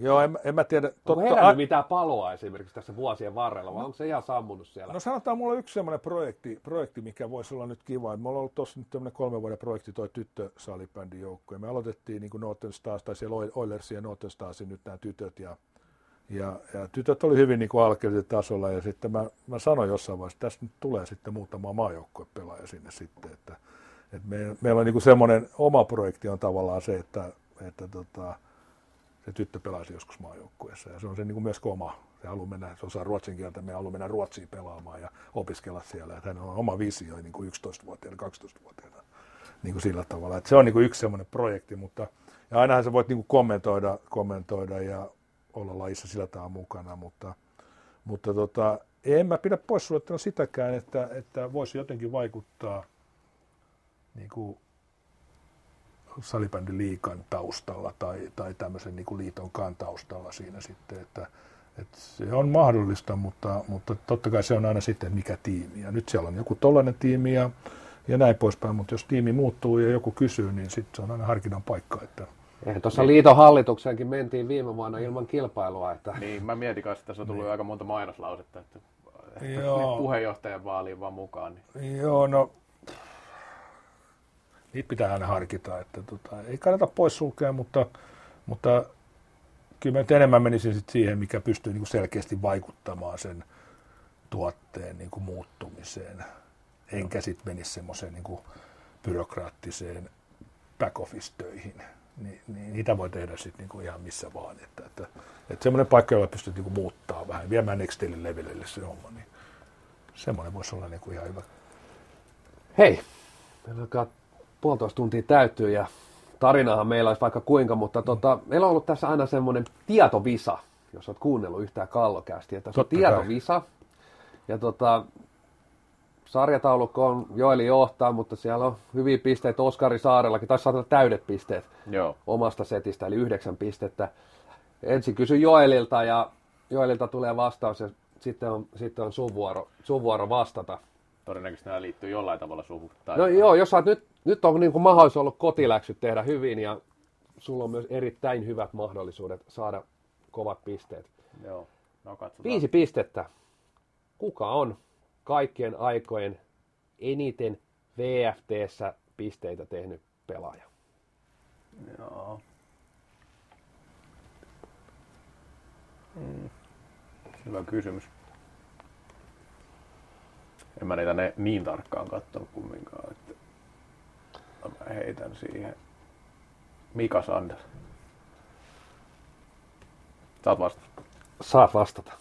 Speaker 2: Joo, en, en mä tiedä.
Speaker 1: Onko totta, herännyt a... mitään paloa esimerkiksi tässä vuosien varrella, vai onko se ihan sammunut siellä?
Speaker 2: No sanotaan, mulla on yksi sellainen projekti, projekti mikä voisi olla nyt kiva. Me ollaan ollut tuossa nyt tämmöinen kolmen vuoden projekti, toi tyttösalibändin joukko. Ja me aloitettiin niin kuin Northern Stars, tai siellä Oilersin ja Northern Starsin nyt nämä tytöt. Ja, ja, ja tytöt oli hyvin niin kuin tasolla. Ja sitten mä, mä sanoin jossain vaiheessa, että tässä nyt tulee sitten muutama maajoukkuepelaaja sinne sitten. Että, että me, meillä on niin kuin semmoinen oma projekti on tavallaan se, että, että tota, se tyttö pelasi joskus maajoukkueessa ja se on se niin kuin myös oma. Se haluaa mennä, se osaa ruotsin kieltä, me haluaa mennä Ruotsiin pelaamaan ja opiskella siellä. Että hän on oma visio niin kuin 11-vuotiaana, 12-vuotiaana niin kuin sillä tavalla. Että se on niin kuin yksi semmoinen projekti, mutta ja ainahan sä voit niin kuin kommentoida, kommentoida ja olla lajissa sillä tavalla mukana, mutta, mutta tota, en mä pidä pois sitäkään, että, että voisi jotenkin vaikuttaa niin kuin salibändin liikan taustalla tai, tai tämmöisen niin kuin liitonkaan taustalla siinä sitten, että, että se on mahdollista, mutta, mutta totta kai se on aina sitten, mikä tiimi. Ja nyt siellä on joku tollainen tiimi ja, ja näin poispäin, mutta jos tiimi muuttuu ja joku kysyy, niin sitten se on aina harkinnan paikka. Että...
Speaker 1: Eihän tuossa liiton hallitukseenkin mentiin viime vuonna ilman kilpailua. Että... <laughs>
Speaker 3: Niin, mä mietin kanssa, että tässä on tullut niin. aika monta mainoslausetta, että Joo. puheenjohtajan vaaliin vaan mukaan.
Speaker 2: Niin. Joo, no niitä pitää aina harkita, että tota, ei kannata poissulkea, mutta, mutta kyllä mä enemmän menisin sit siihen, mikä pystyy niin kuin selkeästi vaikuttamaan sen tuotteen niin kuin muuttumiseen. Enkä sitten menisi semmoiseen niin byrokraattiseen back office-töihin. Ni, niin niitä voi tehdä sitten niin ihan missä vaan. Että, että, että semmoinen paikka, jolla pystyy niin muuttaa vähän, viemään nextille levelille se homma, niin semmoinen voisi olla niin kuin ihan hyvä.
Speaker 1: Hei, meillä alkaa puolitoista tuntia täyttyy ja tarinahan meillä olisi vaikka kuinka, mutta tota, meillä on ollut tässä aina semmoinen tietovisa, jos olet kuunnellut yhtään kallokästi. Tässä on tietovisa. Ja tota, sarjataulukko on Joeli johtaa, mutta siellä on hyviä pisteitä Oskari Saarellakin, taisi saada täydet pisteet Joo. omasta setistä, eli yhdeksän pistettä. Ensin kysy Joelilta ja Joelilta tulee vastaus ja sitten on, sitten on sun, vuoro, sun vuoro vastata.
Speaker 3: Todennäköisesti nämä liittyy jollain tavalla suhun.
Speaker 1: Tai no joo, jos olet nyt nyt on niin kuin mahdollisuus ollut kotiläksyt tehdä hyvin ja sulla on myös erittäin hyvät mahdollisuudet saada kovat pisteet.
Speaker 3: Joo, no katsotaan.
Speaker 1: Viisi pistettä. Kuka on kaikkien aikojen eniten VFTssä pisteitä tehnyt pelaaja?
Speaker 3: Joo. Mm. Hyvä kysymys. En mä niitä ne niin tarkkaan katsonut kumminkaan. Että Mä heitän siihen Mika Sander. Saat vastata.
Speaker 1: Saat vastata.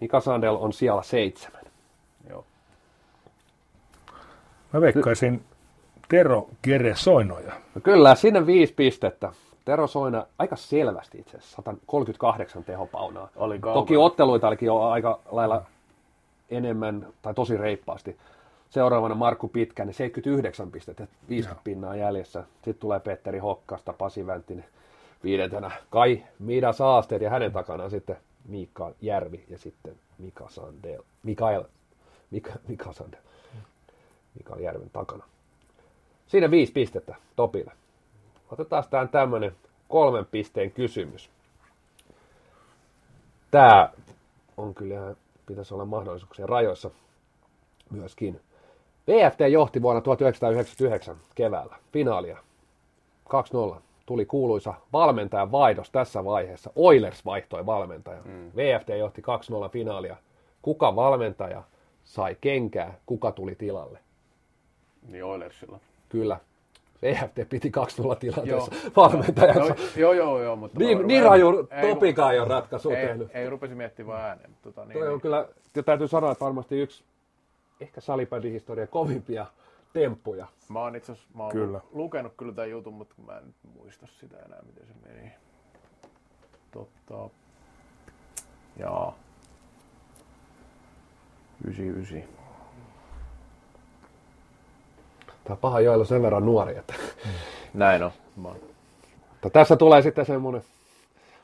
Speaker 1: Mika Sandel on siellä seitsemän.
Speaker 3: Joo.
Speaker 2: Mä veikkaisin Tero Gere Soinoja.
Speaker 1: No kyllä, sinne viisi pistettä. Tero Soina aika selvästi itse asiassa, 138 tehopaunaa. Oli Toki otteluita olikin jo aika lailla enemmän, tai tosi reippaasti. Seuraavana Markku Pitkänen, 79 pistettä, 50 Joo. pinnaa jäljessä. Sitten tulee Petteri Hokkasta, Pasi Vänttinen viidentenä. Kai Mida Saasteet ja hänen takanaan sitten Mika Järvi ja sitten Mika Sandel. Mikael, Mika, Mika Sandel. Mika Järven takana. Siinä viisi pistettä Topille. Otetaan tähän tämmöinen kolmen pisteen kysymys. Tämä on kyllä, pitäisi olla mahdollisuuksien rajoissa myöskin. VFT johti vuonna 1999 keväällä finaalia 2-0. Tuli kuuluisa valmentajan vaihdos tässä vaiheessa. Oilers vaihtoi valmentaja. Mm. VFT johti 2-0 finaalia. Kuka valmentaja sai kenkää, kuka tuli tilalle?
Speaker 3: Niin Oilersilla.
Speaker 1: Kyllä. VFT piti 2-0 tilanteessa valmentajansa.
Speaker 3: No, joo, joo, joo. Mutta
Speaker 1: niin, niin raju Topikaan ei ole ratkaisu ei,
Speaker 3: tehnyt. Ei, ei rupesi miettimään ääneen. Tota,
Speaker 1: niin, Toi on niin. kyllä, täytyy sanoa, että varmasti yksi ehkä salibändin historian kovimpia temppuja.
Speaker 3: Mä oon itse asiassa mä oon kyllä. lukenut kyllä tämän jutun, mutta mä en muista sitä enää, miten se meni. Totta. Jaa. 99.
Speaker 1: Tämä paha joilla sen verran nuori, että...
Speaker 3: Näin on. Mä...
Speaker 1: Tässä tulee sitten semmoinen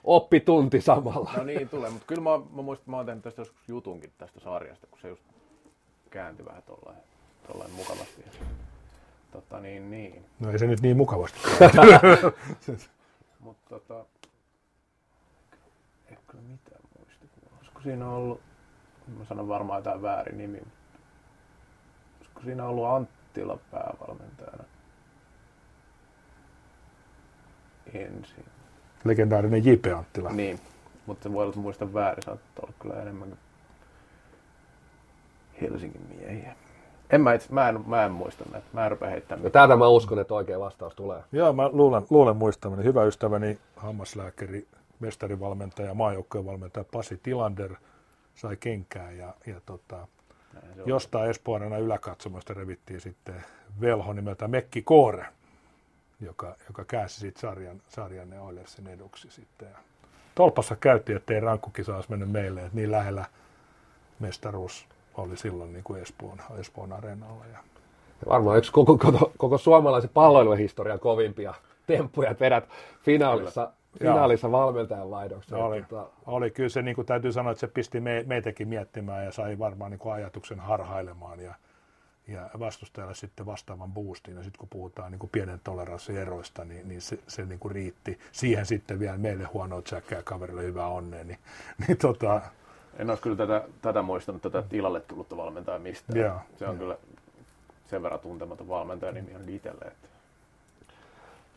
Speaker 1: oppitunti samalla.
Speaker 3: No niin tulee, mutta kyllä mä, mä muistan, että mä oon tehnyt tästä joskus jutunkin tästä sarjasta, kun se just kääntyi vähän tollain, tollain mukavasti. Tota, niin, niin.
Speaker 2: No ei se nyt niin mukavasti. <laughs>
Speaker 3: Mutta tota, ei kyllä mitään muista. Olisiko siinä ollut, mä sanon varmaan jotain väärin nimi, olisiko siinä ollut Anttila päävalmentajana ensin?
Speaker 2: Legendaarinen J.P. Anttila.
Speaker 3: Niin, mutta voi olla, että muistan väärin, saattaa olla kyllä enemmän Helsingin miehiä. En mä, itse, mä, en, mä en muista näitä. Mä en rupea heittämään.
Speaker 1: No täältä mä uskon, että oikea vastaus tulee.
Speaker 2: Joo, mä luulen, luulen muistamani. Hyvä ystäväni, hammaslääkäri, mestarivalmentaja, maajoukkojen valmentaja Pasi Tilander sai kenkää ja, ja tota, jostain Espoonana yläkatsomasta revittiin sitten velho nimeltä Mekki Koore, joka, joka käänsi sitten sarjan, sarjan ne Oilersin eduksi sitten. Ja tolpassa käytiin, ettei rankkukisa olisi mennyt meille, että niin lähellä mestaruus oli silloin niin kuin Espoon, Espoon areenalla. Ja
Speaker 1: Varmaan yksi koko, koko, koko suomalaisen palloiluhistorian kovimpia temppuja, että vedät finaalissa, finaalissa valmentajan vaihdoksi.
Speaker 2: No oli, tota... oli, kyllä se niin kuin täytyy sanoa, että se pisti me, meitäkin miettimään ja sai varmaan niin kuin ajatuksen harhailemaan ja, ja vastustajalle sitten vastaavan boostin. Ja sitten kun puhutaan niin kuin pienen toleranssieroista, niin, niin se, se niin kuin riitti. Siihen sitten vielä meille huonoa tsäkkää kaverille hyvää onnea. Niin, niin tota...
Speaker 3: En olisi kyllä tätä, tätä muistanut, tätä tilalle tullutta valmentajaa mistään.
Speaker 2: Joo,
Speaker 3: se on joo. kyllä sen verran tuntematon valmentaja nimi on itselle. Että...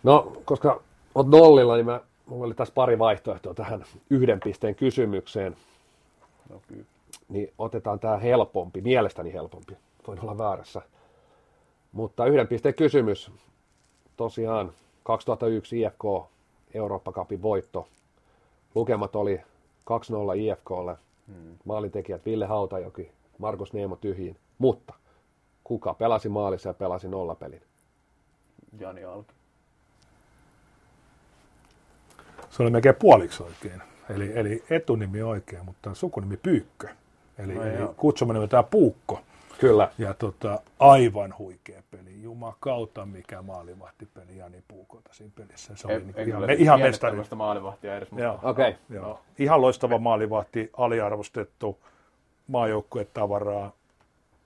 Speaker 1: No, koska olet nollilla, niin mä, mulla oli tässä pari vaihtoehtoa tähän yhden pisteen kysymykseen.
Speaker 3: No, kyllä.
Speaker 1: Niin otetaan tämä helpompi, mielestäni helpompi. Voin olla väärässä. Mutta yhden pisteen kysymys. Tosiaan 2001 IFK Eurooppa Cupin voitto. Lukemat oli 2-0 IFKlle. Hmm. Maalintekijät Ville Hautajoki, Markus Neemo tyhjiin. Mutta kuka pelasi maalissa ja pelasi nollapelin?
Speaker 3: Jani Alki.
Speaker 2: Se oli melkein puoliksi oikein. Eli, eli etunimi oikein, mutta sukunimi Pyykkö. Eli, no, eli kutsumme nimeltään Puukko.
Speaker 1: Kyllä.
Speaker 2: Ja tota, aivan huikea peli. Jumakauta mikä maalivahtipeli Jani Puukolta siinä pelissä. Se oli
Speaker 3: en,
Speaker 2: niin
Speaker 3: en
Speaker 2: ihan, ihan mestari.
Speaker 3: maalivahtia edes.
Speaker 1: Mutta... Joo. Okay.
Speaker 2: Joo. Ihan loistava maalivahti, aliarvostettu maajoukkuetavaraa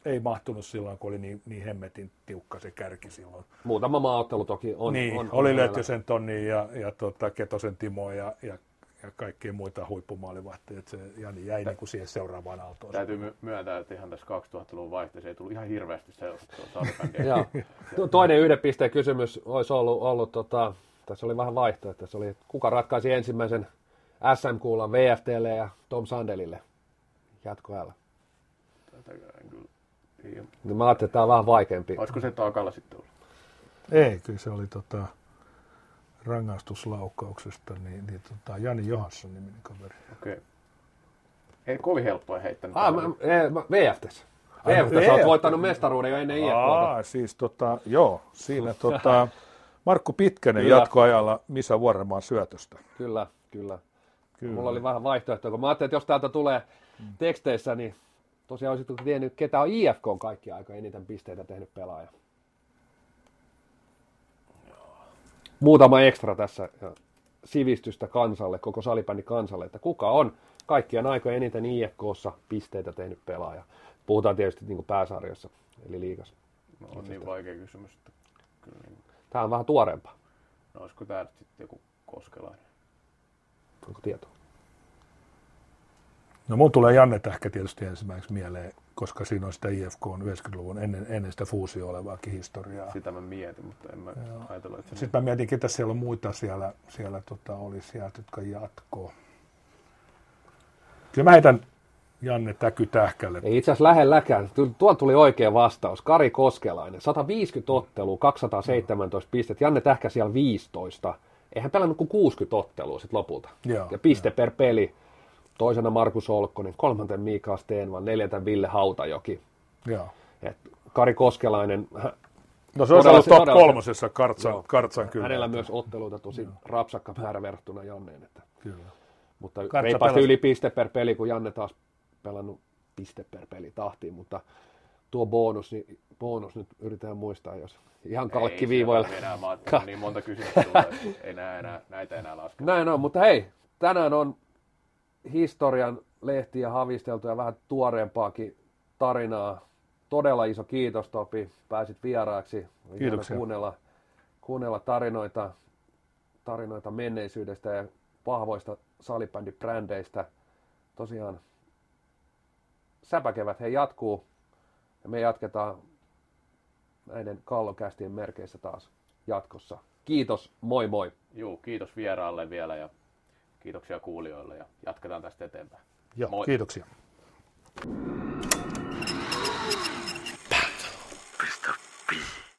Speaker 2: ei mahtunut silloin, kun oli niin, niin hemmetin tiukka se kärki silloin.
Speaker 1: Muutama maaottelu toki on.
Speaker 2: Niin,
Speaker 1: on,
Speaker 2: oli Lötjösen Tonni ja, ja tota, Ketosen Timo ja, ja, ja kaikkia muita huippumaalivahteja. Se Jani jäi niin kuin siihen seuraavaan aaltoon.
Speaker 3: Täytyy myöntää, että ihan tässä 2000-luvun vaihteessa ei tullut ihan hirveästi seurattua <laughs>
Speaker 1: Toinen yhden pisteen kysymys olisi ollut, ollut tota, tässä oli vähän vaihtoehto. Se oli, kuka ratkaisi ensimmäisen SM-kuulan VFTlle ja Tom Sandelille jatkoajalla?
Speaker 3: Kyllä
Speaker 1: niin mä ajattelin, että tämä on vähän vaikeampi.
Speaker 3: Olisiko se takalla sitten ollut?
Speaker 2: Ei, kyllä se oli tota, rangaistuslaukauksesta, niin, niin tota, Jani Johansson niminen kaveri.
Speaker 3: Okei. Okay. Ei kovin helppoa heittänyt.
Speaker 1: Ah, mä, mä, VFTs. VFTs olet voittanut mestaruuden jo ennen IFKta.
Speaker 2: siis tota, joo, siinä <laughs> tota, Markku Pitkänen kyllä. jatkoajalla Misa Vuorenmaan syötöstä.
Speaker 1: Kyllä, kyllä, kyllä. Mulla oli vähän vaihtoehtoja, kun mä ajattelin, että jos täältä tulee teksteissä, niin tosiaan olisitko tiennyt, ketä on IFK on kaikki aika eniten pisteitä tehnyt pelaaja? Muutama ekstra tässä sivistystä kansalle, koko salibändi kansalle, että kuka on kaikkien aikojen eniten IFKssa pisteitä tehnyt pelaaja. Puhutaan tietysti niin kuin pääsarjassa, eli liigas.
Speaker 3: No, on niin vaikea kysymys. Että kyllä niin...
Speaker 1: Tämä on vähän tuoreempaa.
Speaker 3: No olisiko tämä sitten joku koskelainen?
Speaker 1: Onko tietoa?
Speaker 2: No mun tulee Janne Tähkä tietysti ensimmäiseksi mieleen, koska siinä on sitä IFK on 90-luvun ennen, ennen sitä fuusio olevaakin historiaa.
Speaker 3: Sitä mä mietin, mutta en mä Joo. ajatella, että...
Speaker 2: Sitten mä mietin, ketä siellä on muita siellä, siellä tota, oli sieltä, jotka jatkoo. Kyllä mä heitän Janne Täky Tähkälle.
Speaker 1: Ei itse asiassa lähelläkään. Tuon tuli oikea vastaus. Kari Koskelainen. 150 ottelua, 217 pistettä. Janne Tähkä siellä 15. Eihän pelannut kuin 60 ottelua sitten lopulta.
Speaker 2: Joo,
Speaker 1: ja piste jo. per peli toisena Markus Olkkonen, kolmanten Mika Steenvan, neljänten Ville Hautajoki.
Speaker 2: Joo.
Speaker 1: Et Kari Koskelainen...
Speaker 2: No se on ollut top todella, kolmosessa Kartsan, joo, Kartsan kyllä.
Speaker 1: Hänellä myös otteluita tosi no. rapsakka määrä verrattuna Janneen. Että.
Speaker 2: Kyllä.
Speaker 1: Mutta reippaasti yli piste per peli, kun Janne taas pelannut piste per peli tahtiin, mutta tuo bonus, niin bonus nyt yritetään muistaa, jos ihan kalkkiviivoilla.
Speaker 3: Ei enää, mä niin monta kysymystä tulee, ei enää, enää, näitä enää lasketa.
Speaker 1: Näin on, mutta hei, tänään on historian lehtiä havisteltu ja vähän tuoreempaakin tarinaa. Todella iso kiitos Topi, pääsit vieraaksi.
Speaker 2: Kiitoksia.
Speaker 1: Kuunnella, kuunnella tarinoita, tarinoita menneisyydestä ja vahvoista salibändibrändeistä. Tosiaan säpäkevät he jatkuu ja me jatketaan näiden kallokästien merkeissä taas jatkossa. Kiitos, moi moi.
Speaker 3: Joo, kiitos vieraalle vielä ja Kiitoksia kuulijoille ja jatketaan tästä eteenpäin.
Speaker 2: Joo, Moi. kiitoksia.